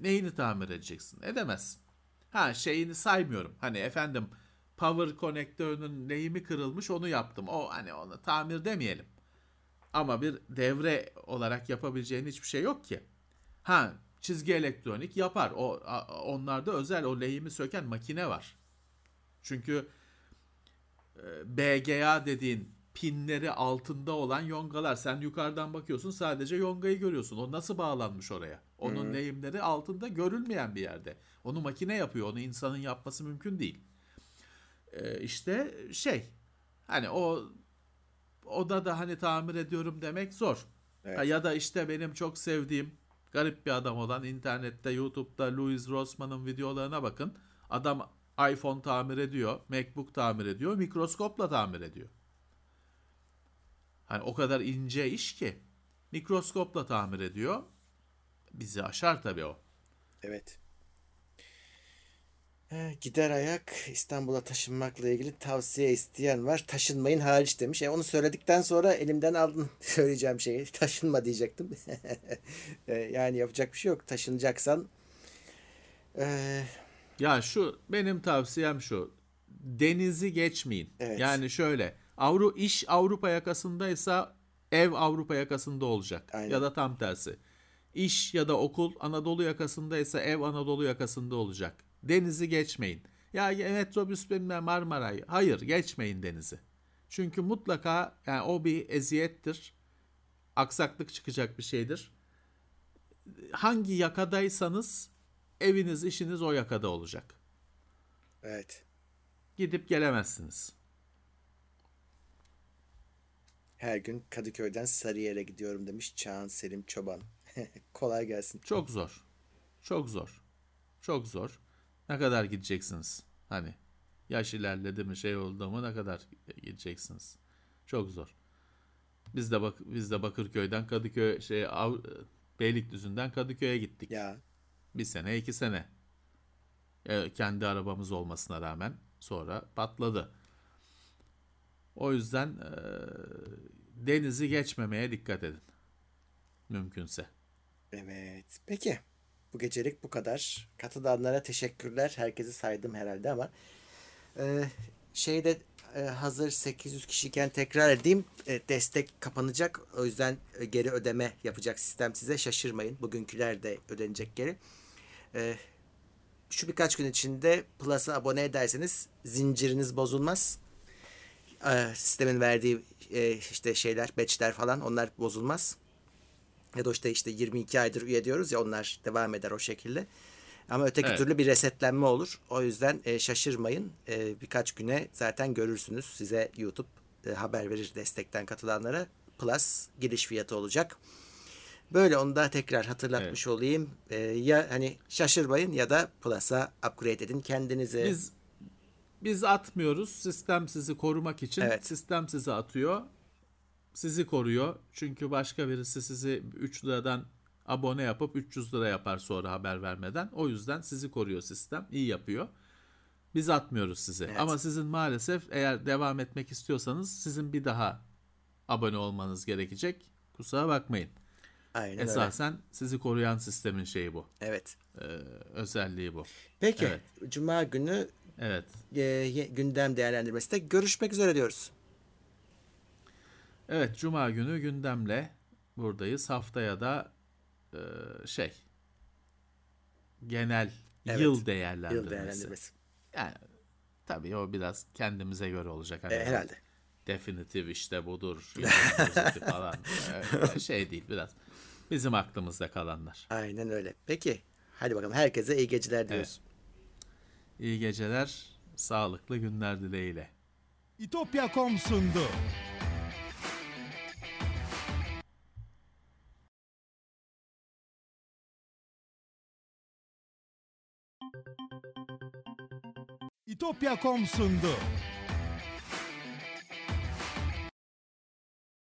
Neyini tamir edeceksin? Edemezsin. Ha şeyini saymıyorum. Hani efendim power konektörünün lehimi kırılmış onu yaptım. O hani onu tamir demeyelim. Ama bir devre olarak yapabileceğin hiçbir şey yok ki. Ha çizgi elektronik yapar. O onlarda özel o lehimi söken makine var. Çünkü e, BGA dediğin pinleri altında olan yongalar. Sen yukarıdan bakıyorsun sadece yongayı görüyorsun. O nasıl bağlanmış oraya? Onun hmm. lehimleri altında görülmeyen bir yerde. Onu makine yapıyor. Onu insanın yapması mümkün değil. Ee, işte şey hani o oda da hani tamir ediyorum demek zor. Evet. Ya da işte benim çok sevdiğim garip bir adam olan internette YouTube'da Louis Rossman'ın videolarına bakın. Adam iPhone tamir ediyor, MacBook tamir ediyor, mikroskopla tamir ediyor. Hani o kadar ince iş ki mikroskopla tamir ediyor. Bizi aşar tabii o. Evet. Gider ayak İstanbul'a taşınmakla ilgili tavsiye isteyen var. Taşınmayın hariç demiş. E onu söyledikten sonra elimden aldın söyleyeceğim şeyi. Taşınma diyecektim. E, yani yapacak bir şey yok. Taşınacaksan e... ya şu benim tavsiyem şu. Denizi geçmeyin. Evet. Yani şöyle Avru iş Avrupa yakasındaysa ev Avrupa yakasında olacak Aynen. ya da tam tersi. İş ya da okul Anadolu yakasındaysa ev Anadolu yakasında olacak. Denizi geçmeyin. Ya metrobüs bilmem Marmaray. Hayır geçmeyin denizi. Çünkü mutlaka yani o bir eziyettir. Aksaklık çıkacak bir şeydir. Hangi yakadaysanız eviniz işiniz o yakada olacak. Evet. Gidip gelemezsiniz. Her gün Kadıköy'den Sarıyer'e gidiyorum demiş Çağan Selim Çoban. Kolay gelsin. Çok zor. Çok zor. Çok zor. Ne kadar gideceksiniz? Hani yaş ilerledi mi şey oldu mu ne kadar gideceksiniz? Çok zor. Biz de bak biz de Bakırköy'den Kadıköy şey Av, Beylikdüzü'nden Kadıköy'e gittik. Ya. Bir sene iki sene. E, kendi arabamız olmasına rağmen sonra patladı. O yüzden e, denizi geçmemeye dikkat edin. Mümkünse. Evet. Peki. Bu gecelik bu kadar. Katılanlara teşekkürler. Herkesi saydım herhalde ama e, şeyde e, hazır 800 kişiyken tekrar edeyim. E, destek kapanacak. O yüzden e, geri ödeme yapacak sistem size. Şaşırmayın. Bugünküler de ödenecek geri. E, şu birkaç gün içinde Plus'a abone ederseniz zinciriniz bozulmaz. E, sistemin verdiği e, işte şeyler, batchler falan onlar bozulmaz. Ya da işte işte 22 aydır üye diyoruz ya onlar devam eder o şekilde. Ama öteki evet. türlü bir resetlenme olur. O yüzden e, şaşırmayın. E, birkaç güne zaten görürsünüz. Size YouTube e, haber verir destekten katılanlara. Plus giriş fiyatı olacak. Böyle onu da tekrar hatırlatmış olayım. Ee, ya hani şaşırmayın ya da Plus'a upgrade edin kendinizi. Biz biz atmıyoruz. Sistem sizi korumak için. Evet. Sistem sizi atıyor. Sizi koruyor. Çünkü başka birisi sizi 3 liradan abone yapıp 300 lira yapar sonra haber vermeden. O yüzden sizi koruyor sistem. İyi yapıyor. Biz atmıyoruz sizi. Evet. Ama sizin maalesef eğer devam etmek istiyorsanız sizin bir daha abone olmanız gerekecek. Kusura bakmayın. Aynen öyle. Esasen sizi koruyan sistemin şeyi bu. Evet. Ee, özelliği bu. Peki Evet. Cuma günü Evet. e, gündem değerlendirmesinde görüşmek üzere diyoruz. Evet, Cuma günü gündemle buradayız. Haftaya da e, şey genel Evet, yıl değerlendirmesi. Yıl değerlendirmesi. Yani tabii o biraz kendimize göre olacak. Hani E, herhalde. Definitif işte budur. falan. Şey değil biraz. Bizim aklımızda kalanlar. Aynen öyle. Peki hadi bakalım herkese iyi geceler diyoruz. İyi geceler, sağlıklı günler dileğiyle. İtopya.com sundu. İtopya.com sundu.